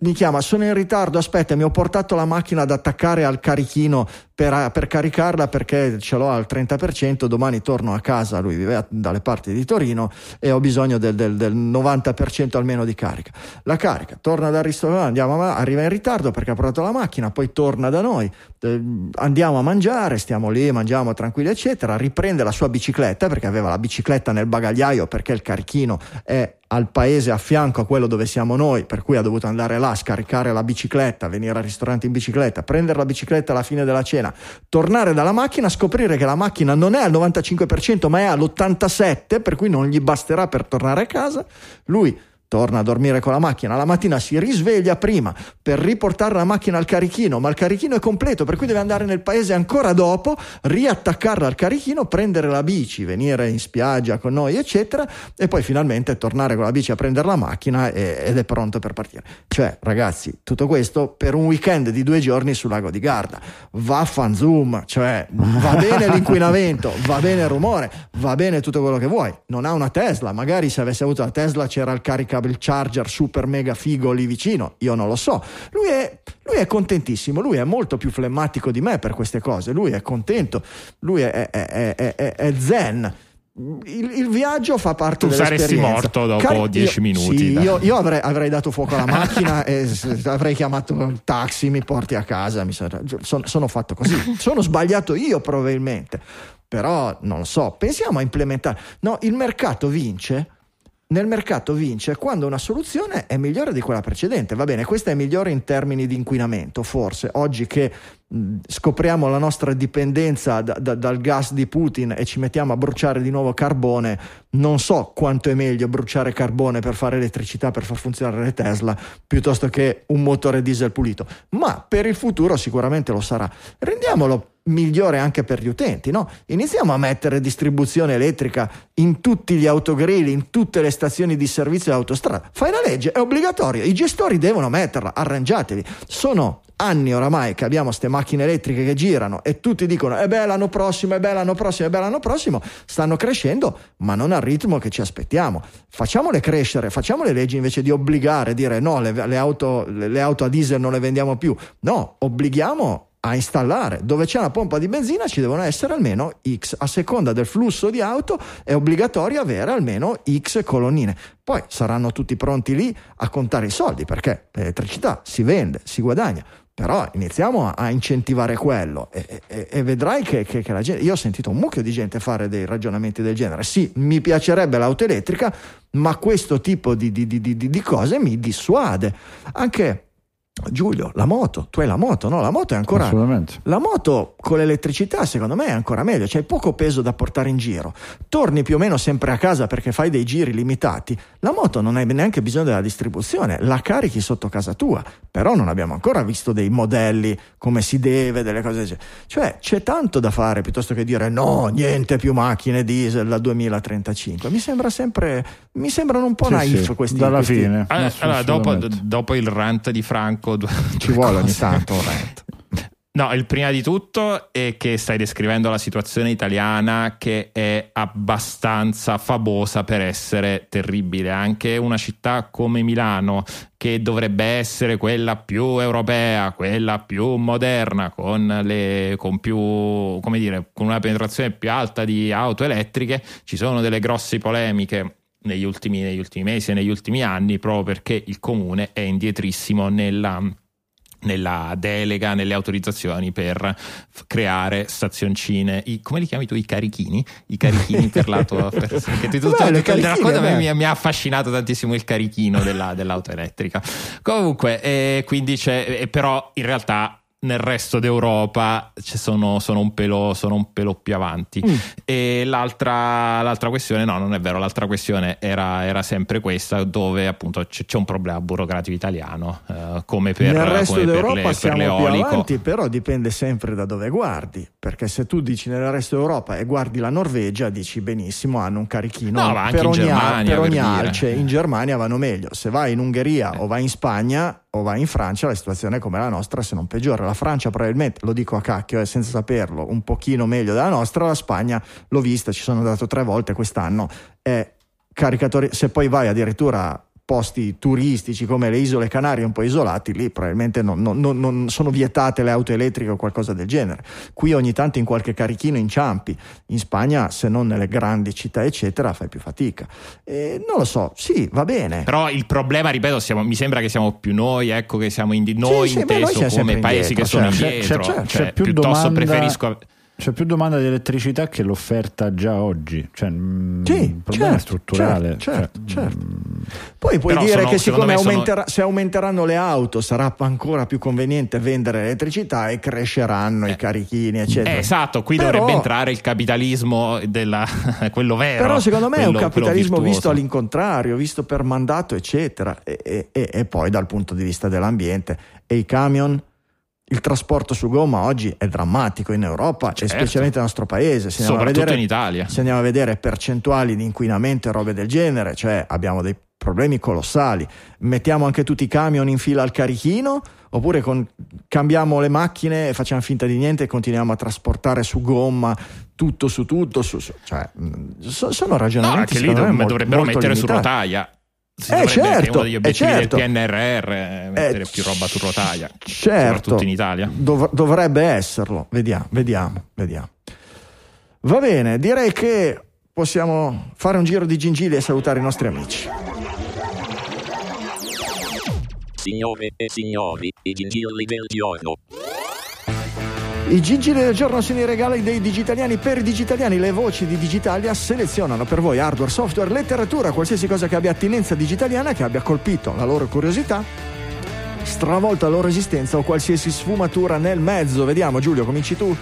mi chiama, sono in ritardo, aspetta, mi ho portato la macchina ad attaccare al carichino per, per, caricarla perché ce l'ho al 30%, domani torno a casa, lui vive dalle parti di Torino e ho bisogno del, del, del 90% almeno di carica. La carica, torna dal ristorante, andiamo arriva in ritardo perché ha portato la macchina, poi torna da noi, eh, andiamo a mangiare, stiamo lì, mangiamo tranquilli eccetera, riprende la sua bicicletta perché aveva la bicicletta nel bagagliaio perché il carichino è al paese a fianco a quello dove siamo noi, per cui ha dovuto andare là, scaricare la bicicletta, venire al ristorante in bicicletta, prendere la bicicletta alla fine della cena, tornare dalla macchina, scoprire che la macchina non è al 95% ma è all'87%, per cui non gli basterà per tornare a casa. Lui torna a dormire con la macchina, la mattina si risveglia prima per riportare la macchina al carichino, ma il carichino è completo, per cui deve andare nel paese ancora dopo, riattaccarla al carichino, prendere la bici, venire in spiaggia con noi, eccetera, e poi finalmente tornare con la bici a prendere la macchina e, ed è pronto per partire. Cioè, ragazzi, tutto questo per un weekend di due giorni sul lago di Garda. Va fan zoom, cioè va bene l'inquinamento, va bene il rumore, va bene tutto quello che vuoi. Non ha una Tesla, magari se avesse avuto la Tesla c'era il carica il charger super mega figo lì vicino, io non lo so. Lui è, lui è contentissimo, lui è molto più flemmatico di me per queste cose, lui è contento, lui è, è, è, zen. Il, il, viaggio fa parte tu saresti morto dopo dieci minuti. Sì, io, io avrei, avrei, dato fuoco alla macchina e avrei chiamato un taxi, mi porti a casa. Sarà, sono, sono fatto così. sono sbagliato io probabilmente, però non lo so. Pensiamo a implementare. No, il mercato vince nel mercato vince quando una soluzione è migliore di quella precedente. Va bene, questa è migliore in termini di inquinamento, forse. Oggi che scopriamo la nostra dipendenza da, da, dal gas di Putin e ci mettiamo a bruciare di nuovo carbone, non so quanto è meglio bruciare carbone per fare elettricità, per far funzionare le Tesla, piuttosto che un motore diesel pulito. Ma per il futuro sicuramente lo sarà. Rendiamolo migliore anche per gli utenti. No? Iniziamo a mettere distribuzione elettrica in tutti gli autogrill, in tutte le stazioni di servizio dell'autostrada. Fai la legge, è obbligatorio, i gestori devono metterla, arrangiatevi. Sono anni oramai che abbiamo queste macchine elettriche che girano e tutti dicono è bello l'anno prossimo, è bello l'anno prossimo, è bello l'anno prossimo, stanno crescendo ma non al ritmo che ci aspettiamo. Facciamole crescere, facciamo le leggi invece di obbligare, dire no, le, le, auto, le, le auto a diesel non le vendiamo più, no, obblighiamo a installare. Dove c'è una pompa di benzina ci devono essere almeno X. A seconda del flusso di auto è obbligatorio avere almeno X colonnine. Poi saranno tutti pronti lì a contare i soldi perché l'elettricità si vende, si guadagna. Però iniziamo a, incentivare quello e, e, e vedrai che, che, che, la gente. Io ho sentito un mucchio di gente fare dei ragionamenti del genere. Sì, mi piacerebbe l'auto elettrica, ma questo tipo di, di, di, di cose mi dissuade. Anche Giulio, la moto, tu hai la moto, no? La moto è ancora. Assolutamente. La moto con l'elettricità, secondo me, è ancora meglio. C'hai poco peso da portare in giro. Torni più o meno sempre a casa perché fai dei giri limitati. La moto non hai neanche bisogno della distribuzione, la carichi sotto casa tua. Però non abbiamo ancora visto dei modelli come si deve, delle cose. Cioè, c'è tanto da fare piuttosto che dire no, niente più macchine diesel al 2035. Mi sembra sempre. Mi sembrano un po' sì, naif sì, questi. Dalla questi... fine. Allora, allora dopo, dopo il rant di Franco ecco ci vuole ogni tanto rant. No, il prima di tutto è che stai descrivendo la situazione italiana che è abbastanza famosa per essere terribile. Anche una città come Milano, che dovrebbe essere quella più europea, quella più moderna, con, le, con, più, come dire, con una penetrazione più alta di auto elettriche, ci sono delle grosse polemiche negli ultimi, negli ultimi mesi e negli ultimi anni proprio perché il comune è indietrissimo nella nella delega, nelle autorizzazioni per f- creare stazioncine, I, come li chiami tu? I carichini? I carichini per l'auto. Per, perché tutto, Beh, tutto, racconto mi, mi, ha affascinato tantissimo il carichino della, dell'auto elettrica. Comunque, eh, quindi c'è, eh, però in realtà nel resto d'Europa sono, sono, un pelo, sono, un pelo, più avanti. Mm. E l'altra, l'altra, questione, no, non è vero, l'altra questione era, era sempre questa, dove appunto c'è, c'è un problema burocratico italiano, eh, come per Nel resto come d'Europa per le, siamo per più avanti, però dipende sempre da dove guardi perché se tu dici nel resto d'Europa e guardi la Norvegia, dici benissimo, hanno un carichino No, per ogni, Germania, per per ogni dire. alce. In Germania vanno meglio. Se vai in Ungheria Eh. o vai in Spagna o vai in Francia, la situazione è come la nostra, se non peggiore. La Francia probabilmente, lo dico a cacchio e senza saperlo, un pochino meglio della nostra. La Spagna l'ho vista, ci sono andato tre volte quest'anno. È caricatori, se poi vai addirittura posti turistici come le isole Canarie un po' isolati, lì probabilmente non, non- non- sono vietate le auto elettriche o qualcosa del genere. Qui ogni tanto in qualche carichino inciampi, in Spagna se non nelle grandi città eccetera fai più fatica. E non lo so, sì, va bene. Però il problema, ripeto, siamo- mi sembra che siamo più noi, ecco che siamo indi- noi sì, beh, noi inteso siamo sempre come paesi indietro, che sono cioè, indietro. c'è- c'è- cioè, c'è più piuttosto domanda- preferisco. C'è più domanda di elettricità che l'offerta già oggi. Cioè, mm, Sì, il problema certo, è strutturale. certo, Cioè, certo. mm, Poi puoi Però dire sono- che siccome me sono- aumenterà- se aumenteranno le auto sarà ancora più conveniente vendere elettricità e cresceranno i carichini, eccetera. Eh, esatto, qui Però- dovrebbe entrare il capitalismo della, quello vero. Però secondo me è un quello- quello capitalismo visto all'incontrario, visto per mandato, eccetera. E- e- e poi dal punto di vista dell'ambiente. E i camion, il trasporto su gomma oggi è drammatico in Europa Certo. e specialmente nel nostro paese. Se Soprattutto vedere, in Italia. se andiamo a vedere percentuali di inquinamento e robe del genere, cioè abbiamo dei problemi colossali. Mettiamo anche tutti i camion in fila al carichino oppure con- cambiamo le macchine e facciamo finta di niente e continuiamo a trasportare su gomma tutto su tutto. su- su- cioè, mh, so- sono No, ragionamenti anche lì secondo me, dov- molto- molto molto mettere su limitati. rotaia. Si Eh, certo, uno degli eh, obiettivi certo. del PNRR, eh, mettere Eh, più roba su rotaia. Certo, Soprattutto in Italia. Dov- dovrebbe esserlo. Vediamo, vediamo, vediamo. Va bene, direi che possiamo fare un giro di gingilli e salutare i nostri amici. Signore e signori, i gingilli del giorno. I gingilli del giorno sono i regali dei digitaliani per i digitaliani. Le voci di Digitalia selezionano per voi hardware, software, letteratura, qualsiasi cosa che abbia attinenza digitaliana, che abbia colpito la loro curiosità, stravolta la loro esistenza o qualsiasi sfumatura nel mezzo. Vediamo, Giulio, cominci tu.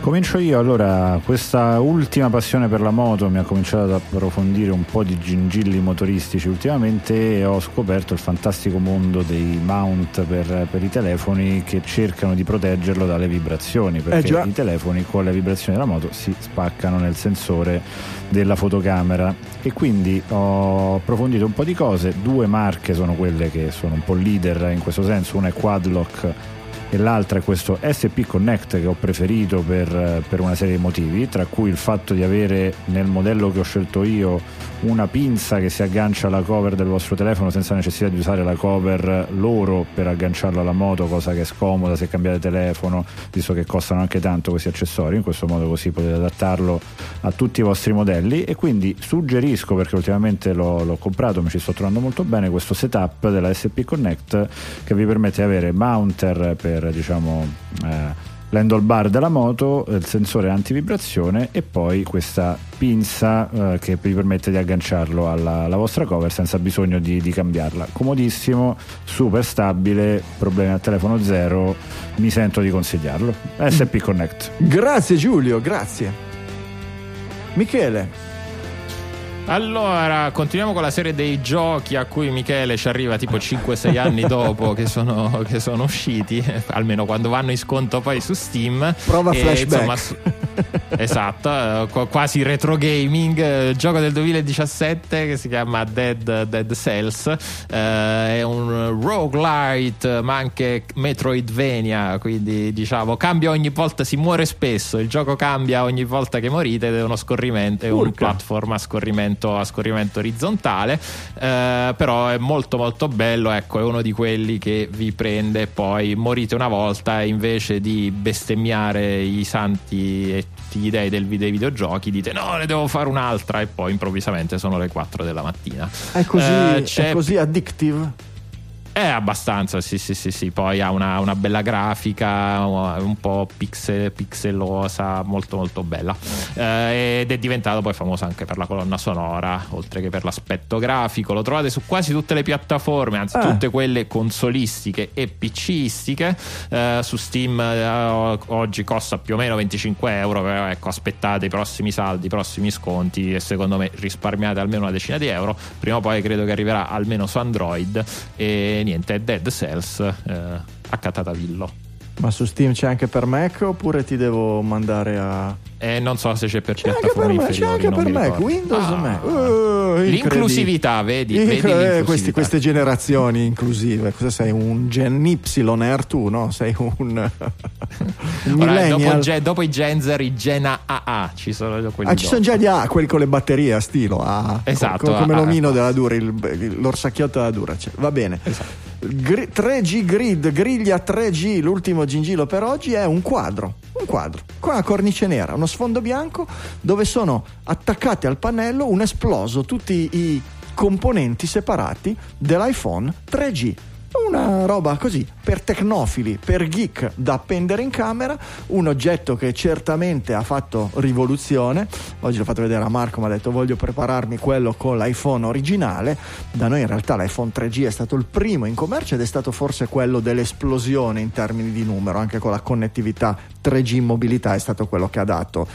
Comincio io, allora, questa ultima passione per la moto mi ha cominciato ad approfondire un po' di gingilli motoristici ultimamente e ho scoperto il fantastico mondo dei mount per, per i telefoni che cercano di proteggerlo dalle vibrazioni, perché già. i telefoni con le vibrazioni della moto si spaccano nel sensore della fotocamera. E quindi ho approfondito un po' di cose, due marche sono quelle che sono un po' leader in questo senso, una è Quadlock e l'altra è questo SP Connect che ho preferito per, per una serie di motivi, tra cui il fatto di avere nel modello che ho scelto io una pinza che si aggancia alla cover del vostro telefono senza necessità di usare la cover loro per agganciarlo alla moto, cosa che è scomoda se cambiate telefono, visto che costano anche tanto questi accessori, in questo modo così potete adattarlo a tutti i vostri modelli. E quindi suggerisco perché ultimamente l'ho, l'ho comprato, mi ci sto trovando molto bene questo setup della SP Connect che vi permette di avere mounter per diciamo eh, l'handlebar della moto, il sensore antivibrazione e poi questa pinza eh, che vi permette di agganciarlo alla, alla vostra cover senza bisogno di, di cambiarla. Comodissimo, super stabile, problemi al telefono zero, mi sento di consigliarlo. SP Connect. Grazie Giulio, grazie. Michele, Allora, continuiamo con la serie dei giochi a cui Michele ci arriva tipo 5-6 anni dopo che sono, che sono usciti, almeno quando vanno in sconto poi su Steam. prova E, flashback. insomma, su- esatto, eh, qu- quasi retro gaming, eh, gioco del 2017 che si chiama Dead, Dead Cells, eh, è un roguelite ma anche Metroidvania, quindi diciamo cambia ogni volta, si muore spesso, il gioco cambia ogni volta che morite ed è uno scorrimento, è un platform a scorrimento, a scorrimento orizzontale, eh, però è molto molto bello, ecco è uno di quelli che vi prende poi morite una volta e invece di bestemmiare i santi e gli dei del- dei videogiochi dite no ne devo fare un'altra e poi improvvisamente sono le 4 della mattina è così, Eh, è così addictive? È abbastanza, sì, sì, sì, sì. Poi ha una, una bella grafica, un po' pixel, pixelosa, molto, molto bella. Eh, ed è diventato poi famoso anche per la colonna sonora, oltre che per l'aspetto grafico. Lo trovate su quasi tutte le piattaforme, anzi, Ah. tutte quelle consolistiche e PCistiche. Eh, su Steam eh, oggi costa più o meno 25 euro. Però ecco, aspettate i prossimi saldi, i prossimi sconti, e secondo me risparmiate almeno una decina di euro. Prima o poi credo che arriverà almeno su Android. E niente, Dead Cells eh, a Catatavillo. Ma su Steam c'è anche per Mac oppure ti devo mandare a... Eh, non so se c'è per C'è anche piattaforme per, me, c'è anche per Mac, ricordo. Windows Ah. Mac. Uh, L'inclusività, vedi, vedi eh, l'inclusività. questi- queste generazioni inclusive. Cosa sei? Un Gen Y tu, no? Sei un, un Ora, dopo, Gen- dopo i Genzer, i Gen AA ci sono quelli Ah, ci sono già gli A, quelli con le batterie a stilo A. Esatto, co- come A, l'omino della Dura, il- l'orsacchiotto della Dura. cioè, va bene. Esatto. Gri- 3G Grid, griglia 3G, l'ultimo gingillo per oggi è un quadro. Un quadro con una cornice nera, uno sfondo bianco dove sono attaccati al pannello un esploso tutti i componenti separati dell'iPhone 3G. Una roba così per tecnofili, per geek da appendere in camera, un oggetto che certamente ha fatto rivoluzione. Oggi l'ho fatto vedere a Marco, mi ha detto voglio prepararmi quello con l'iPhone originale. Da noi in realtà l'iPhone 3G è stato il primo in commercio ed è stato forse quello dell'esplosione in termini di numero, anche con la connettività 3G in mobilità è stato quello che ha dato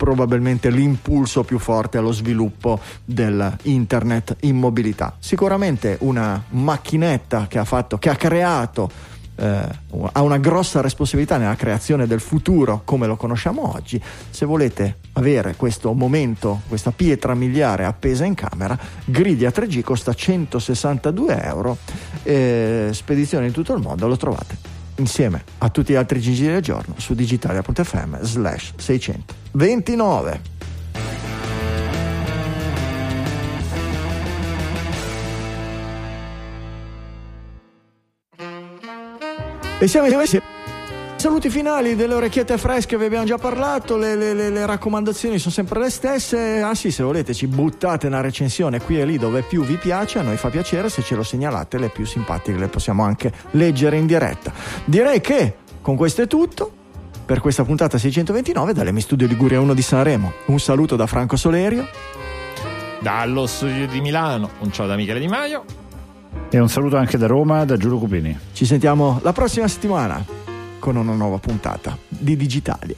probabilmente l'impulso più forte allo sviluppo dell'internet in mobilità. Sicuramente una macchinetta che ha fatto, che ha creato eh, ha una grossa responsabilità nella creazione del futuro come lo conosciamo oggi. Se volete avere questo momento, questa pietra miliare appesa in camera, Griglia 3G costa 162 euro, eh, spedizione in tutto il mondo, lo trovate insieme a tutti gli altri gigi del giorno su digitalia.fm slash 629. E siamo in Saluti finali delle orecchiette fresche, vi abbiamo già parlato, le, le- le- le raccomandazioni sono sempre le stesse. Ah sì, se volete ci buttate una recensione qui e lì dove più vi piace, a noi fa piacere, se ce lo segnalate le più simpatiche le possiamo anche leggere in diretta. Direi che con questo è tutto. Per questa puntata 629 dall'Emi Studio Liguria 1 di Sanremo. Un saluto da Franco Solerio. Dallo studio di Milano, un ciao da Michele Di Maio. E un saluto anche da Roma, da Giulio Cupini. Ci sentiamo la prossima settimana con una nuova puntata di Digitalia.